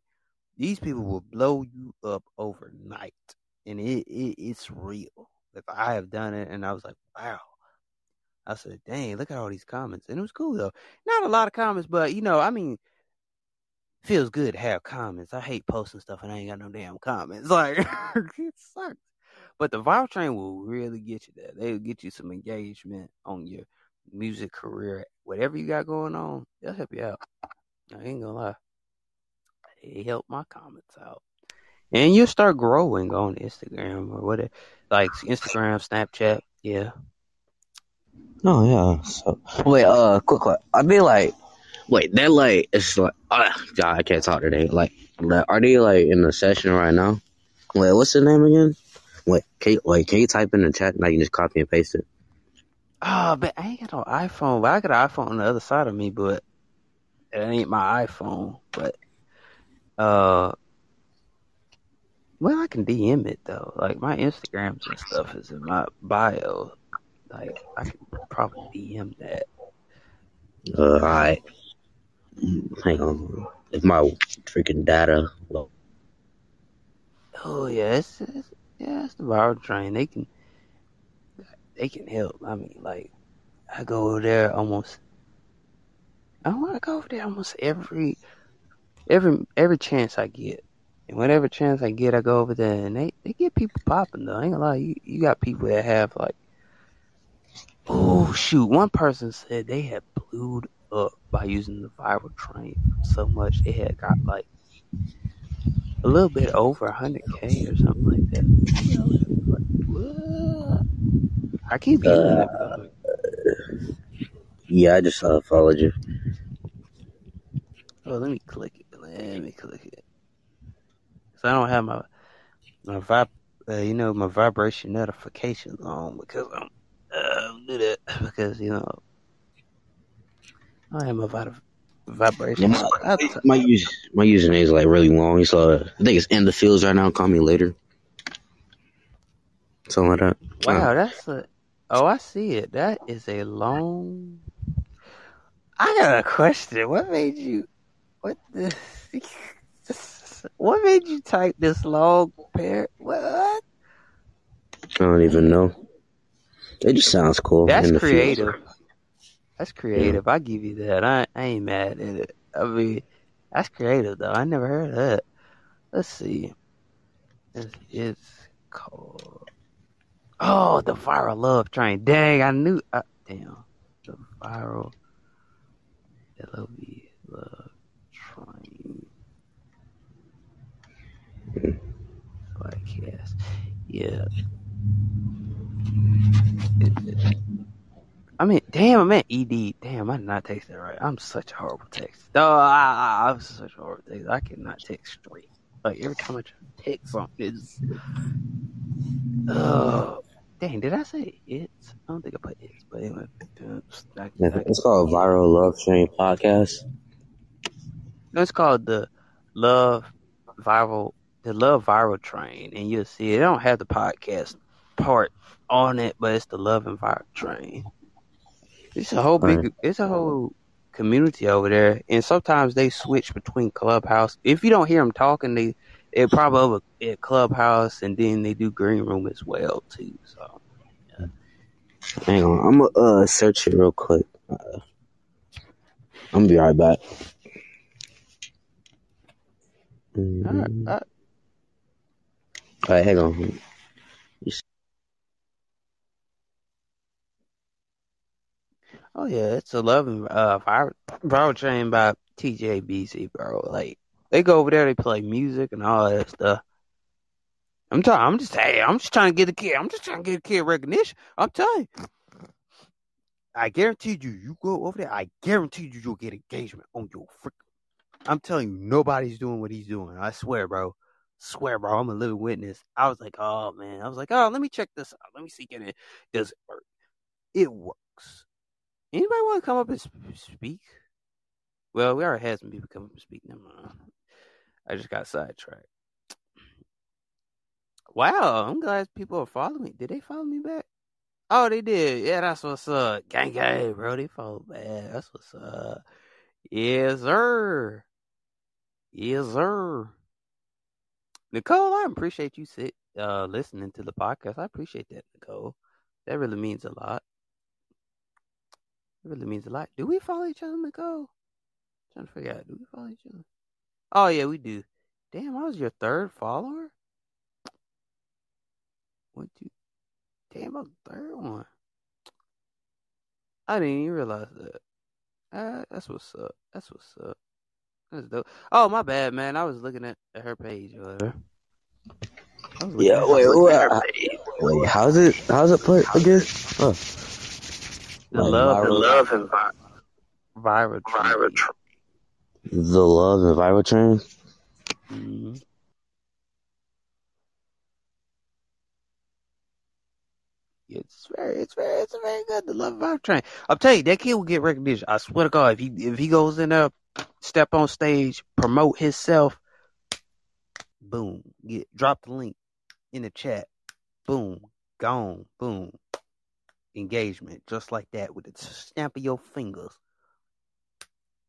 these people will blow you up overnight and it, it it's real. If i have done it and i was like wow I said, dang, look at all these comments. And it was cool though. Not a lot of comments, but you know, I mean, feels good to have comments. I hate posting stuff and I ain't got no damn comments. Like it sucks. But the viral train will really get you there. They'll get you some engagement on your music career. Whatever you got going on, they'll help you out. I ain't gonna lie. They help my comments out. And you'll start growing on Instagram or whatever. Like Instagram, Snapchat, yeah. Oh yeah. So wait, uh, quick, quick. I be like, wait, they're like, it's like, uh, God, I can't talk today. Like, like, are they like in the session right now? Wait, what's the name again? Wait, can you, wait, can you type in the chat and I can just copy and paste it? Oh, but I ain't got no iPhone. But I got an iPhone on the other side of me, but it ain't my iPhone. But uh, well, I can DM it though. Like my Instagrams and stuff is in my bio. Like I can probably DM that. Uh, alright. Hang on. If my freaking data low. Oh yeah, it's, it's yeah, it's the viral train. They can they can help. I mean, like I go over there almost. I want to go over there almost every every every chance I get. And whatever chance I get, I go over there, and they, they get people popping though. I ain't gonna lie, you, you got people that have like Oh shoot! One person said they had blew up by using the viral train so much it had got like a little bit over 100k or something like that. I keep using Uh, it. Yeah, I just uh, followed you. Oh, let me click it. Let me click it. So I don't have my my vib, uh, you know, my vibration notifications on because I'm uh, do that because you know I have my vib- Yeah, vibration. my, I, my use my username is like really long, so I think it's in the fields right now. Call me later, something like that. Uh, wow, that's a. Oh, I see it. That is a long. I got a question. What made you? What the? What made you type this long pair? What? I don't even know. It just sounds cool. That's in the fields. creative. That's Yeah. creative. I give you that. I, I ain't mad at it. I mean, that's creative though. I never heard of that. Let's see. It's, it's called. Oh, the viral love train. Dang, I knew. Uh, damn, the viral love love train podcast. Yeah. I mean, damn, I meant ED. Damn, I did not text that right. I'm such a horrible text. No, I, I, I'm such a horrible text. I cannot text straight. Like every time I try to text something, it's. Oh, uh, dang, did I say it? I don't think I put it, but anyway. I, I, It's called Viral Love Train Podcast. No, it's called the Love Viral, the Love Viral Train, and you'll see it. They don't have the podcast part on it, but it's the Love and Viral Train. It's a whole big, it's a whole community over there, and sometimes they switch between Clubhouse. If you don't hear them talking, they they probably over at Clubhouse, and then they do Green Room as well too. So Hang on, I'm gonna uh, search it real quick. Uh, I'm gonna be right back. all right, all right. All right, hang on. You s- oh yeah, it's a Love and uh, Viral, Viral Train by TJBC, bro. Like they go over there, they play music and all that stuff. I'm trying. I'm just hey, I'm just trying to get a kid. I'm just trying to get a kid recognition. I'm telling you. I guarantee you, you go over there. I guarantee you, you'll get engagement on your freaking. I'm telling you, nobody's doing what he's doing. I swear, bro. Swear, bro. I'm a living witness. I was like, oh man. I was like, oh, let me check this out. Let me see can it does it work. It works. Anybody want to come up and speak? Well, we already had some people come up and speak. Never mind. I just got sidetracked. Wow, I'm glad people are following me. Did they follow me back? Oh, they did. Yeah, that's what's up. Gang gang, bro. They follow back. That's what's up. Yes, sir. Yes, sir. Nicole, I appreciate you sit uh listening to the podcast. I appreciate that, Nicole. That really means a lot. It really means a lot. Do we follow each other, Nicole? trying to figure out. Do we follow each other? Oh yeah, we do. Damn, I was your third follower. One, you? Damn, I'm third one. I didn't even realize that. Uh, that's what's up. That's what's up. That's dope. Oh, my bad, man. I was looking at, her page. or whatever. I was looking Yeah, at, I was wait, wait, her uh, wait. How's it? How's it put again? Oh, The like love, the viral, love and vi- viral train. the love and viral train. hmm It's very, it's very, it's very good. The love and viral train. I'm telling you, that kid will get recognition. I swear to God, if he if he goes in there, step on stage, promote himself, boom, get drop the link in the chat, boom, gone, boom, engagement, just like that with the snap of your fingers.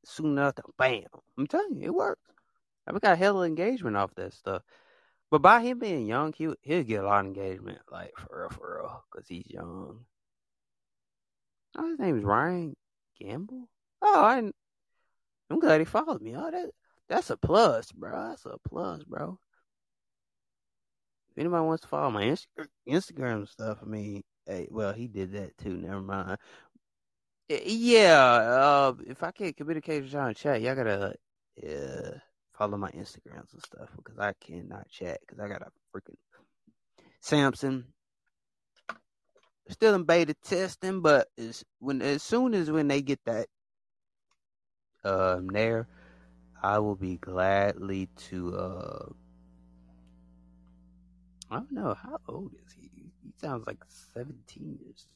Soon enough, bam. I'm telling you, it works. I've got a hella engagement off that stuff. But by him being young, he he'll get a lot of engagement, like for real, for real, because he's young. Oh, his name is Ryan Gamble. Oh, I, I'm glad he followed me. Oh, that that's a plus, bro. That's a plus, bro. If anybody wants to follow my Insta- Instagram stuff, I mean, hey, well, he did that too. Never mind. Yeah, uh, if I can't communicate with y'all in chat, y'all gotta uh, follow my Instagrams and stuff because I cannot chat because I got a freaking Samsung still in beta testing, but as when as soon as when they get that um there, I will be gladly to uh I don't know how old is he? Sounds like seventeen years.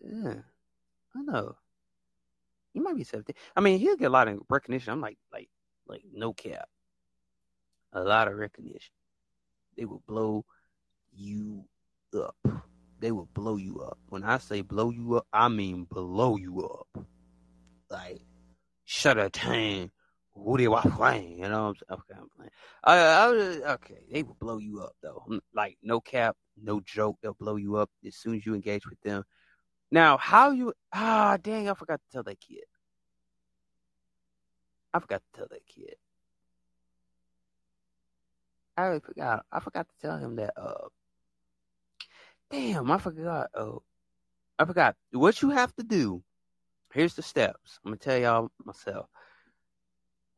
Yeah, I know. He might be seventeen. I mean, he'll get a lot of recognition. I'm like, like, like no cap, a lot of recognition. They will blow you up. They will blow you up. When I say blow you up, I mean blow you up. Like, shut a tang. Woody Wah you know what I'm saying? I, I okay, they will blow you up though. Mm, Like no cap, no joke. They'll blow you up as soon as you engage with them. Now, how you? Ah, dang! I forgot to tell that kid. I forgot to tell that kid. I forgot. I forgot to tell him that. Uh, damn! I forgot. Oh, I forgot. What you have to do. Here's the steps. I'm gonna tell y'all myself.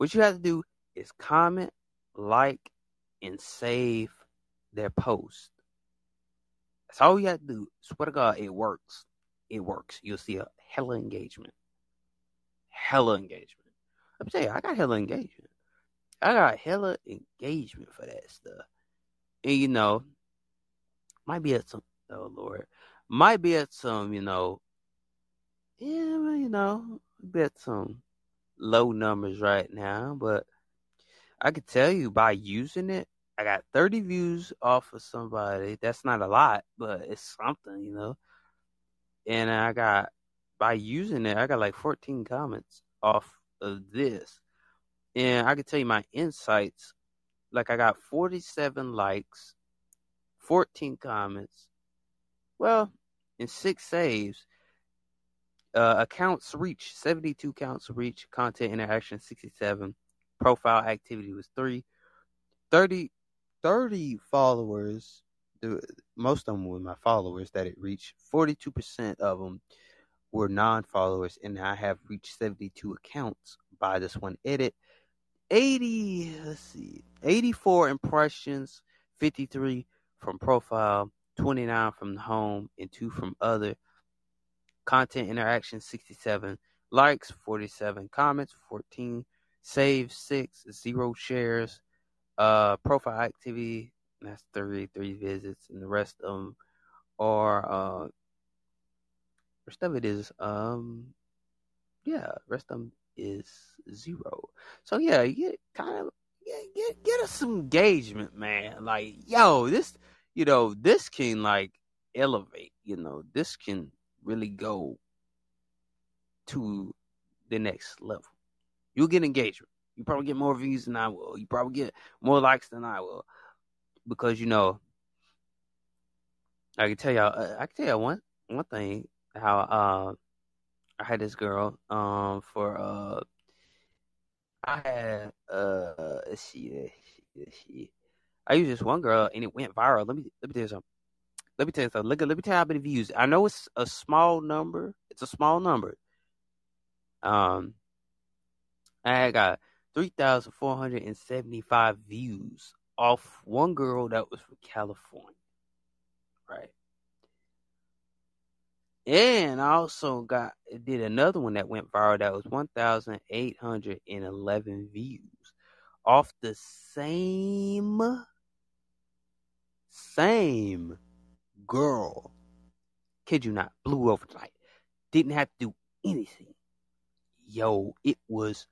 What you have to do is comment, like, and save their post. That's all you have to do. Swear to God, it works. It works. You'll see a hella engagement. Hella engagement. Me tell you, I got hella engagement. I got hella engagement for that stuff. And you know, might be at some oh Lord. Might be at some, you know, yeah, you know, be at some low numbers right now, but I could tell you by using it, I got 30 views off of somebody. That's not a lot, but it's something, you know. And I got by using it, I got like 14 comments off of this. And I can tell you my insights. Like I got 47 likes, 14 comments. Well, and six saves. Uh, accounts reach 72 counts reach. Content interaction 67. Profile activity was three. 30, 30 followers. Most of them were my followers that it reached. 42% of them were non-followers, and I have reached 72 accounts by this one edit. 80, let's see, 84 impressions, 53 from profile, 29 from home, and two from other. Content interaction, 67 likes, 47 comments, 14 saves, 6, 0 shares. Uh, profile activity, that's 33 visits, and the rest of them are, uh, rest of it is, um, yeah, rest of them is zero. So yeah, you get kind of get get get us some engagement, man. Like, yo, this you know, this can like elevate, you know, this can really go to the next level. You'll get engagement. You probably get more views than I will. You probably get more likes than I will. Because you know, I can tell y'all uh, I can tell y'all one one thing how uh I had this girl um for uh I had uh let's see. I used this one girl and it went viral. Let me let me tell you something. Let me tell you something. Look, let me tell you how many views. I know it's a small number. It's a small number. Um, I got three thousand four hundred and seventy-five views off one girl that was from California, right? And I also got did another one that went viral that was one thousand eight hundred and eleven views off the same same girl. Kid you not, blew overnight. Didn't have to do anything. Yo, it was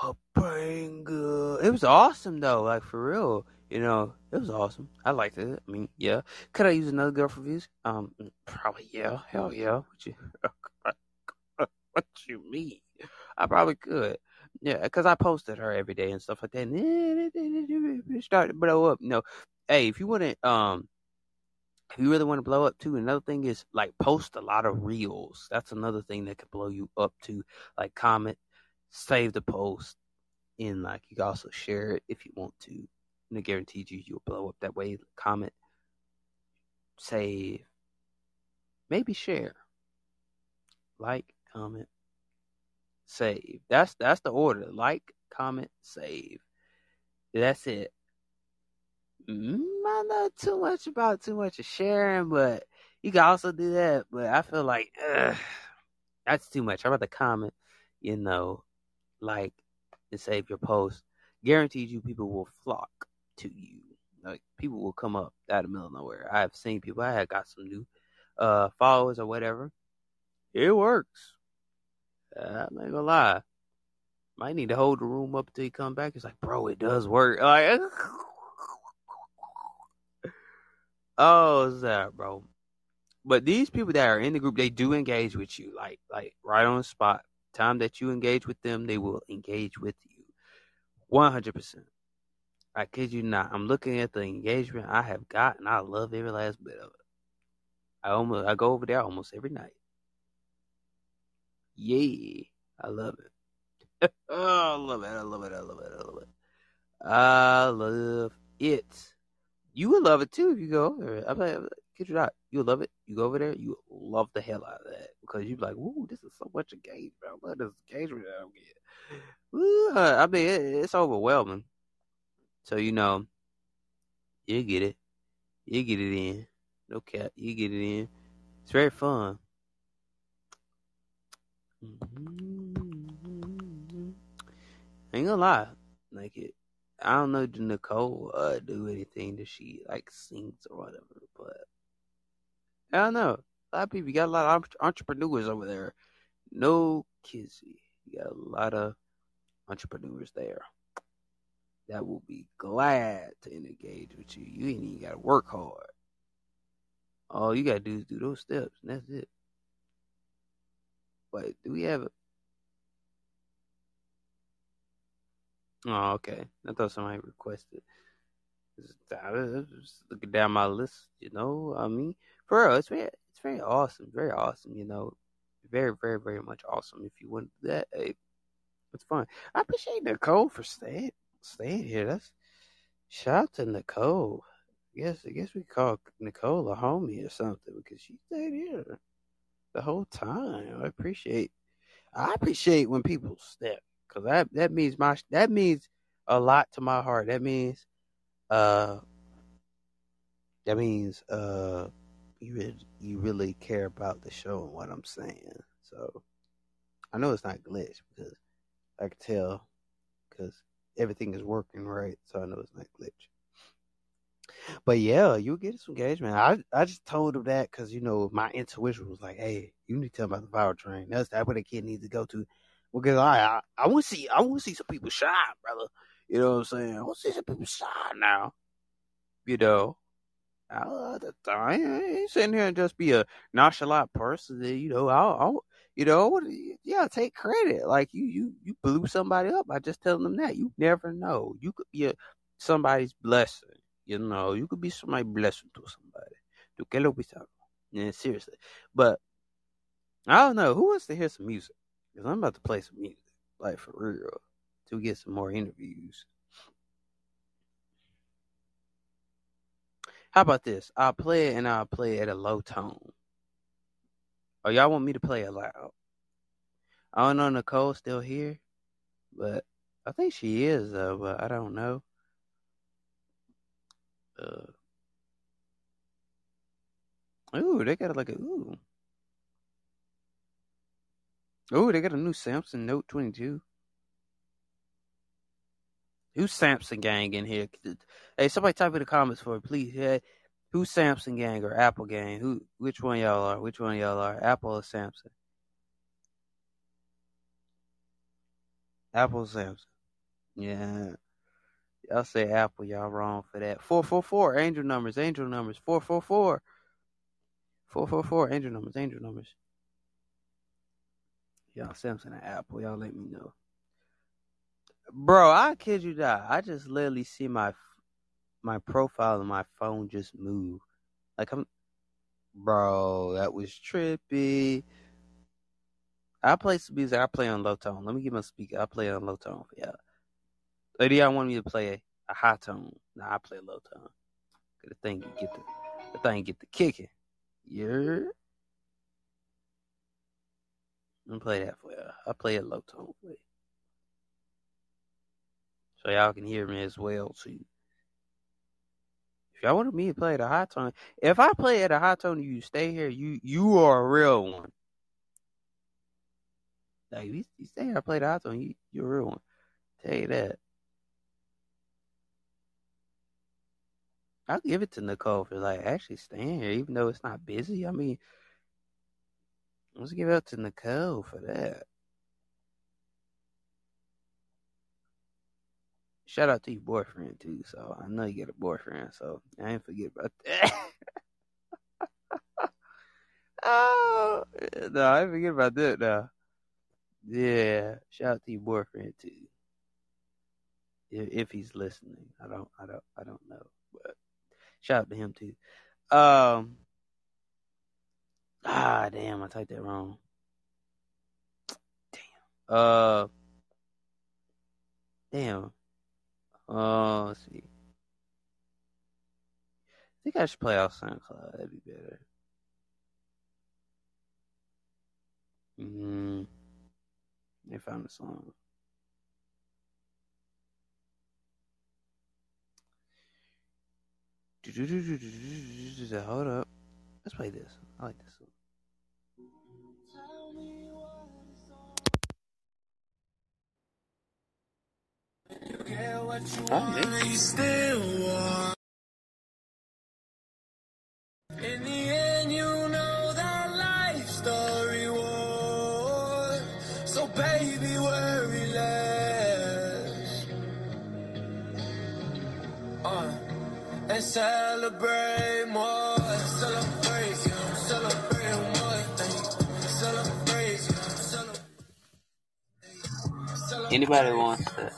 a banger. It was awesome though, like for real. You know, it was awesome. I liked it. I mean, yeah. Could I use another girl for views? Um, probably yeah. Hell yeah. What you, what you mean? I probably could. Yeah, because I posted her every day and stuff like that. And it started to blow up. You know, hey, if you to, um, you really want to blow up too, another thing is like post a lot of reels. That's another thing that could blow you up too. Like comment, save the post, and like you can also share it if you want to. And I guarantee you you'll blow up that way. Comment, save, maybe share, like, comment, save. That's that's the order. Like, comment, save. That's it. Mm, I know too much about too much of sharing, but you can also do that. But I feel like ugh, that's too much. About the comment? You know, like and save your post. Guaranteed you people will flock to you. Like people will come up out of middle of nowhere. I have seen people. I had got some new uh followers or whatever. It works. Uh, I'm not gonna lie. Might need to hold the room up till you come back. It's like, bro, it does work. Like, oh, that, bro. But these people that are in the group, they do engage with you, like, like right on the spot. Time that you engage with them, they will engage with you, one hundred percent. I kid you not. I'm looking at the engagement I have gotten. I love every last bit of it. I almost, I go over there almost every night. Yeah, I love it. oh, I love it. I love it. I love it. I love it. I love it. You would love it too if you go over there. I'm like, kid you not. You love it. You go over there, you love the hell out of that because you're like, "Ooh, this is so much engagement. I love this engagement that I'm getting." Ooh, I mean, it, it's overwhelming. So you know, you get it. You get it in. No cap. You get it in. It's very fun. Mm-hmm. Ain't gonna lie, like it. I don't know do Nicole uh, do anything that she like sings or whatever, but I don't know. A lot of people you got a lot of entrepreneurs over there. No kizzy. You got a lot of entrepreneurs there that will be glad to engage with you. You ain't even gotta work hard. All you gotta do is do those steps, and that's it. But do we have? Oh, okay. I thought somebody requested. I was looking down my list, you know. I mean, for real, it's very, it's very awesome, very awesome. You know, very, very, very much awesome. If you want that, hey, it's fun. I appreciate Nicole for staying, staying here. That's shout out to Nicole. I guess, I guess we call Nicole a homie or something because she stayed here the whole time. I appreciate, I appreciate when people step because that that means my that means a lot to my heart. That means, uh, that means uh, you really, you really care about the show and what I'm saying. So I know it's not glitch because I can tell because everything is working right. So I know it's not glitch. But yeah, you'll get some engagement. I I just told him that because you know my intuition was like, hey, you need to tell him about the power train. That's that's where the kid needs to go to. Because I I, I want to see I want to see some people shine, brother. You know what I'm saying? I want to see some people shine now. You know, I, I ain't sitting here and just be a nonchalant person. You know, I'll, you know, yeah, take credit. Like you, you, you blew somebody up by just telling them that. You never know. You could be a, somebody's blessing. You know, you could be somebody's blessing to somebody. Do Yeah, seriously. But I don't know who wants to hear some music because I'm about to play some music, like for real, to get some more interviews. How about this? I'll play it and I'll play it at a low tone. Or y'all want me to play it loud? I don't know Nicole's still here, but I think she is though, but I don't know. Uh, ooh, they got like a ooh. Ooh, they got a new Samsung Note 22. Who's Samsung gang in here? Hey, somebody type in the comments for it, please. Yeah, who's Samsung gang or Apple gang? Who? Which one y'all are? Which one y'all are? Apple or Samsung? Apple, Samsung. Yeah. Y'all say Apple, y'all wrong for that. 444, angel numbers, angel numbers. 444. 444, angel numbers, angel numbers. Y'all Samsung and Apple, y'all let me know. Bro, I kid you not. I just literally see my my profile on my phone just move. Like I'm Bro, that was trippy. I play some music. I play on low tone. Let me get my speaker. I play on low tone for y'all. Lady, y'all want me to play a high tone? Nah, I play low tone. The thing get the the thing get the kicking. Yeah. Me play that for you. I play it low tone for you. so y'all can hear me as well too. If y'all want me to play the high tone, if I play at a high tone, you stay here. You you are a real one. Like you, you stay here, I play the high tone. You you're a real one. Tell you that. I'll give it to Nicole for like actually staying here, even though it's not busy. I mean, let's give up to Nicole for that. Shout out to your boyfriend too. So I know you got a boyfriend, so I ain't forget about that. oh no, I ain't forget about that now. Yeah, shout out to your boyfriend too. If, if he's listening, I don't, I don't, I don't know, but shout out to him too. Um, ah, damn, I typed that wrong. Damn. Uh, damn. Uh, let's see. I think I should play off SoundCloud. That'd be better. Mm. They found the song. Hold up. Let's play this. I like this one. Oh, you still want. In the end, you know that life story was. So, baby, worry less. Uh, and celebrate more. Anybody wants to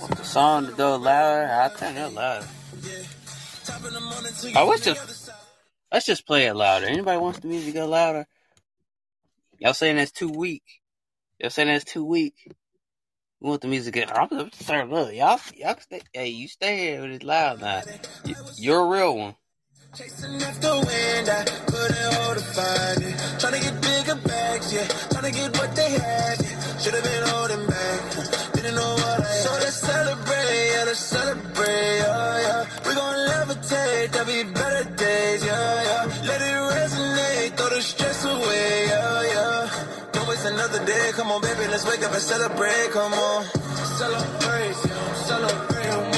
want the song to go louder? I'll turn it louder. Oh, let's just let's just play it louder. Anybody wants the music to go louder? Y'all saying that's too weak? Y'all saying that's too weak? We want the music to get. I'm it up. Y'all, y'all stay. Hey, you stay here when it's loud now. You- You're a real one. Chasing after wind, I couldn't hold to find it. Trying to get bigger bags, yeah. Trying to get what they had, yeah. Should have been holding back. Didn't know what I So let's celebrate, yeah, let's celebrate, yeah, yeah. We gon' levitate, there'll be better days, yeah, yeah. Let it resonate, throw the stress away, yeah, yeah. Don't waste another day, come on, baby, let's wake up and celebrate, come on. Celebrate, yeah, celebrate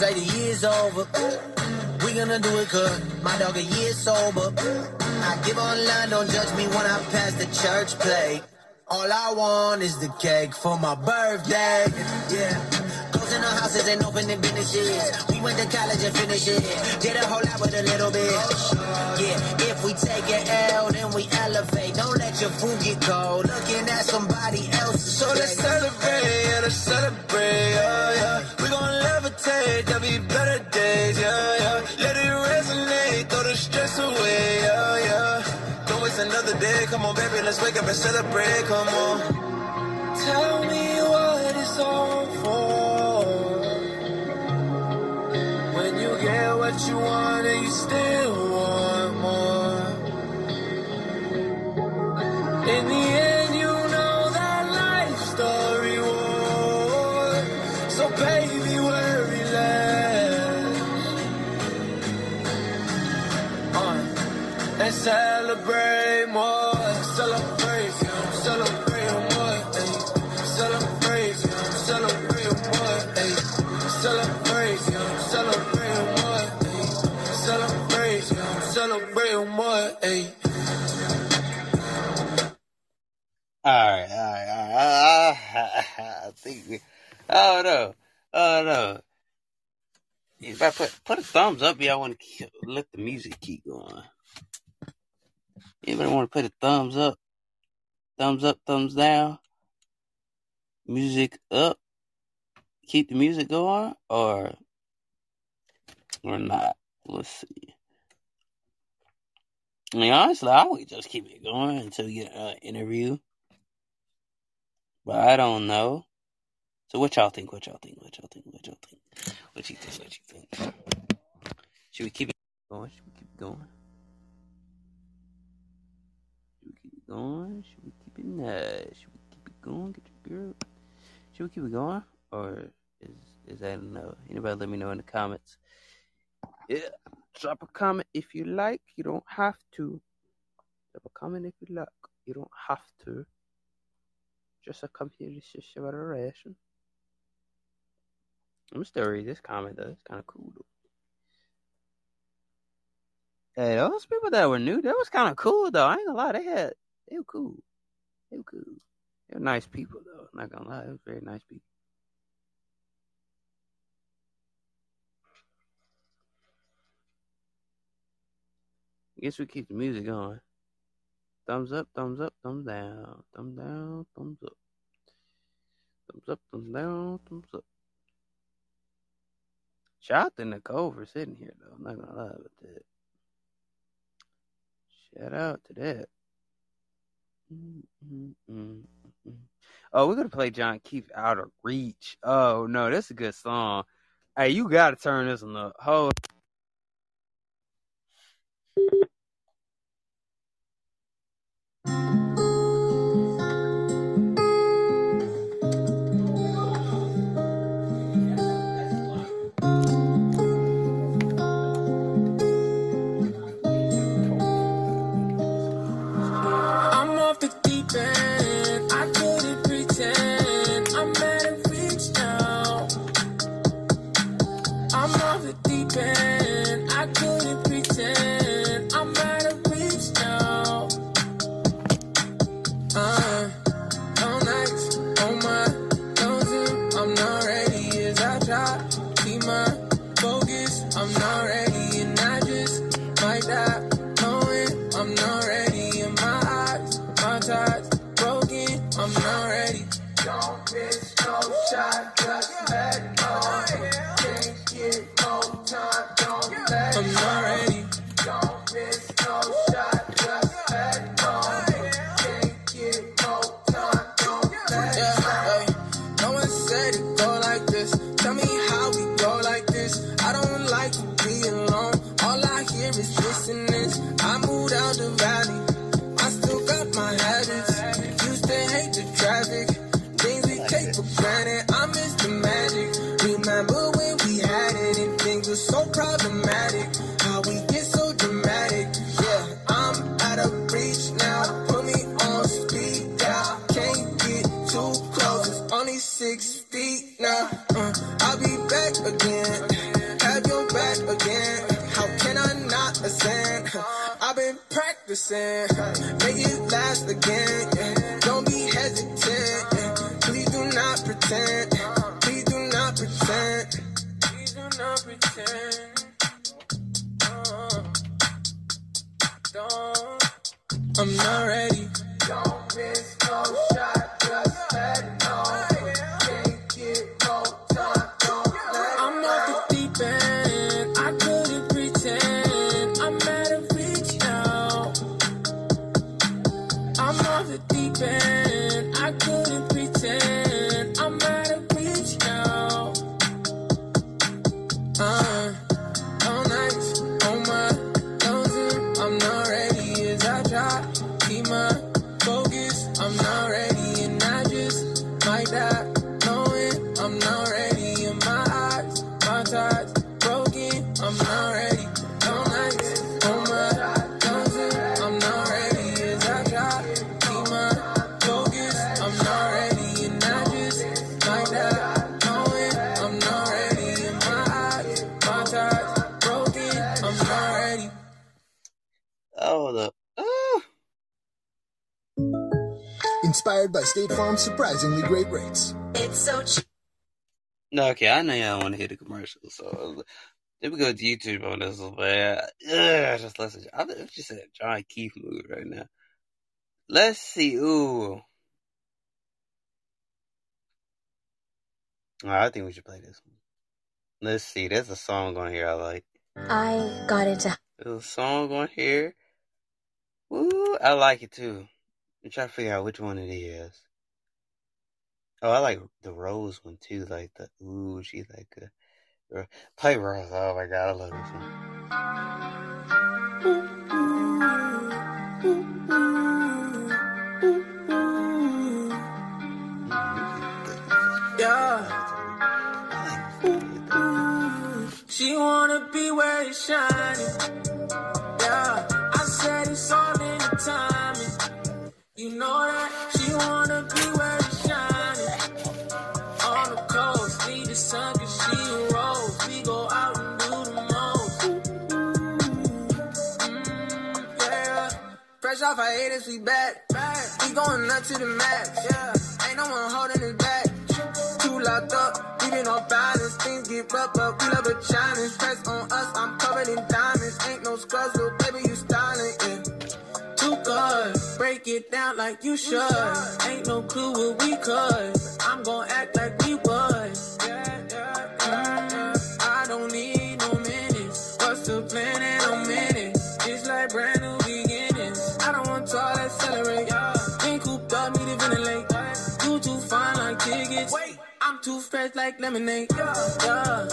cause like the year's over. We gonna do it good, my dog a year sober. I give online, don't judge me when I pass the church plate. All I want is the cake for my birthday. Yeah. Closing the houses and opening businesses. We went to college and finished it. Did a whole lot with a little bit. Yeah. If we take an L, then we elevate. Don't let your food get cold. Looking at somebody else. So let's celebrate, yeah, let's celebrate, yeah, yeah. We gon' levitate, there'll be better days, yeah, yeah. Let it resonate, throw the stress away, yeah, yeah. Don't waste another day, come on, baby, let's wake up and celebrate, come on. Tell me what you want and you still want more. In the end, you know that life story was. So, baby, worry less. Uh, and celebrate more. All right, all right, all right. I, I think we. Oh no, oh no. If I put put a thumbs up, y'all want to let the music keep going. Anybody want to put a thumbs up? Thumbs up, thumbs down. Music up. Keep the music going, or or not. Let's see. I mean, honestly, I would just keep it going until we get an interview. But I don't know. So what y'all think? What y'all think? What y'all think? What y'all think? What you think? What you think? Should we keep it going? Should we keep going? Should we keep it going? Should we keep it nice? Should we keep it going? Get your up? Should we keep it going? Or is is that no? Anybody let me know in the comments. Yeah. Drop a comment if you like. You don't have to. Drop a comment if you like. You don't have to. Just a computer situation. I'm gonna still read this comment though. It's kind of cool though. Hey, those people that were new, that was kind of cool though. I ain't gonna lie, they had they were cool. They were cool. They were nice people though. I'm not gonna lie, they were very nice people. I guess we keep the music going. Thumbs up, thumbs up, thumbs down, thumbs down, thumbs up, thumbs up, thumbs down, thumbs up. Shout out to Nicole for sitting here though. I'm not gonna lie about that. Shout out to that. Mm, mm, mm, mm. Oh, we're gonna play Jon Keith Out of Reach. Oh no, that's a good song. Hey, you gotta turn this one up. Hold. I'm practicing. Make it last again. yeah. Don't be hesitant. yeah. Please do not pretend. Please do not pretend. Please do not pretend. Uh, don't. I'm not ready. Don't miss no Inspired by State Farm's surprisingly great rates. It's so cheap. No, okay, I know y'all want to hear the commercial, so let me go to YouTube on this one, man. Ugh, just listen. I'm just in a Jon Keith mood right now. Let's see. Ooh. Alright, I think we should play this one. Let's see. There's a song on here I like. I got into There's a song on here. Woo, I like it too. I'm trying to figure out which one it is. Oh, I like the Rose one too. Like the ooh, she's like a play Rose. Oh my god, I love this one. Yeah. She wanna be where it's shining. Know that she wanna be where it's shining. On the coast, need the sun 'cause she a rose. We go out and do the most. Mm, yeah. Fresh off our haters, we back. We going up to the max. Yeah, ain't no one holding us back. Two locked up, we off balance. Things get rough, but we love a challenge. Press on us, I'm covered in diamonds. Ain't no scrubs, break it down like you should. Ain't no clue what we could. I'm gon' act like we. Mm, I don't need no minutes. What's the plan in a minute? It's like brand new beginnings. I don't want to accelerate. Been cooped up, need to ventilate. You too fine like tickets. Wait, I'm too fresh like lemonade. Yeah, yeah,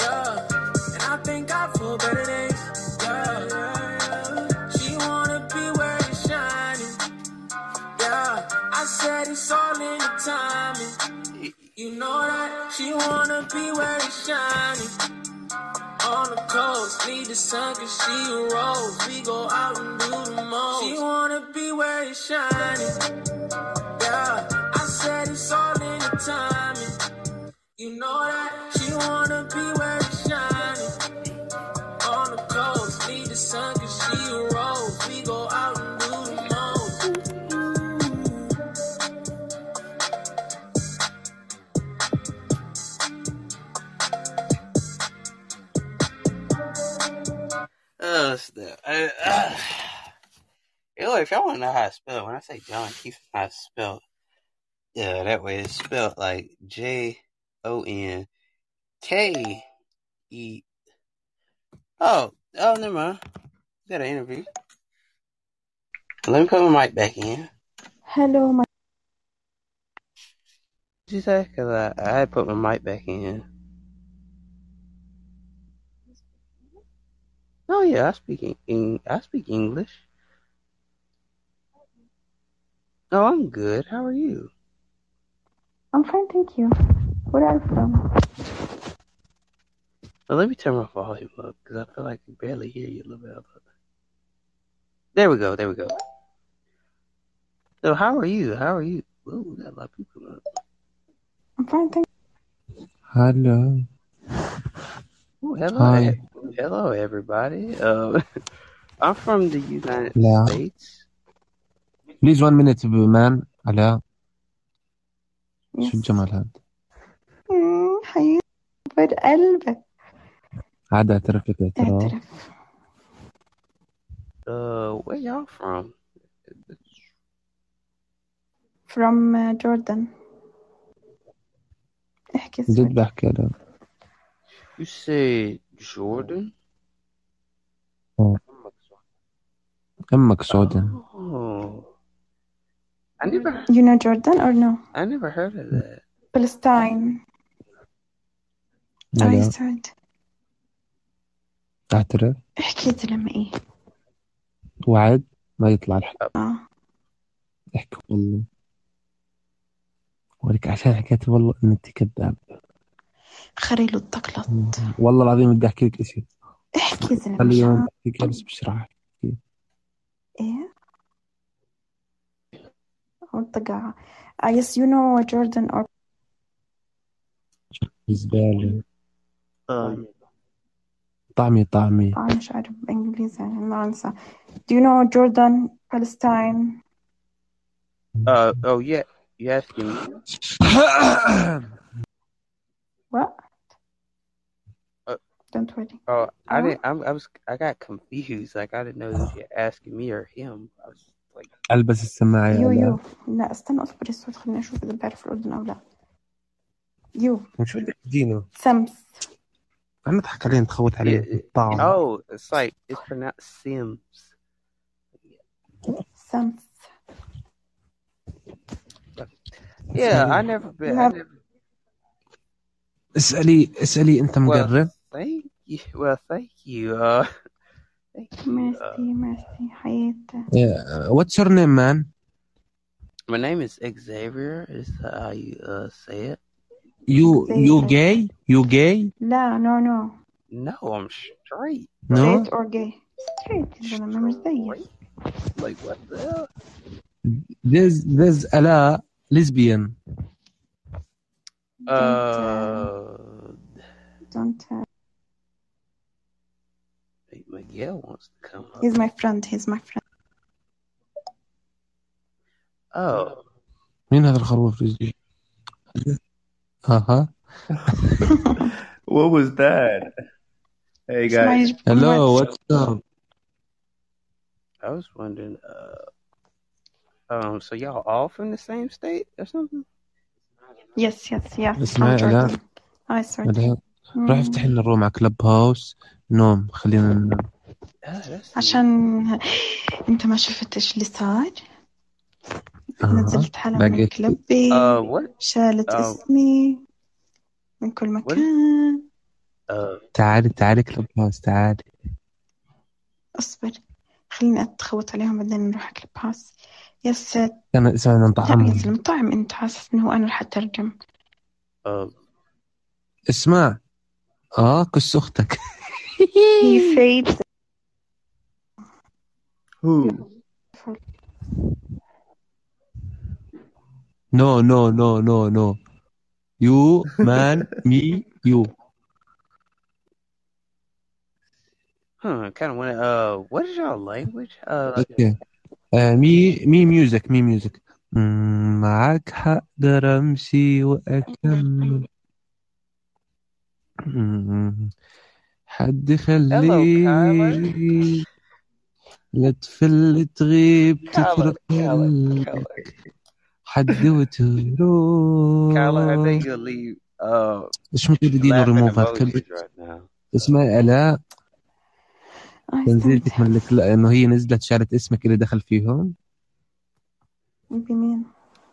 yeah. And I think I feel better days. Yeah, yeah, yeah. She wanna I said it's all in the timing. You know that she wanna be where it's shining. On the coast, need the sun cause she a rose. We go out and do the most. She wanna be where it's shining. Yeah, I said it's all in the timing. You know that she wanna be where it's shining. On the coast, need the sun cause she a rose. We go out Oh, snap. I, uh, know, if y'all want to know how to spell, it, when I say Jon Keith, how to spell, yeah, that way it's spelled like J O N K E. Oh, oh, never mind. Got an interview. Let me put my mic back in. Hello, my What you say? Cause I, I put my mic back in. Oh yeah, I speak en- en- I speak English. Oh, I'm good. How are you? I'm fine, thank you. Where are you from? Well, let me turn my volume up because I feel like I can barely hear you a little bit. There we go. There we go. So, how are you? How are you? Ooh, we got a lot of people up. I'm fine, thank Hello. Ooh, hello, Hi. e- hello, everybody. Uh, I'm from the United Yeah. States. Please one minute man علاء Yes. شو الجمال هذا مم، حياتي قلبك عاد اعترف لك اعتراف اعترف Uh, where y'all from? from uh, Jordan احكي جد سوري بحكي علاء You said Jordan? آه. أمك سودان Oh, I never, You know Jordan or no? I never heard of that. Palestine I said أعترف. احكي زلمة إيه. وعد ما يطلع الحق. آه. احكي والله. ولك عشان حكيت والله ان انت كذاب. خريلو التقلط والله العظيم بدي احكي لك اشي احكي زلمة خلي يوم شان احكي بس مش راح احكي إيه والطقاعة I guess you know Jordan or زبالة Uh, طعمي طعمي آه مش عارف بإنجليزي يعني ما أنسى Do you know Jordan Palestine uh, oh yeah, you asking me? What? Uh, Don't worry Oh, I Oh. didn't. I'm, I was. I got confused. Like I didn't know if you're asking me or him. I was like, البس السماعة يا يو علاء يو لا استنى اصبر الصوت خليني اشوف اذا بعرف الاردن او لا يو شو بدك تجينا سمس عم نضحك عليه نتخوت عليه yeah, الطعم oh, it's like it's pronounced Sims. سمس Yeah, I never been. I never. اسالي اسالي انت مقرب What's your name, man? My name is Xavier. Is that how you uh, say it? You Xavier. you gay? You gay? No, no, no. No, I'm straight. No. Straight or gay? Straight. straight. Like what the? Hell? There's there's a lesbian. Uh, don't uh, Miguel wants to come up. he's my friend he's my friend Oh, مين هذا الخروف رجلي اها What was that? Hey guys. hello what's up I was wondering. Uh, um, so y'all all from the same state or something? Yes yes yes. اسمعي swear لا روح افتح لنا الروم على كلب هاوس نوم. خلينا ننام. عشان أنت ما شفتش اللي صار نزلت حالة من كلبي. Uh, what? شالت Uh, اسمي من كل مكان. Uh, تعالي تعالي كلب هاوس تعالي. اصبر. خليني أتخوت عليهم بعدين نروح على كلب هاوس يس لا أنا اسمع يا نطعم زلمة طعم أنت حاسس إنه أنا رح أترجم. uh, اسمع. آه كس أختك. He said Who? no no no no no. You man me you. Hmm, kind of want to. Uh, what is your language? Uh, okay. Uh, me, me music, me music. معك هقدر أمشي وأكمل حد خليه لا تفل تغيب تترك حد وتروح Carla, I think you'll leave. Uh, مش متردين ريموفات اسمع الاء تنزيلتك من الك... إنه هي نزلت شالت اسمك اللي دخل فيهم. بمين؟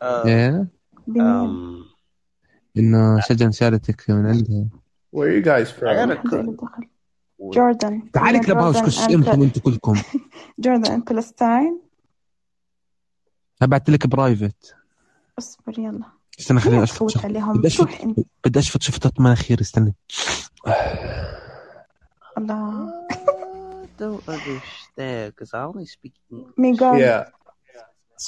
Uh, إيه؟ بمين؟ إنه شجن شالتك من عندها. Where are you guys from? جوردن. تعالي كلب هاوس and أنتم أنتم كلكم. جوردن and فلسطين بعت لك برايفت. اصبر يلا. استنى خليني أشفط عليهم؟ بدي أشفط انت بدي أشفط شفطة مناخير استنى. الله. Don't understand because I only speak English. Miguel Yeah.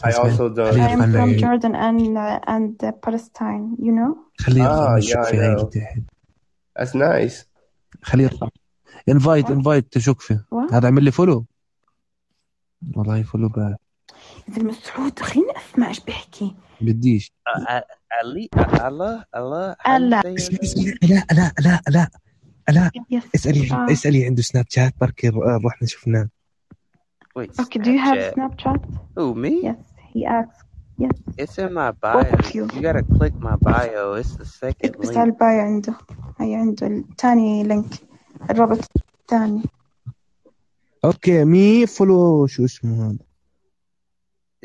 I also I don't. am from Jordan and uh, and uh, Palestine you know خليه Ah, الشوك I في know. تحت That's nice. خليه يرفع انفايت انفايت تشوك فيه? هذا عمل لي فولو والله فولو يا زلمة مسعود خليني اسمع إيش بيحكي بديش Uh, I, Allah. say your name? لا لا لا لا لا Yes. اسالي آه. اسالي عنده سناب شات بركي رحنا شفناه Wait, Okay, do you have Snapchat. Snapchat? Who, me? Yes, he asked. Yes. It's in my bio. Both of you. You gotta click my bio. It's the second اكبس على link. البايو عنده هي عنده الثاني لينك الرابط الثاني اوكي مي فولو شو اسمه هذا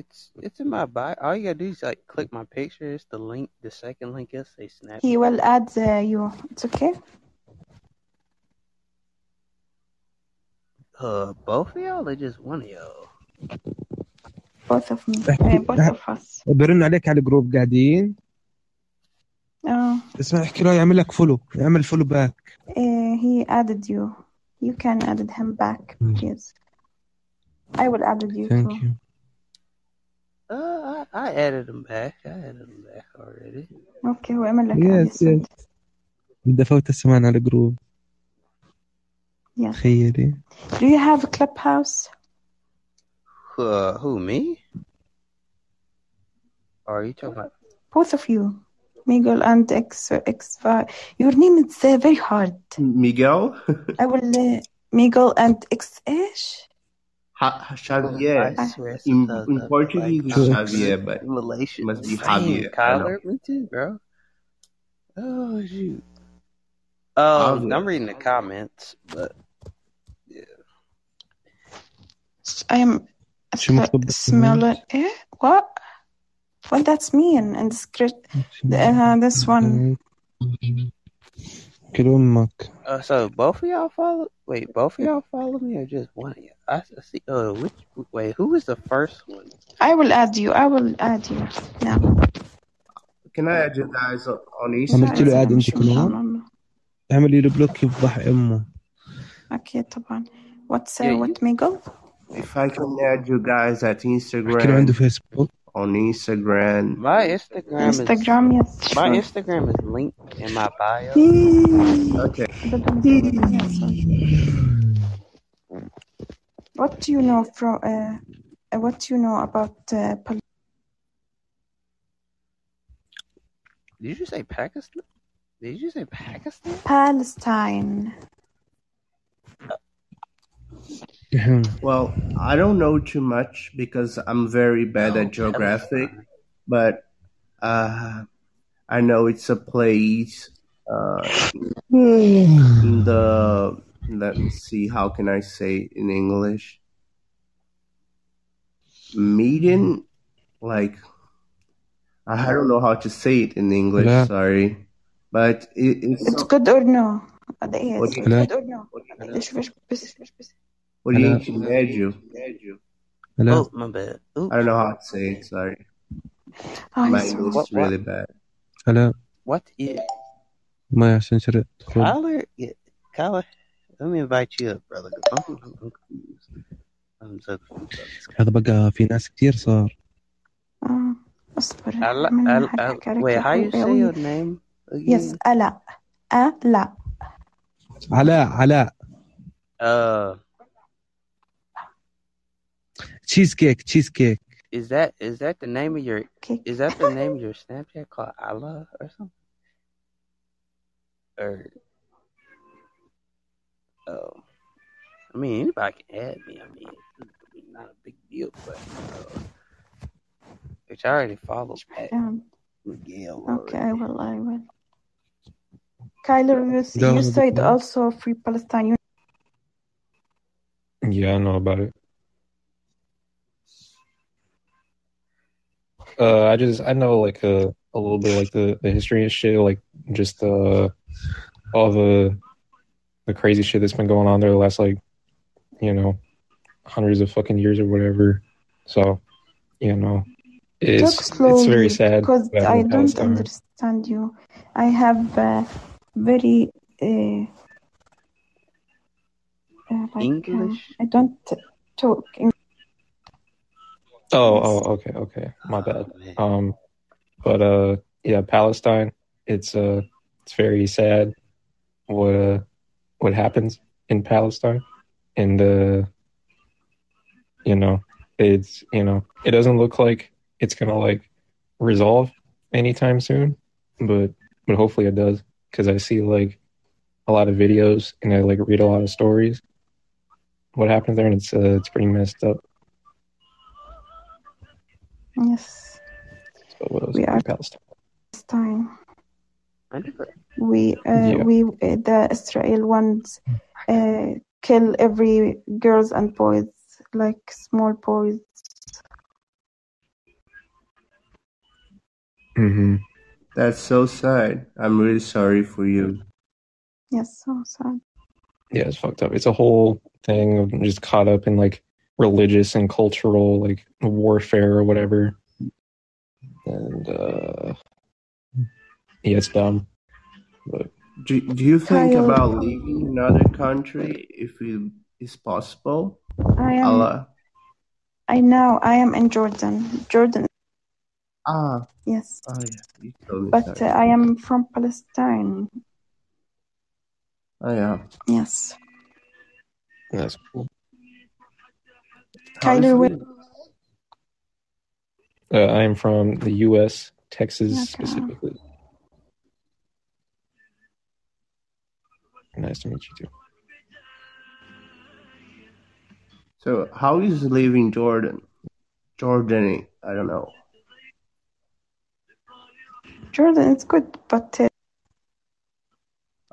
It's it's in my bio. All you gotta do is like click my picture. It's the link. The second link is say Snap. he will add uh, you it's okay Uh, both of y'all or just one of y'all? both of me uh, both of us برن عليك على الجروب قاعدين آه اسمع احكي له يعمل لك فولو يعمل فولو باك uh, he added you you can add him back Mm. please I will add you ثانك too يو Uh, I, I added them back. I added them back already. أوكي هو عمل لك يس add يس بدي افوت السمان على الجروب Yeah. Do you have a clubhouse? Uh, who, me? Are you talking about? Both of you. Miguel and X, X, your name is uh, very hard. Miguel? I will, uh, Miguel and X, -ish? Xavier. In, the, the, Portuguese, like, it's Xavier, but in must be Javier. Kyler, me too, bro. Oh shoot. Um, I'm reading the comments, but I am شو مكتوب smaller ايه what What that's mean in the script? Uh, this one. كل أمك Uh, so both of y'all follow? Wait, both of y'all follow me or just one of you? I I see. Uh, which? Wait, who was the first one? I will add you. I will add you now. Can I add you guys on عملت Instagram? له اد انت مش إن شاء كمان الله. اعملي له بلوك يفضح امه أكيد طبعا. What's uh, Yeah, you- what Miguel? If I can add you guys at Instagram. On Facebook. On Instagram. My Instagram, Instagram is, is. My Instagram is linked in my bio. okay. What do you know from? Uh, uh, what do you know about uh, Did you say Pakistan? Did you say Pakistan? Palestine. well, I don't know too much because I'm very bad no, at geographic, but uh, I know it's a place uh, in the. Let me see. How can I say it in English? Median, like I don't know how to say it in English. Yeah. Sorry, but it, it's. It's good or no? What, good or no? what, Oriente Médio. Hello? Oh, my bad. Oops. I don't know how to say it, sorry. Oh, my English is really what? bad. Hello? What is... ما عشان شريت Kyler, Kyler, let me invite you up, brother. I'm, I'm, I'm so confused. هذا بقى في ناس كتير صار. wait, how you say your name? Yes, Ala. Ala. Ala. Ala. Uh, cheesecake, cheesecake. Is that is that the name of your Cake. is that the name of your Snapchat called Allah or something? Or oh, I mean anybody can add me. I mean, it's not a big deal, but uh, which I already followed Pat Miguel. Okay, already. I will. I will. Kyler, you, you said also Free Palestine. Yeah, I know about it. Uh, I just I know like a a little bit like the the history and shit, like just uh all the the crazy shit that's been going on there the last like you know hundreds of fucking years or whatever. So you know, talk it's it's very sad. because I don't understand you I have uh, very uh, uh, like English? I don't talk English Oh, oh, okay, okay. My bad. Oh man. Um, but uh, yeah, Palestine. It's uh, it's very sad what uh, what happens in Palestine, and uh, you know, it's you know, it doesn't look like it's gonna like resolve anytime soon, but but hopefully it does because I see like a lot of videos and I like read a lot of stories. What happened there, and it's uh, it's pretty messed up. Yes So what else? we are Palestine. Palestine we uh, Yeah. we uh, the Israel ones uh, kill every girls and boys like small boys Mm-hmm. That's so sad. I'm really sorry for you. yes so sad Yeah, it's fucked up. It's a whole thing of just caught up in like religious and cultural like warfare or whatever. And uh yeah, it's dumb. But Do, do you think Kyle about leaving another country if it is possible? I am Allah. I know I am in Jordan Jordan Ah, yes oh yeah, you but uh, I am from Palestine Oh yeah. yes that's cool. How is Kyler where? Uh, I am from the US, Texas okay specifically. Nice to meet you too. So how is leaving Jordan? Jordan, I don't know. Jordan it's good but uh,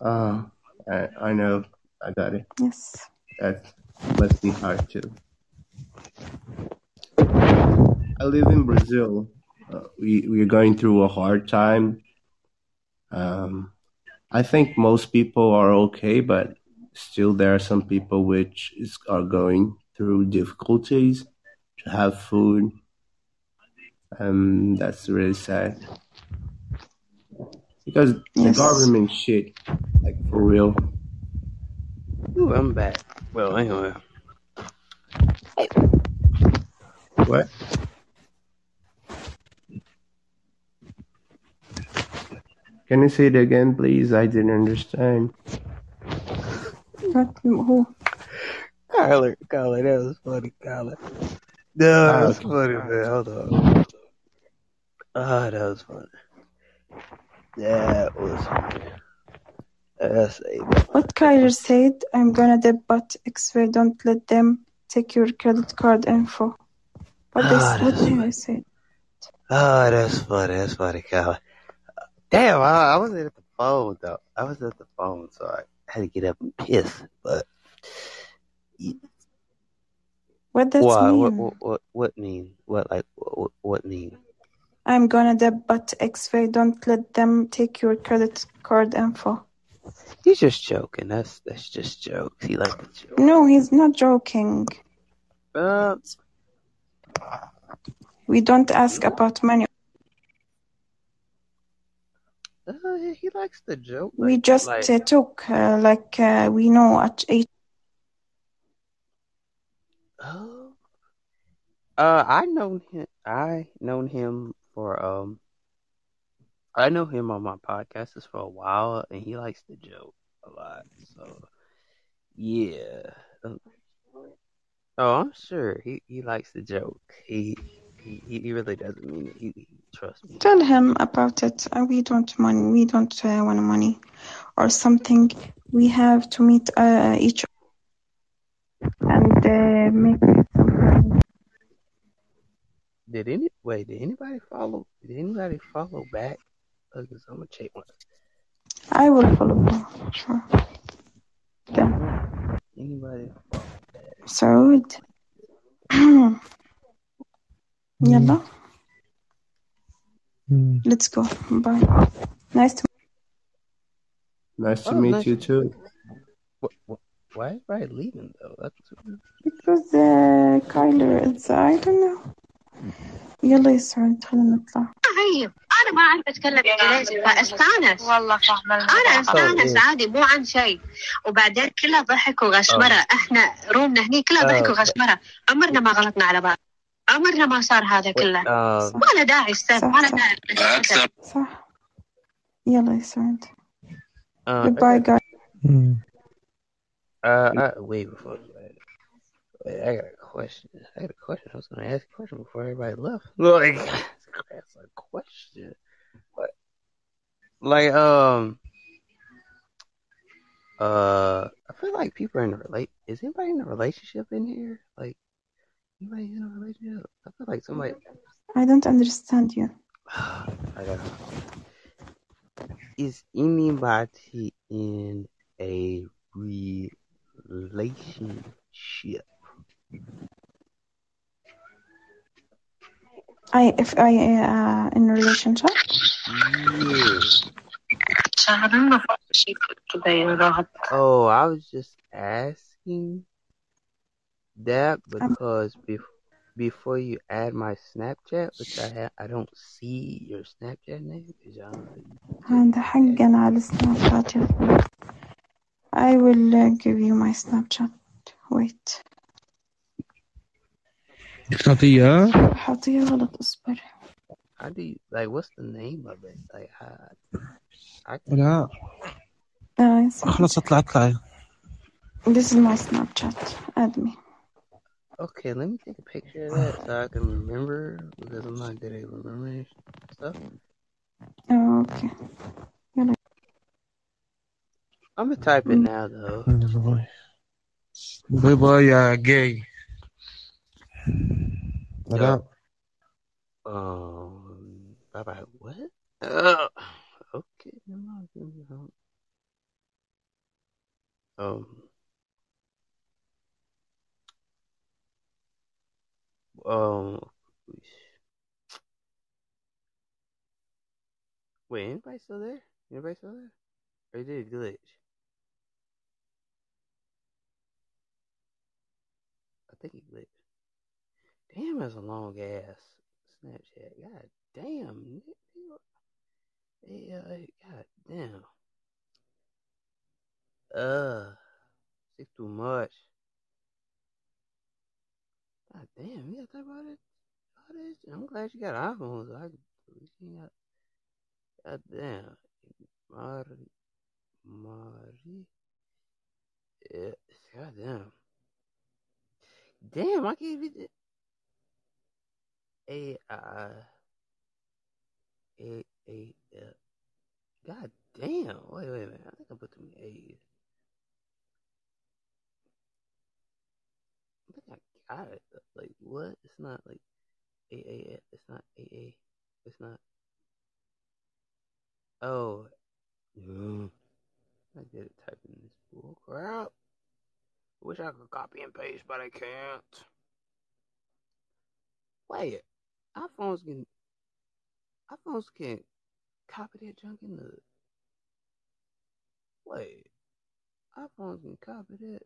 Ah, I I know. I got it. yes That must be hard too. I live in Brazil. uh, we we're going through a hard time. Um, I think most people are okay, but still there are some people which is, are going through difficulties to have food. Um, that's really sad because the government shit, like for real. Ooh, I'm back. Well, anyway. What? Can you say it again, please? I didn't understand. What? Who? Kyler, Kyler, that was funny, Kyler. No, that Ah, was funny, man. Hold on. Ah, that was funny. That was funny. That's a What Kyler said, I'm gonna dip but X-ray, don't let them take your credit card info. What they, Ah, what did I say? Oh, that's funny. That's funny, Kyler. Damn, I, I wasn't at the phone though. I was at the phone, so I had to get up and piss. But What does why? What, mean? what? What? What mean? What? Like? What? What mean? I'm gonna dip but X-ray, don't let them take your credit card info. He's just joking. That's that's just jokes. He like to joke. No, he's not joking. Uh, We don't ask about money. uh, he likes to joke. We just like uh, took uh, like uh, we know at each. oh, uh, I known him. I known him for um. I know him on my podcasts for a while, and he likes to joke a lot. So, yeah. Oh, I'm sure he, he likes to joke. He he he really doesn't mean it. He, he trust me. Tell him about it. Uh, we don't money. We don't uh, want money or something. We have to meet uh, each and uh, make. Did any wait? Did anybody follow? Did anybody follow back? Because I'm gonna check one. I will follow you. Sure. Then. Anybody? سعود يلا let's go bye nice to Nice to Oh, meet nice. you too. What, what, why is everybody leaving though? That's because uh, Kyler is I don't know يلا يا سعود خلينا نطلع عيب أنا ما أعرف أتكلم إنجليزي فاستانس والله فاهمة. أنا أستانس. عادي مو عن شيء. وبعدين كلها ضحك وغشمرة. آه. إحنا رومنا هني كلها ضحك آه. وغشمرة. عمرنا ما غلطنا على بعض. عمرنا ما صار هذا كله. uh, ما له داعي أستاذ ما له صح. داعي. صح. يلا يا سعود uh, got, guys. uh, I, wait before. I got a question. I got a question. I was gonna ask a question before everybody left. Like, that's a question. But, like, um, uh, I feel like people are in a relate. Is anybody in a relationship in here? Like, anybody in a relationship? I feel like somebody. I don't understand you I don't know. Is anybody in a relationship? I if I uh, in a relationship Yeah. شهر المفروض شيء تبين رغب Oh, I was just asking that because bef- before you add my Snapchat, which I ha- I don't see your Snapchat name. Is y'all- هذا حقا على سناب شات يا أخوي. I will uh, give you my Snapchat wait خطية حاطيها غلط اصبر How do you like? What's the name of it? Like, how, I لا آه، صح. خلاص اطلع اطلع This is my Snapchat add me okay. Let me take a picture of that so I can remember because I'm not good at remembering stuff. آه، okay يلا I'm gonna type it now though. باي باي يا About? Yeah. Um, Bye bye. what? Uh, okay. Um, um, wait, anybody still there? Anybody still there? Or did it glitch? I think it glitched. Damn, that's a long ass Snapchat. God damn. Hey, uh, God damn. Uh, it's too much. God damn, you gotta talk about it. This. I'm glad you got iPhones. I got. God damn. Mari. Mari. Yeah, God damn. Damn, I can't even. A I A A L. God damn. Wait, wait a minute. I think I put too many A's. I think I got it. Like what? It's not like A A. It's not A A. It's not. Oh. I did it typing this bull crap. Wish I could copy and paste, but I can't. Wait, iPhones can iPhones can copy that junk in the wait. iPhones can copy that.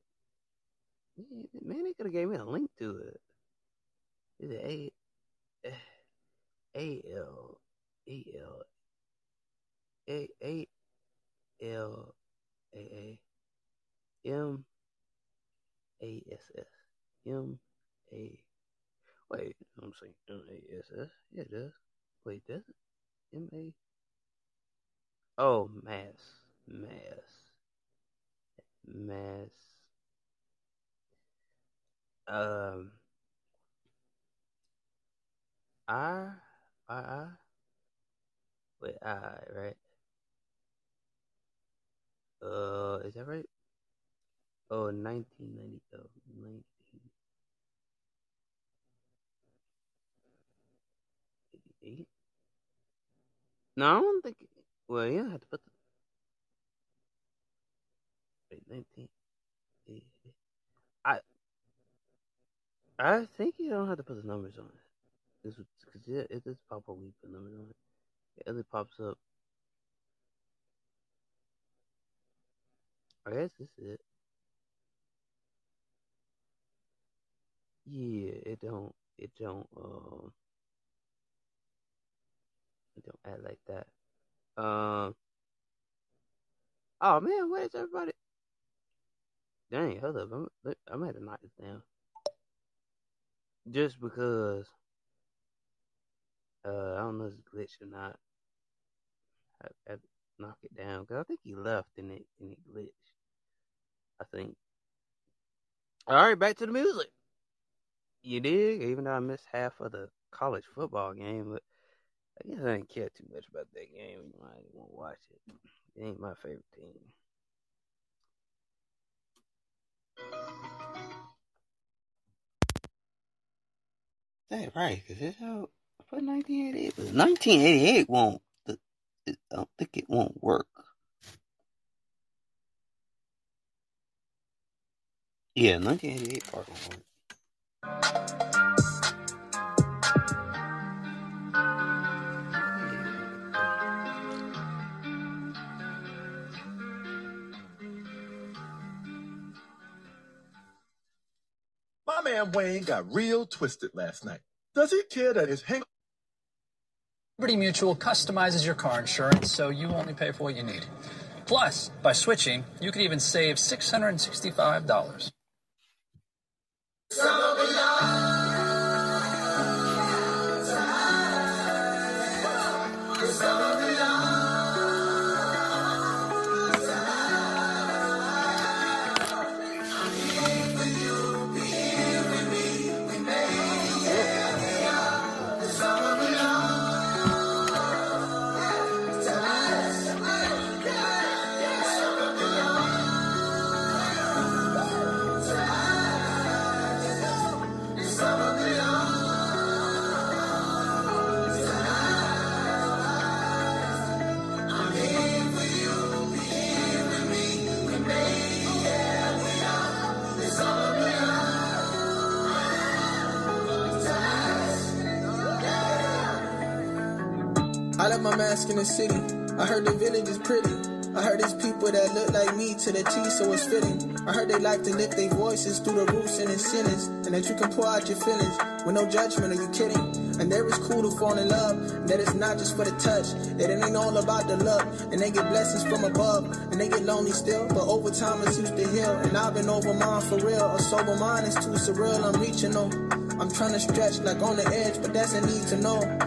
Man, man they could have gave me a link to it. Is it A A L A L A A L A A M A S S M A Wait, I'm saying M A S S. Yeah, it does. Wait, does it? M A. Oh, mass, mass, mass. Um, I, I, I. Wait, I, right? Uh, is that right? Oh, 1990. Oh, 19. 88? No, I don't think. Well, yeah, I have to put the. Wait, 19. I. I think you don't have to put the numbers on it. This because it, it does pop up you put numbers on it. It only pops up. I guess this is it. Yeah, it don't. It don't. Um. Don't act like that. Um. Oh man, where's everybody? Dang, hold up. I'm, I'm gonna knock this down. Just because. Uh, I don't know if it's glitch or not. I, I knock it down because I think he left and it and it glitched. I think. All right, back to the music. You dig? Even though I missed half of the college football game, but I guess I didn't care too much about that game. You know, I didn't want to watch it. It ain't my favorite team. That's right, because it's I put 1988. 1988 won't. I don't think it won't work. Yeah, 1988 part won't work. My man Wayne got real twisted last night. Does he care that his hang Liberty Mutual customizes your car insurance so you only pay for what you need. Plus, by switching, you could even save $665. My mask in the city. I heard the village is pretty. I heard it's people that look like me to the T, so it's fitting. I heard they like to lift their voices through the roofs and in sentence, and that you can pour out your feelings with no judgment. Are you kidding? And there it's cool to fall in love, and that it's not just for the touch, that it ain't all about the love, and they get blessings from above, and they get lonely still, but over time it's used to heal, and I've been over mine for real. A sober mind is too surreal, I'm reaching them. I'm trying to stretch like on the edge, but that's a need to know.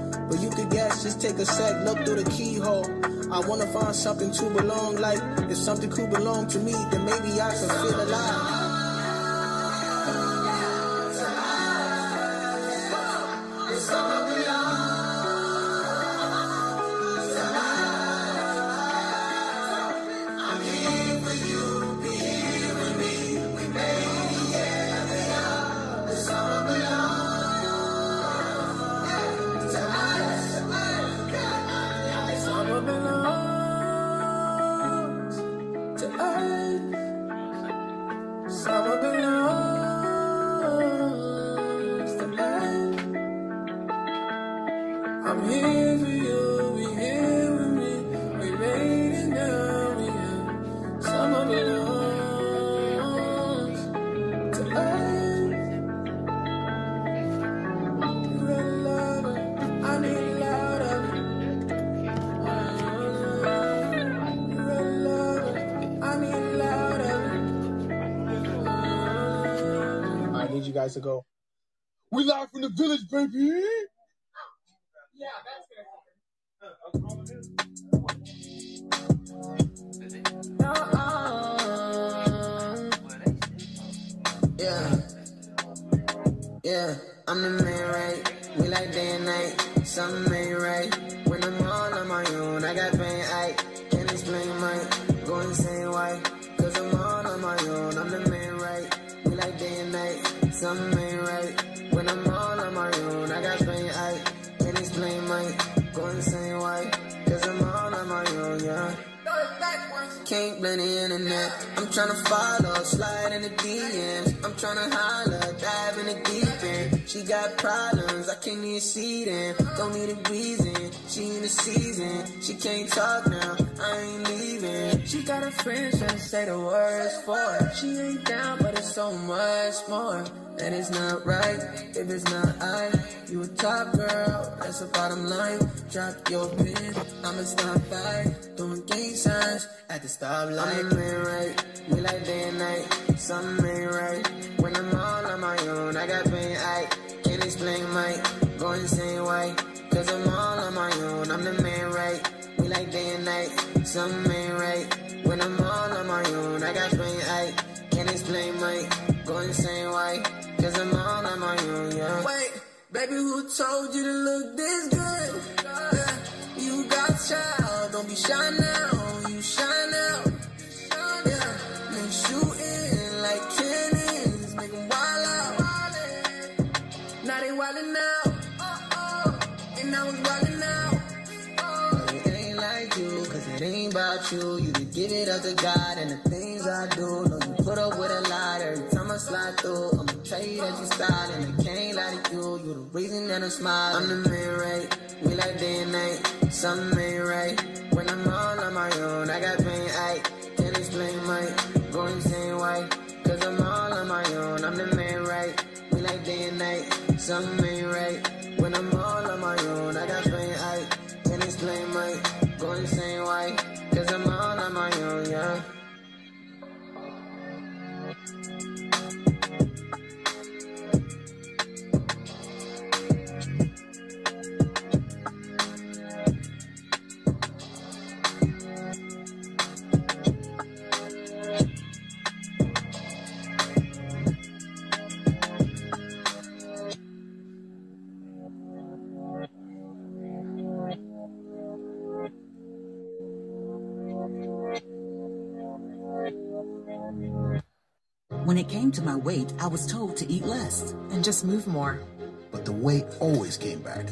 Just take a sec, look through the keyhole. I wanna find something to belong, like if something could belong to me, then maybe I can feel alive. Can't talk now. I ain't leaving. She got her friends tryna say the words for her. She ain't down, but it's so much more. And it's not right if it's not I. You a top girl, that's the bottom line. Drop your pin, I'ma stop by. Doing gang signs at the stoplight. I'm man, right? We like day and night. Something ain't right. When I'm all on my own, I got pain, I can't explain my going insane, why? Cause I'm all on my own, I'm the man, right? Like day and night. Something right. When I'm all on my own, I got pain, I can't explain my go insane, why? Cause I'm all on my own, yeah. Wait, baby, who told you to look this good? Yeah, you got child, don't be shy now, about you. You could give it up to God and the things I do. No, you put up with a lot every time I slide through. I'ma tell you that you style and I can't lie to you. You the reason that I smile. I'm the man, right? We like day and night. Something ain't right. When I'm all on my own, I got pain, I can't explain my go insane, why? Cause I'm all on my own, I'm the man, right? We like day and night. Something ain't right. When I'm all on my own, I got pain, I can't explain my go insane, why? Yeah. Came to my weight, I was told to eat less and just move more. But the weight always came back.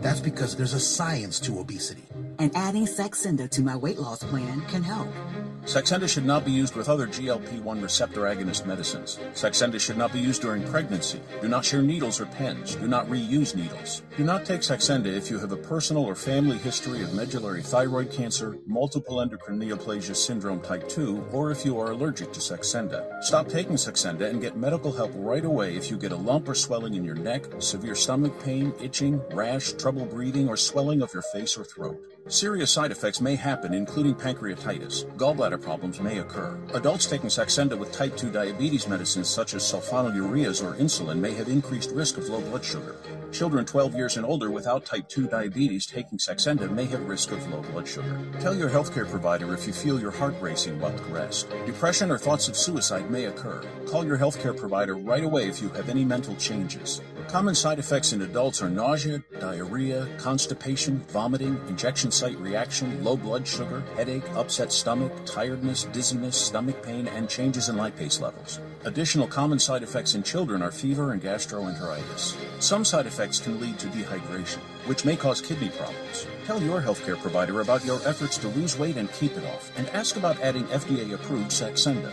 That's because there's a science to obesity. And adding Saxenda to my weight loss plan can help. Saxenda should not be used with other GLP-1 receptor agonist medicines. Saxenda should not be used during pregnancy. Do not share needles or pens. Do not reuse needles. Do not take Saxenda if you have a personal or family history of medullary thyroid cancer, multiple endocrine neoplasia syndrome type 2, or if you are allergic to Saxenda. Stop taking Saxenda and get medical help right away if you get a lump or swelling in your neck, severe stomach pain, itching, rash, trouble breathing, or swelling of your face or throat. Serious side effects may happen, including pancreatitis. Gallbladder problems may occur. Adults taking Saxenda with type 2 diabetes medicines such as sulfonylureas or insulin may have increased risk of low blood sugar. Children 12 years and older without type 2 diabetes taking Saxenda may have risk of low blood sugar. Tell your healthcare provider if you feel your heart racing while at rest. Depression or thoughts of suicide may occur. Call your healthcare provider right away if you have any mental changes. Common side effects in adults are nausea, diarrhea, constipation, vomiting, injection site reaction, low blood sugar, headache, upset stomach, tiredness, dizziness, stomach pain, and changes in lipase levels. Additional common side effects in children are fever and gastroenteritis. Some side effects can lead to dehydration, which may cause kidney problems. Tell your healthcare provider about your efforts to lose weight and keep it off, and ask about adding FDA approved Saxenda.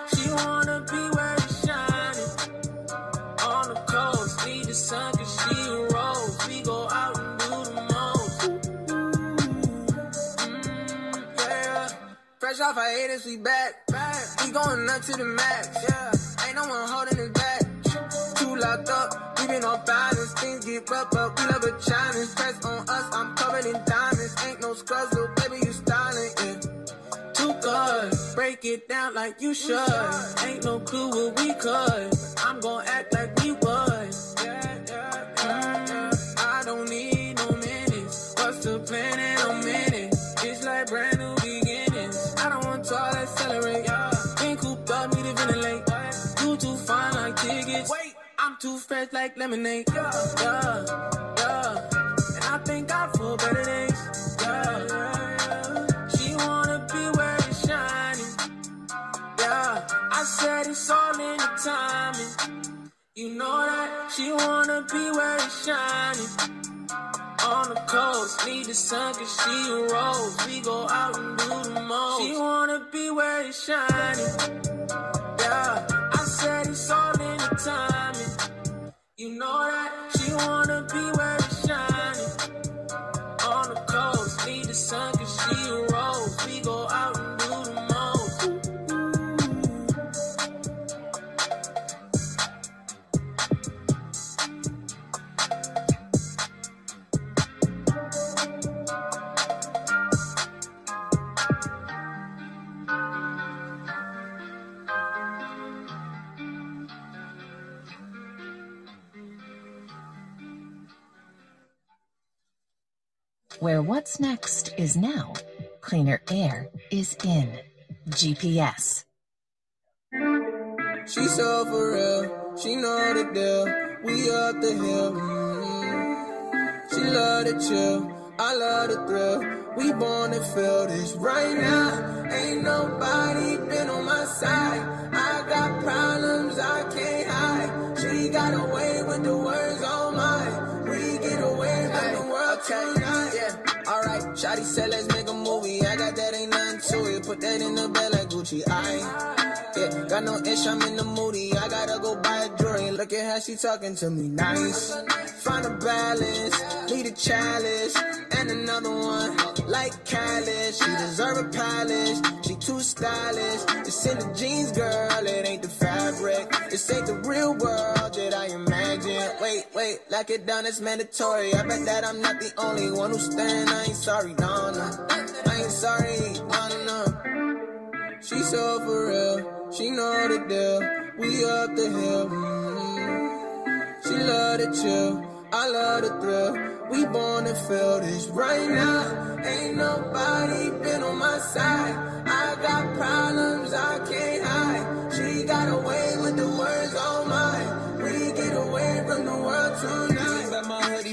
Fresh off our haters, we back. back. We going up to the max. Yeah. Ain't no one holding us back. Two locked up, we been on balance. Things get rough, but we love a challenge. Press on us, I'm covered in diamonds. Ain't no scrubs, little baby, you styling. Yeah. Too good, break it down like you should. Ain't no clue what we could. I'm gonna act like too fresh like lemonade. Yeah, yeah, yeah. And I think I feel better days. Yeah, yeah. She wanna be where it's shining. Yeah, I said it's all in the timing. You know that she wanna be where it's shining. On the coast, need the sun cause she a rose. We go out and do the most. She wanna be where it's shining. Yeah, I said it's all in the timing. You know that she wanna be where it's shining. On the coast, need the sun cause she Where what's next is now, cleaner air is in. GPS. She so for real, she know the deal. We up the hill. She love to chill, I love the thrill. We born to feel this right now. Ain't nobody been on my side. I got problems I can't hide. She got away with the words on mine. We get away with the world tonight. Shotty said let's make a movie. I got that ain't nothing to it. Put that in the bag like Gucci. I yeah, got no ish, I'm in the moody. Look at how she talking to me, nice. Find a balance, need a chalice, and another one like Kalish. She deserve a palace, she too stylish. It's in the jeans, girl, it ain't the fabric. This ain't the real world that I imagine. Wait, wait, lock it down, it's mandatory. I bet that I'm not the only one who's staring. I ain't sorry, no, no. I ain't sorry, no, no. She so for real, she know the deal. We up the hill. She love to chill, I love the thrill. We born to feel this right now. Ain't nobody been on my side. I got problems I can't hide. She got away with the words on mine. We get away from the world tonight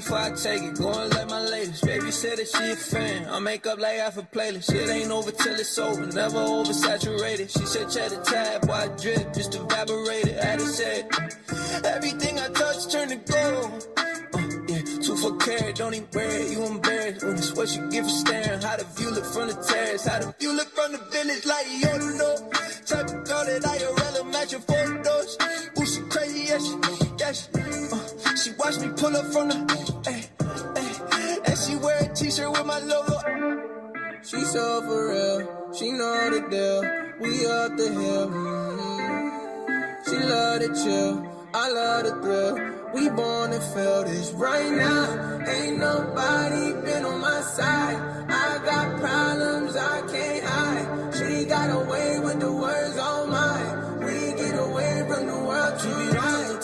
before I take it. Go and let my latest. Baby said that she a fan. I make up like half a playlist. It ain't over till it's over. Never oversaturated. She said check the tab. Why drip? Just evaporated. Had it said. Everything I touch turn to gold. Uh, yeah, two for carat, don't even wear it, you embarrassed. When it's what you give for staring. How the view look from the terrace, how the view look from the village, like you don't know. Type of girl that I rather match your photos. Ooh, she crazy, yeah, she, yeah, she. Uh, she watch me pull up from the, ay, ay, and she wear a t-shirt with my logo. She so for real, she know the deal. We up the hill. She love to chill, I love the thrill. We born to feel this right now. Ain't nobody been on my side. I got problems I can't hide. She got away with the words on mine. We get away from the world to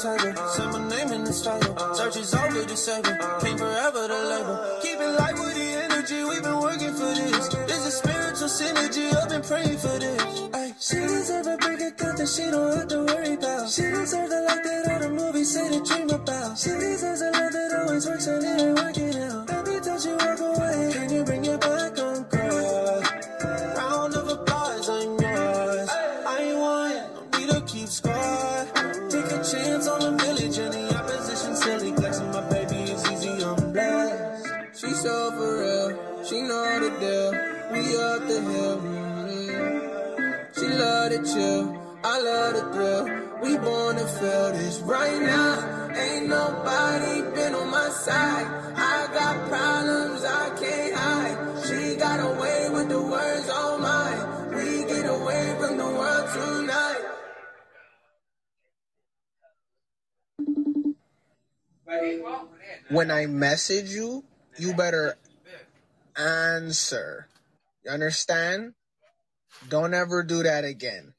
right. Say my name in the title. Search is over the seven. Came forever the label. Keep it light with the energy. We've been working for this. This is spiritual synergy. I've been praying for this. Ay, she deserve a big account that she don't have to worry about. She deserves the life that all the movies say to dream about. She deserves a love that always works and it ain't working out. Every time she walk away, can you bring it back Chill, I love the thrill. We born to feel this right now. Ain't nobody been on my side. I got problems I can't hide. She got away with the words on. We get away from the world tonight. When I message you, you better answer. You understand? Don't ever do that again.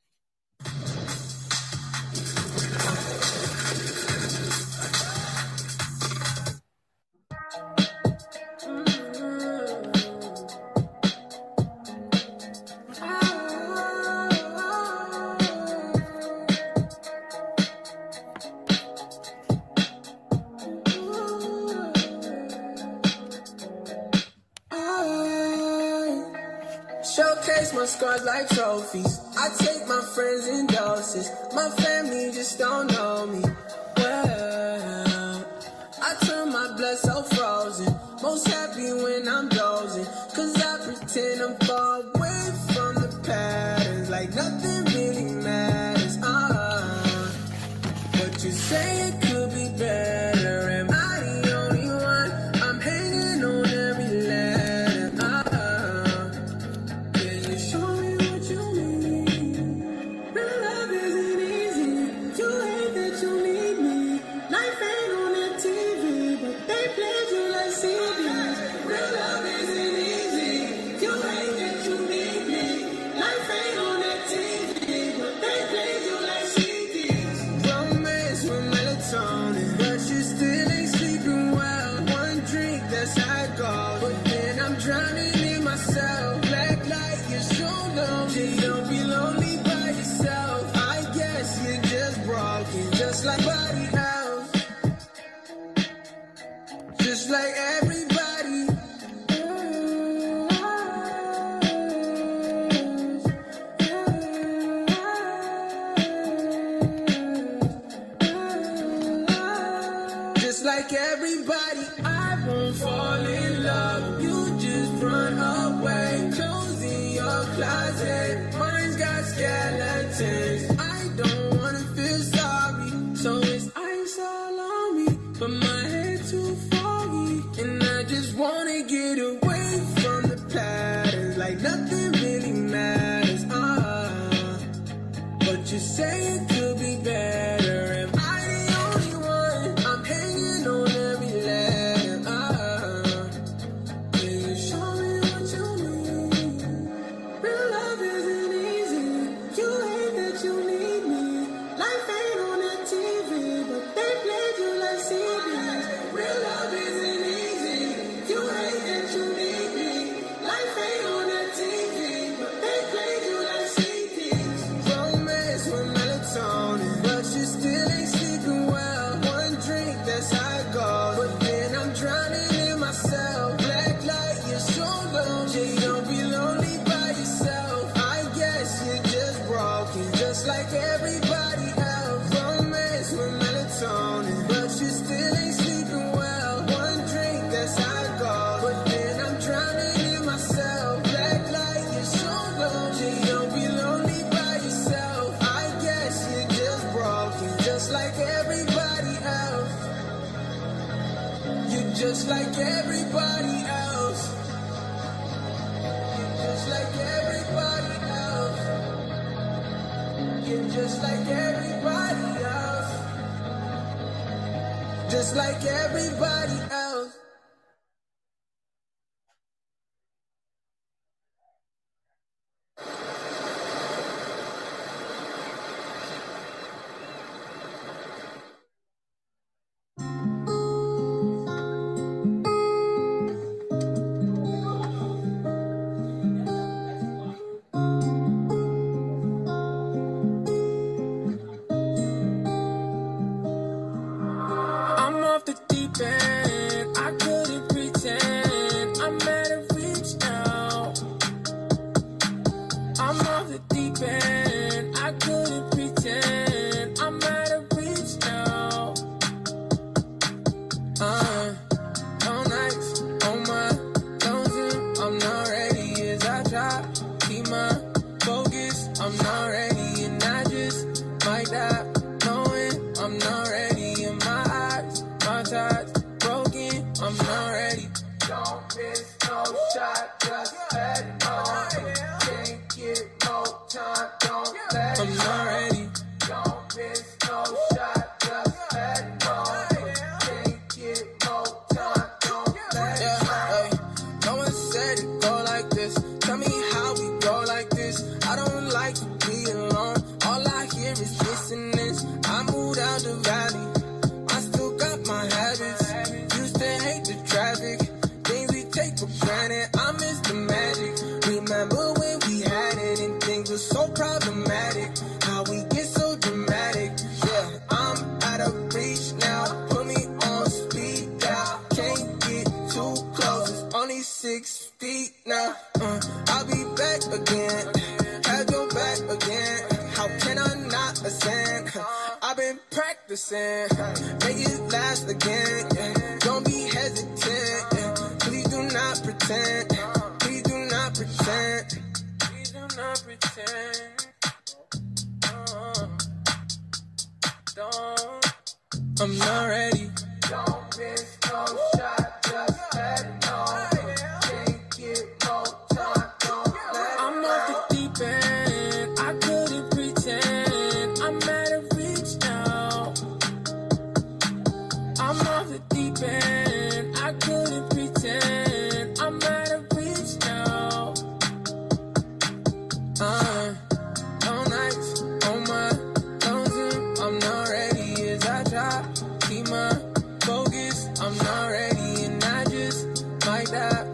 like that.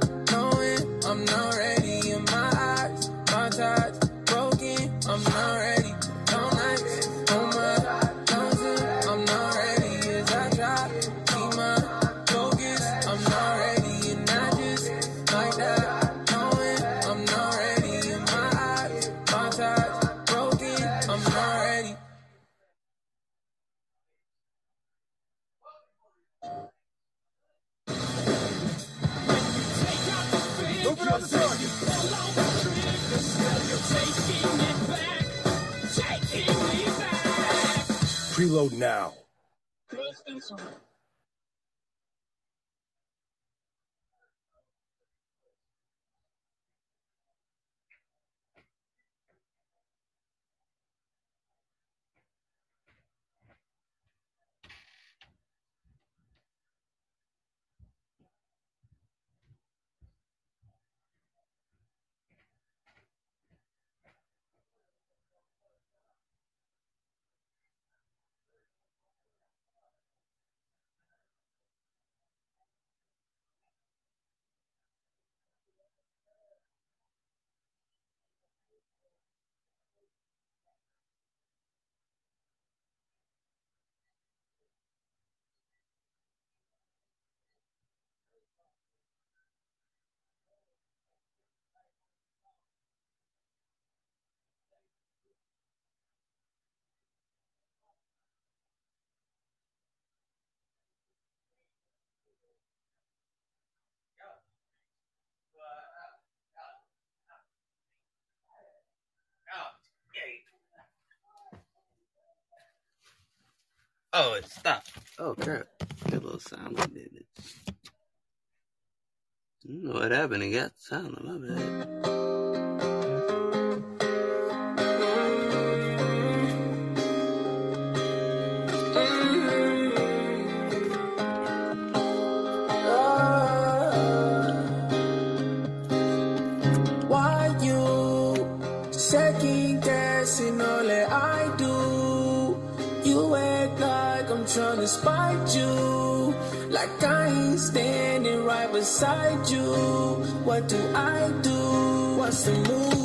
Oh, it stopped. Oh, crap. That little sound did it. I don't know what happened. It got silent. My bad. Beside you. What do I do? What's the move?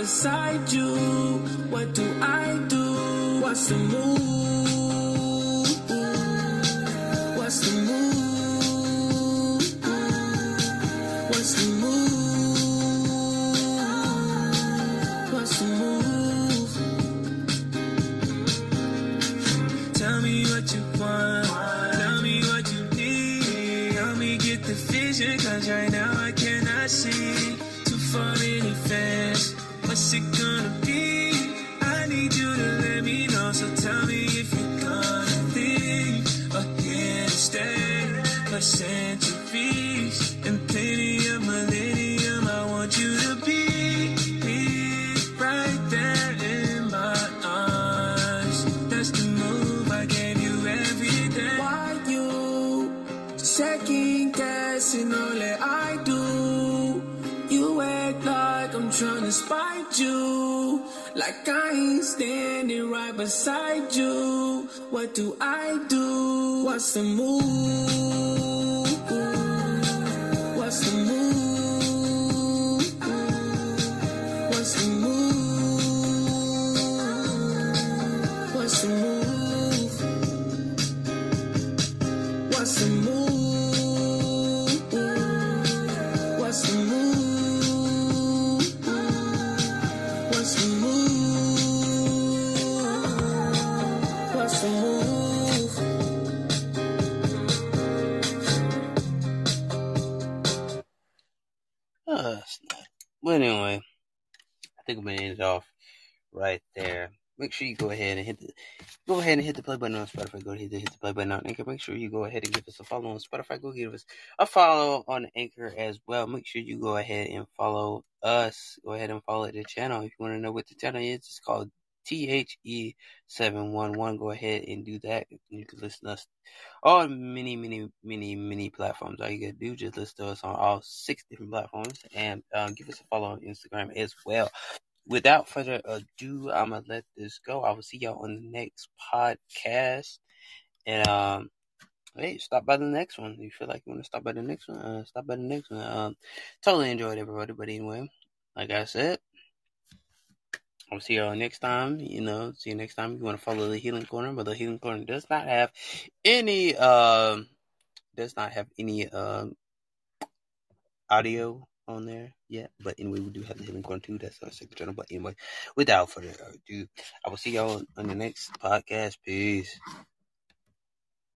Beside you. What do I do? What's the move? It gonna you. Like I ain't standing right beside you. What do I do? What's the move? But anyway, I think I'm gonna end it off right there. Make sure you go ahead and hit the go ahead and hit the play button on Spotify. Go ahead and hit the play button on Anchor. Make sure you go ahead and give us a follow on Spotify. Go give us a follow on Anchor as well. Make sure you go ahead and follow us. Go ahead and follow the channel. If you want to know what the channel is, it's called THE seven one one. Go ahead and do that. You can listen to us on many, many, many, many platforms. All you gotta do just listen to us on all six different platforms and um, give us a follow on Instagram as well. Without further ado, I'm gonna let this go. I will see y'all on the next podcast. And um, hey, stop by the next one. You feel like you want to stop by the next one, uh, stop by the next one. Um, totally enjoyed everybody, but anyway, like I said, I'll see y'all next time. You know, see you next time. You want to follow the Healing Corner, but the Healing Corner does not have any um does not have any um audio on there yet. But anyway, we do have the Healing Corner too. That's our second channel. But anyway, without further ado, I will see y'all on the next podcast. Peace.